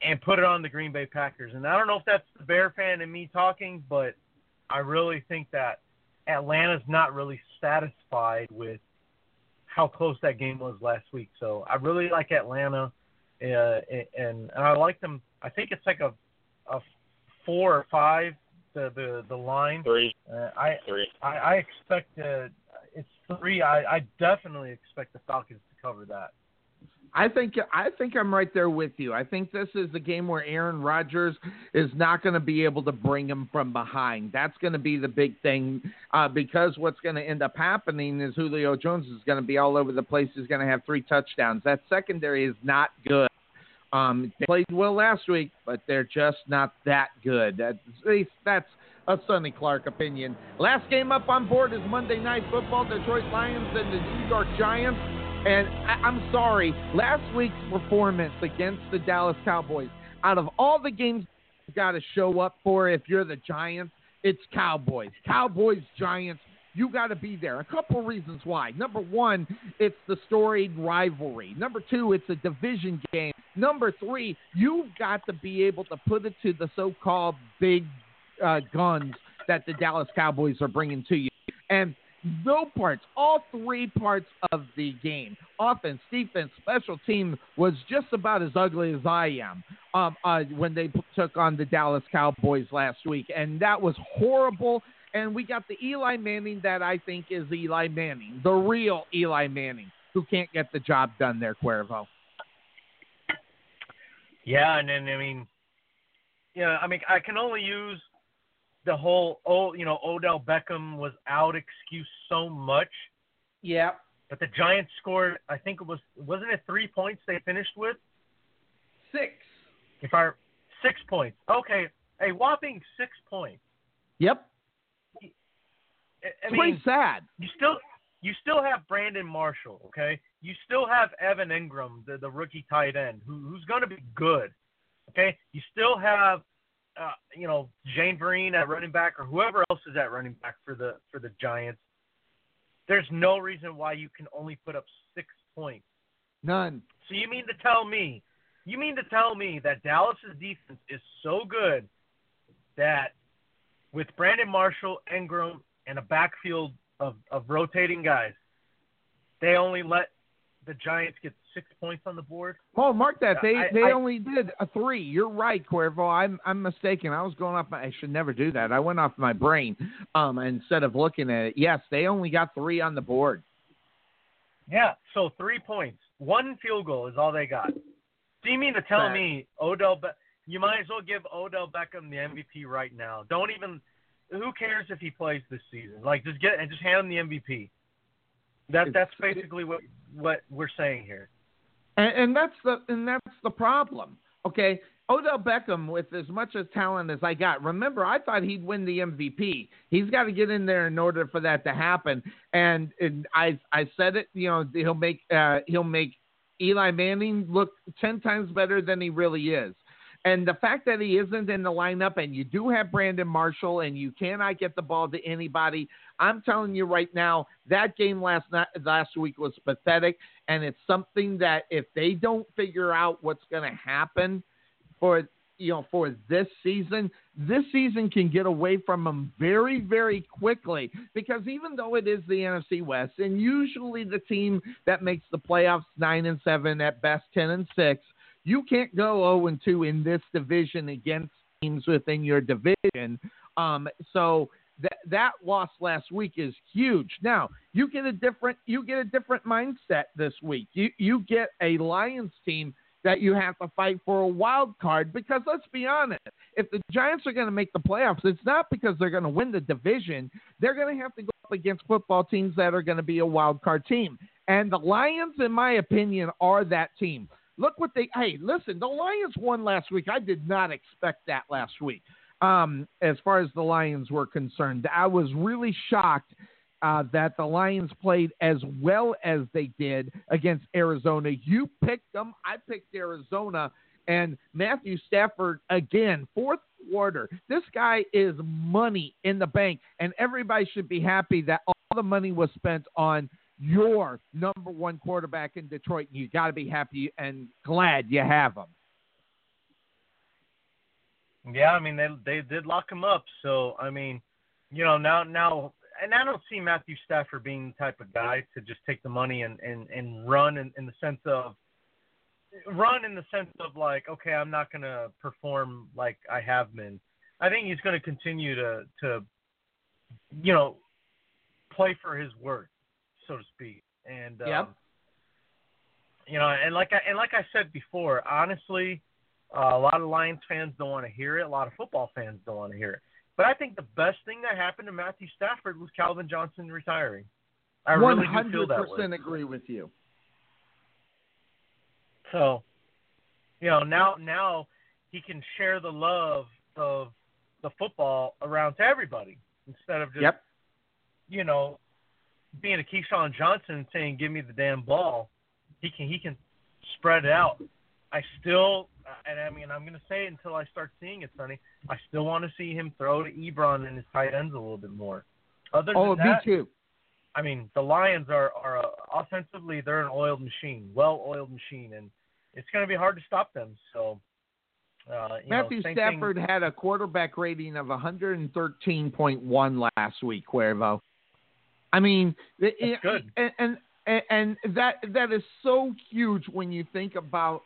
and put it on the Green Bay Packers. And I don't know if that's the Bear fan and me talking, but I really think that Atlanta's not really satisfied with how close that game was last week. So I really like Atlanta, uh, and and I like them. I think it's like a a four or five the the the line. Three. Uh, I Three. I, I expect uh, it's three. I, I definitely expect the Falcons to cover that. I think I think I'm right there with you. I think this is the game where Aaron Rodgers is not going to be able to bring him from behind. That's going to be the big thing uh, because what's going to end up happening is Julio Jones is going to be all over the place. He's going to have three touchdowns. That secondary is not good. Um, they played well last week, but they're just not that good. That's, that's a Sonny Clark opinion. Last game up on board is Monday Night Football, Detroit Lions and the New York Giants. And I, I'm sorry, last week's performance against the Dallas Cowboys, out of all the games you've got to show up for if you're the Giants, it's Cowboys. Cowboys, Giants, you got to be there. A couple reasons why. Number one, it's the storied rivalry. Number two, it's a division game. Number three, you've got to be able to put it to the so called big uh, guns that the Dallas Cowboys are bringing to you. And no parts, all three parts of the game, offense, defense, special team, was just about as ugly as I am um, uh, when they p- took on the Dallas Cowboys last week. And that was horrible. And we got the Eli Manning that I think is Eli Manning, the real Eli Manning, who can't get the job done there, Cuervo. Yeah, and then I mean, yeah, I mean, I can only use the whole oh, you know, Odell Beckham was out excuse so much. Yeah. But the Giants scored. I think it was wasn't it three points they finished with? Six. If I six points. Okay, a whopping six points. Yep. I, I It's mean, pretty sad. you still you still have Brandon Marshall, okay? You still have Evan Engram, the, the rookie tight end, who, who's going to be good, okay? You still have, uh, you know, Shane Vereen at running back or whoever else is at running back for the for the Giants. There's no reason why you can only put up six points. None. So you mean to tell me, you mean to tell me that Dallas's defense is so good that with Brandon Marshall, Engram, and a backfield of, of rotating guys, they only let the Giants get six points on the board? Oh, mark that. They I- they I- only did a three. You're right, Cuervo. I'm I'm mistaken. I was going off my. I should never do that. I went off my brain, um, instead of looking at it. Yes, they only got three on the board. Yeah, so three points. One field goal is all they got. Do you mean to tell me Odell Be- you might as well give Odell Beckham the MVP right now. Don't even who cares if he plays this season? Like just get and just hand him the MVP. That that's basically what what we're saying here. And, and that's the and that's the problem. Okay, Odell Beckham, with as much as talent as I got, remember I thought he'd win the MVP. He's got to get in there in order for that to happen. And, and I I said it. You know, he'll make uh, he'll make Eli Manning look ten times better than he really is. And the fact that he isn't in the lineup, and you do have Brandon Marshall, and you cannot get the ball to anybody, I'm telling you right now, that game last night, last week was pathetic, and it's something that if they don't figure out what's going to happen for you know, for this season, this season can get away from them very, very quickly. Because even though it is the NFC West, and usually the team that makes the playoffs nine and seven at best ten and six, you can't go zero and two in this division against teams within your division. Um, so that that loss last week is huge. Now you get a different you get a different mindset this week. You you get a Lions team that you have to fight for a wild card because let's be honest, if the Giants are going to make the playoffs, it's not because they're going to win the division. They're going to have to go up against football teams that are going to be a wild card team. And the Lions, in my opinion, are that team. Look what they. Hey, listen, the Lions won last week. I did not expect that last week. Um, as far as the Lions were concerned, I was really shocked uh, that the Lions played as well as they did against Arizona. You picked them. I picked Arizona. And Matthew Stafford, again, fourth quarter. This guy is money in the bank, and everybody should be happy that all the money was spent on your number one quarterback in Detroit. and You got to be happy and glad you have him. Yeah, I mean they they did lock him up. So I mean, you know now now and I don't see Matthew Stafford being the type of guy to just take the money and and and run in, in the sense of run in the sense of like okay I'm not gonna perform like I have been. I think he's going to continue to to you know play for his word, so to speak. And um, Yep. you know, and like I and like I said before, honestly, uh, a lot of Lions fans don't want to hear it. A lot of football fans don't want to hear it. But I think the best thing that happened to Matthew Stafford was Calvin Johnson retiring. I really do feel that way. percent agree with you. So, you know, now now he can share the love of the football around to everybody instead of just Yep. you know being a Keyshawn Johnson saying give me the damn ball. He can he can spread it out. I still and I mean I'm going to say it until I start seeing it, Sonny. I still want to see him throw to Ebron and his tight ends a little bit more. Other Oh, than me that, too. I mean, the Lions are are uh, offensively they're an oiled machine, well-oiled machine, and it's going to be hard to stop them. So, uh, Matthew know, Stafford Thing, had a quarterback rating of 113.1 last week, Cuervo. I mean, it, good. And, and and that that is so huge when you think about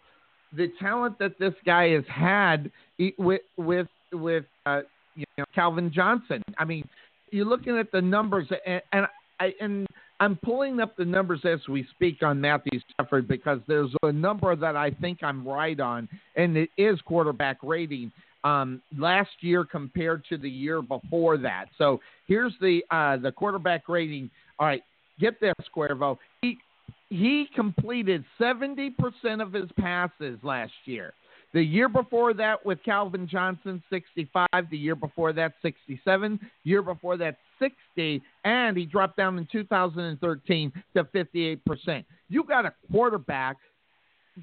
the talent that this guy has had with with with uh, you know Calvin Johnson. I mean, you're looking at the numbers, and, and I and I'm pulling up the numbers as we speak on Matthew Stafford because there's a number that I think I'm right on, and it is quarterback rating. Um, last year compared to the year before that. So here's the uh, the quarterback rating. All right, get this, Cuervo. He he completed 70% of his passes last year. The year before that with Calvin Johnson, 65. The year before that, 67. Year before that, 60. And he dropped down in 2013 to 58%. You got a quarterback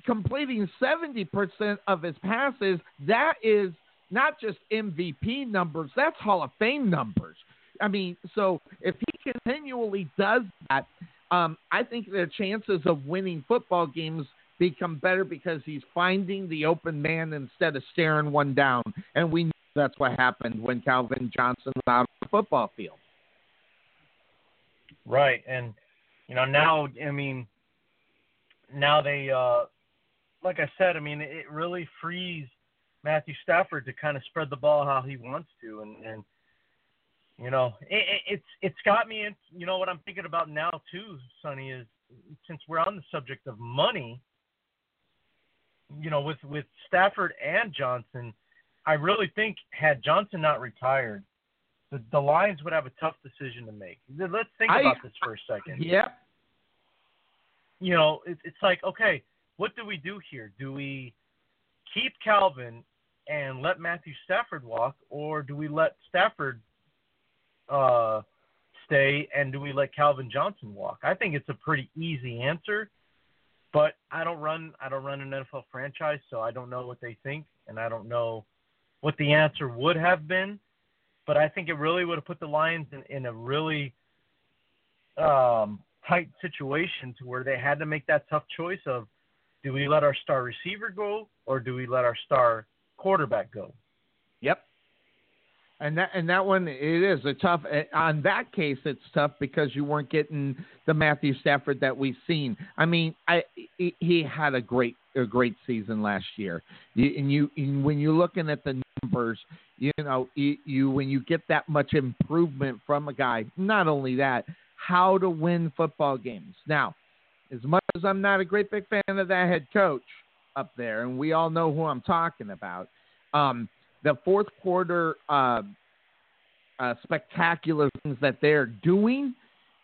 completing 70% of his passes. That is not just MVP numbers, that's Hall of Fame numbers. I mean, so if he continually does that, um, I think the chances of winning football games become better because he's finding the open man instead of staring one down. And we know that's what happened when Calvin Johnson was out on the football field. right? And you know, now I mean, now they, uh, like I said, I mean, it really frees Matthew Stafford to kind of spread the ball how he wants to, and and you know, it, it, it's it's got me in. You know what I'm thinking about now too, Sonny, is since we're on the subject of money, you know, with with Stafford and Johnson, I really think had Johnson not retired, the, the Lions would have a tough decision to make. Let's think I- about this for a second. Yep. You know, it, it's like, okay, what do we do here? Do we keep Calvin and let Matthew Stafford walk, or do we let Stafford uh, stay and do we let Calvin Johnson walk? I think it's a pretty easy answer, but I don't run I don't run an NFL franchise, so I don't know what they think, and I don't know what the answer would have been. But I think it really would have put the Lions in, in a really um, tight situation to where they had to make that tough choice of do we let our star receiver go or do we let our star quarterback go. Yep. And that and that one it is a tough eh, on that case it's tough because you weren't getting the Matthew Stafford that we've seen. I mean, I he, he had a great a great season last year. You, and you and when you're looking at the numbers, you know, you, you when you get that much improvement from a guy, not only that, how to win football games. Now, as much as I'm not a great big fan of that head coach up there, and we all know who I'm talking about. Um, the fourth quarter uh, uh, spectacular things that they're doing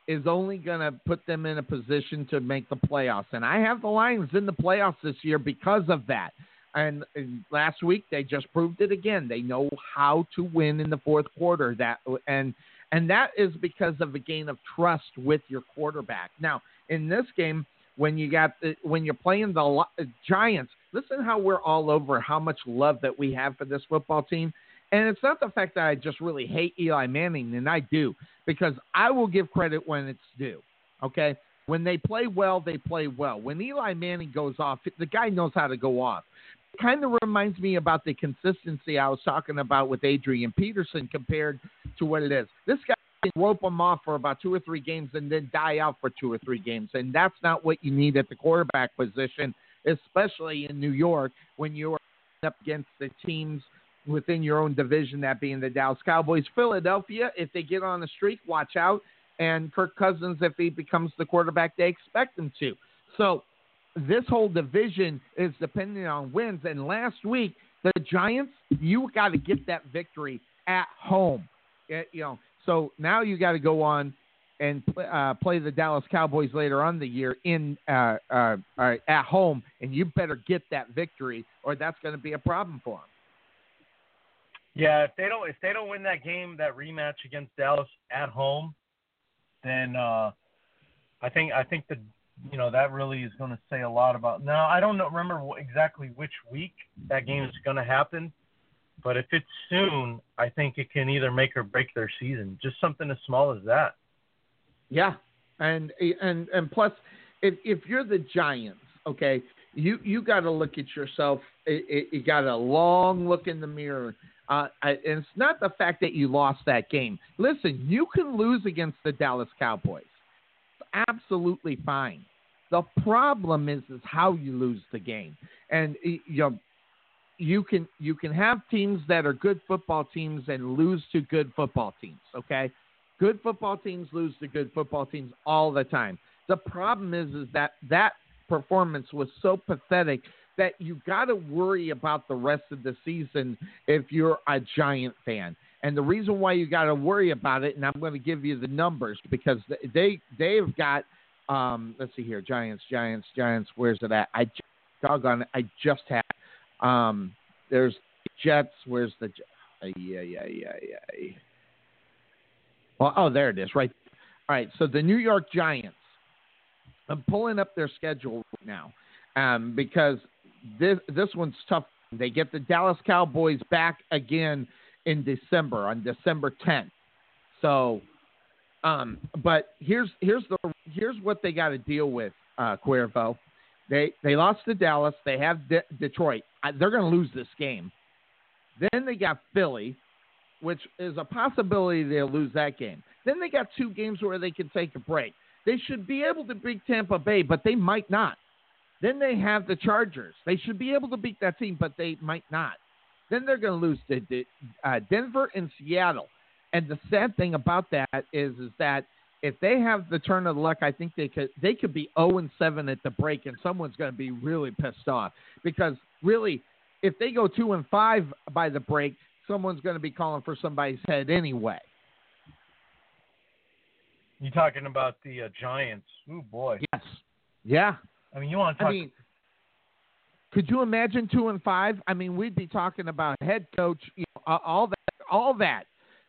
is only going to put them in a position to make the playoffs. And I have the Lions in the playoffs this year because of that. And, and last week they just proved it again. They know how to win in the fourth quarter. That and and that is because of a gain of trust with your quarterback. Now in this game, when you got the, when you're playing the Li- uh, Giants, listen how we're all over how much love that we have for this football team. And it's not the fact that I just really hate Eli Manning, and I do, because I will give credit when it's due. Okay? When they play well, they play well. When Eli Manning goes off, the guy knows how to go off. It kind of reminds me about the consistency I was talking about with Adrian Peterson compared to what it is. This guy can rope them off for about two or three games and then die out for two or three games. And that's not what you need at the quarterback position, especially in New York when you're up against the teams within your own division, that being the Dallas Cowboys. Philadelphia, if they get on the streak, watch out. And Kirk Cousins, if he becomes the quarterback they expect him to. So this whole division is depending on wins. And last week, the Giants, you got to get that victory at home. Eh, you know, so now you got to go on and uh, play the Dallas Cowboys later on the year in uh, uh, at home, and you better get that victory, or that's going to be a problem for them. Yeah, if they don't if they don't win that game, that rematch against Dallas at home, then uh, I think I think the you know that really is going to say a lot about. Now I don't know, remember exactly which week that game is going to happen, but if it's soon, I think it can either make or break their season. Just something as small as that. Yeah, and and and plus, if if you're the Giants, okay, you you got to look at yourself. It, it, you got a long look in the mirror. Uh, and it's not the fact that you lost that game. Listen, you can lose against the Dallas Cowboys. It's absolutely fine. The problem is is how you lose the game, and you know you can you can have teams that are good football teams and lose to good football teams. Okay, good football teams lose to good football teams all the time. The problem is is that that performance was so pathetic that you got to worry about the rest of the season if you're a Giant fan. And the reason why you got to worry about it, and I'm going to give you the numbers because they they've got um, let's see here, Giants, Giants, Giants. Where's it at? I doggone it, I just had um, there's Jets. Where's the yeah yeah yeah yeah. Well, oh, there it is, right. All right, so the New York Giants. I'm pulling up their schedule right now um, because this this one's tough. They get the Dallas Cowboys back again in December on December 10th. So, um, but here's here's the here's what they got to deal with, uh, Cuervo. They they lost to Dallas. They have De- Detroit. Uh, They're going to lose this game. Then they got Philly, which is a possibility they'll lose that game. Then they got two games where they can take a break. They should be able to beat Tampa Bay, but they might not. Then they have the Chargers. They should be able to beat that team, but they might not. Then they're going to lose to De- uh, Denver and Seattle. And the sad thing about that is, is that if they have the turn of luck, I think they could they could be 0 and 7 at the break, and someone's going to be really pissed off because really, if they go 2 and 5 by the break, someone's going to be calling for somebody's head anyway. You talking about the uh, Giants? Oh boy. Yes. Yeah. I mean, you want to talk? I mean, could you imagine two and five? I mean, we'd be talking about head coach, you know, all that, all that.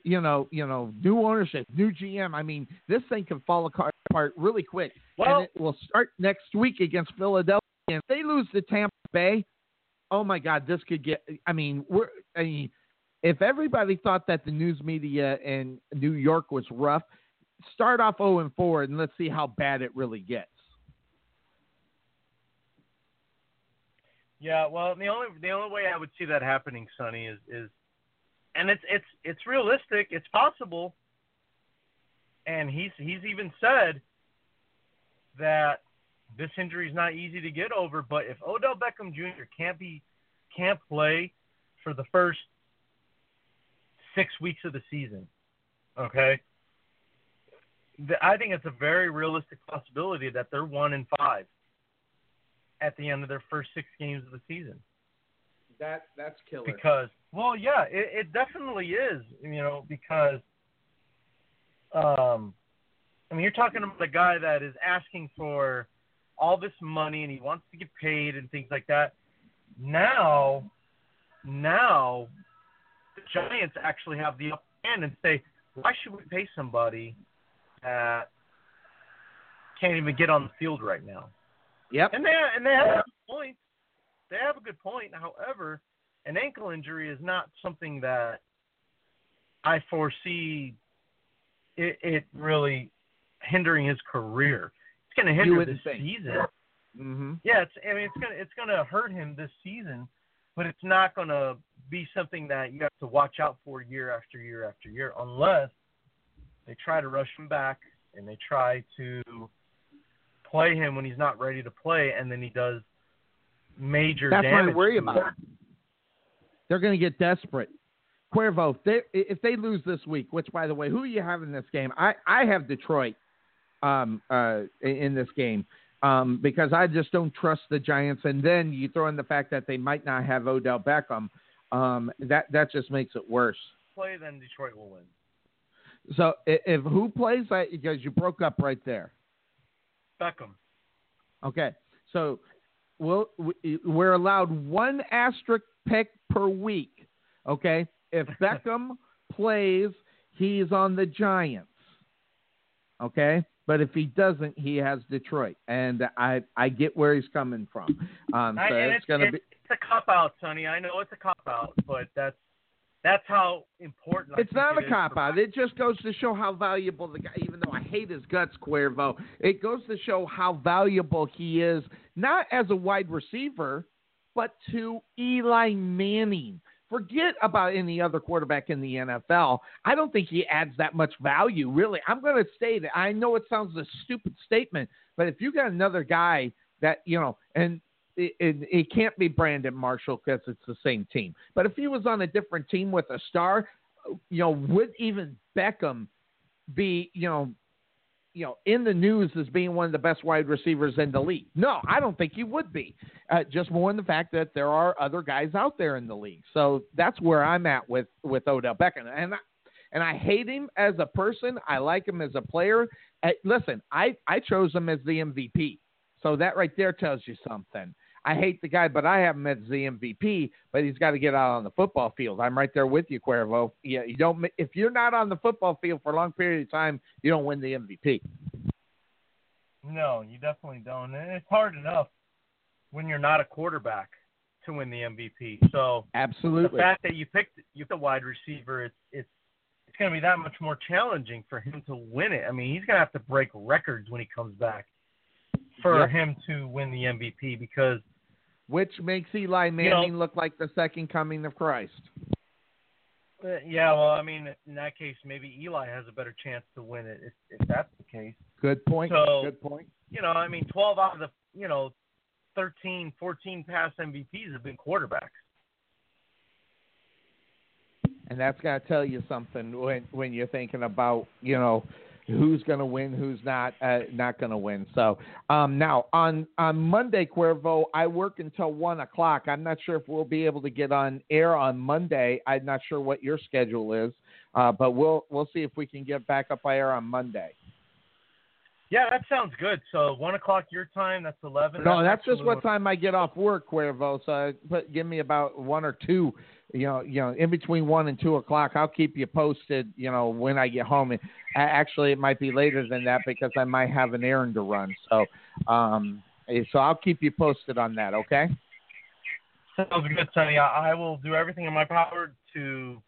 You know, you know, new ownership, new GM. I mean, this thing can fall apart really quick, Well- and it will start next week against Philadelphia. And if they lose to Tampa Bay, oh my God, this could get. I mean, we're. I mean, if everybody thought that the news media in New York was rough, start off 0 and 4, and let's see how bad it really gets. Yeah, well, the only the only way I would see that happening, Sonny, is is, and it's it's it's realistic. It's possible. And he's he's even said that this injury is not easy to get over. But if Odell Beckham Jr. can't be can't play for the first six weeks of the season, okay, I think it's a very realistic possibility that they're one in five at the end of their first six games of the season. That that's killer. Because, well, yeah, it, it definitely is. You know, because, um, I mean, you're talking about a guy that is asking for all this money and he wants to get paid and things like that. Now, now, the Giants actually have the upper hand and say, why should we pay somebody that can't even get on the field right now? Yep. And they and they have a good point. They have a good point. However, an ankle injury is not something that I foresee it, it really hindering his career. It's going to hinder this think. season. Mm-hmm. Yeah, it's I mean it's gonna it's gonna hurt him this season, but it's not gonna be something that you have to watch out for year after year after year unless they try to rush him back and they try to play him when he's not ready to play and then he does major That's what. I worry about. They're going to get desperate. Cuervo, if they, if they lose this week, which by the way, who do you have in this game? I, I have Detroit um, uh, in this game um, because I just don't trust the Giants. And then you throw in the fact that they might not have Odell Beckham. Um, that that just makes it worse. Play then Detroit will win. So if, if who plays that because you broke up right there. Beckham. Okay, so we'll, we're allowed one asterisk pick per week. Okay, if [LAUGHS] Beckham plays, he's on the Giants. Okay, but if he doesn't, he has Detroit, and I I get where he's coming from. Um, so and it's going to be. it's a cop out, Sonny. I know it's a cop out, but that's that's how important. I It's not it a cop out. It just goes to show how valuable the guy. Even though I hate his guts, Cuervo, it goes to show how valuable he is, not as a wide receiver, but to Eli Manning. Forget about any other quarterback in the NFL. I don't think he adds that much value, really. I'm going to say that. I know it sounds a stupid statement, but if you got another guy that you know, and it, it, it can't be Brandon Marshall because it's the same team. But if he was on a different team with a star, you know, would even Beckham be, you know, you know, in the news as being one of the best wide receivers in the league? No, I don't think he would be. Uh, just more in the fact that there are other guys out there in the league. So that's where I'm at with with Odell Beckham, and I, and I hate him as a person. I like him as a player. Uh, listen, I I chose him as the MVP. So that right there tells you something. I hate the guy, but I have him as the MVP. But he's got to get out on the football field. I'm right there with you, Cuervo. Yeah, you don't. If you're not on the football field for a long period of time, you don't win the MVP. No, you definitely don't. And it's hard enough when you're not a quarterback to win the MVP. So Absolutely. the fact that you picked you picked a wide receiver, it's it's it's going to be that much more challenging for him to win it. I mean, he's going to have to break records when he comes back for Yep. him to win the MVP because Which makes Eli Manning look like the second coming of Christ. uh, yeah, well, I mean, in that case, maybe Eli has a better chance to win it if if that's the case. Good point. So- Good point. You know, I mean, 12 out of the you know 13, 14 past MVPs have been quarterbacks. And that's got to tell you something when when you're thinking about you know who's going to win, who's not uh, not going to win. So um, now on on Monday, Cuervo, I work until one o'clock. I'm not sure if we'll be able to get on air on Monday. I'm not sure what your schedule is, uh, but we'll we'll see if we can get back up air on Monday. Yeah, that sounds good. So one o'clock your time, that's eleven. No, that's just actually what time I get off work, Cuervo. So give me about one or two, you know, you know, in between one and two o'clock. I'll keep you posted, you know, when I get home. And actually, it might be later than that because I might have an errand to run. So, um, eh, so I'll keep you posted on that. Okay. Sounds good, Sonny. I will do everything in my power to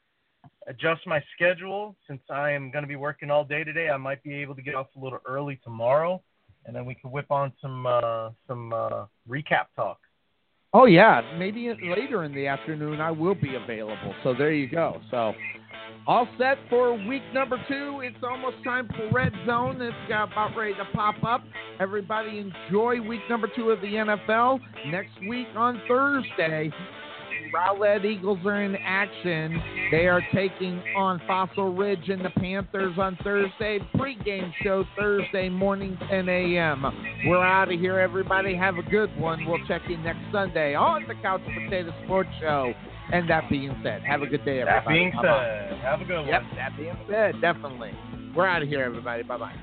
adjust my schedule. Since I am going to be working all day today, I might be able to get off a little early tomorrow, and then we can whip on some uh, some uh, recap talk. Oh yeah, maybe later in the afternoon I will be available. So there you go. So all set for week number two. It's almost time for Red Zone. It's got about ready to pop up. Everybody enjoy week number two of the NFL. Next week on Thursday, Rowlett Eagles are in action. They are taking on Fossil Ridge and the Panthers on Thursday. Pre-game show Thursday morning, 10 a.m. We're out of here, everybody. Have a good one. We'll check in next Sunday on the Couch Potato Sports Show. And that being said, have a good day, everybody. That being Bye-bye. said, have a good one. Yep, that being said, definitely. We're out of here, everybody. Bye bye.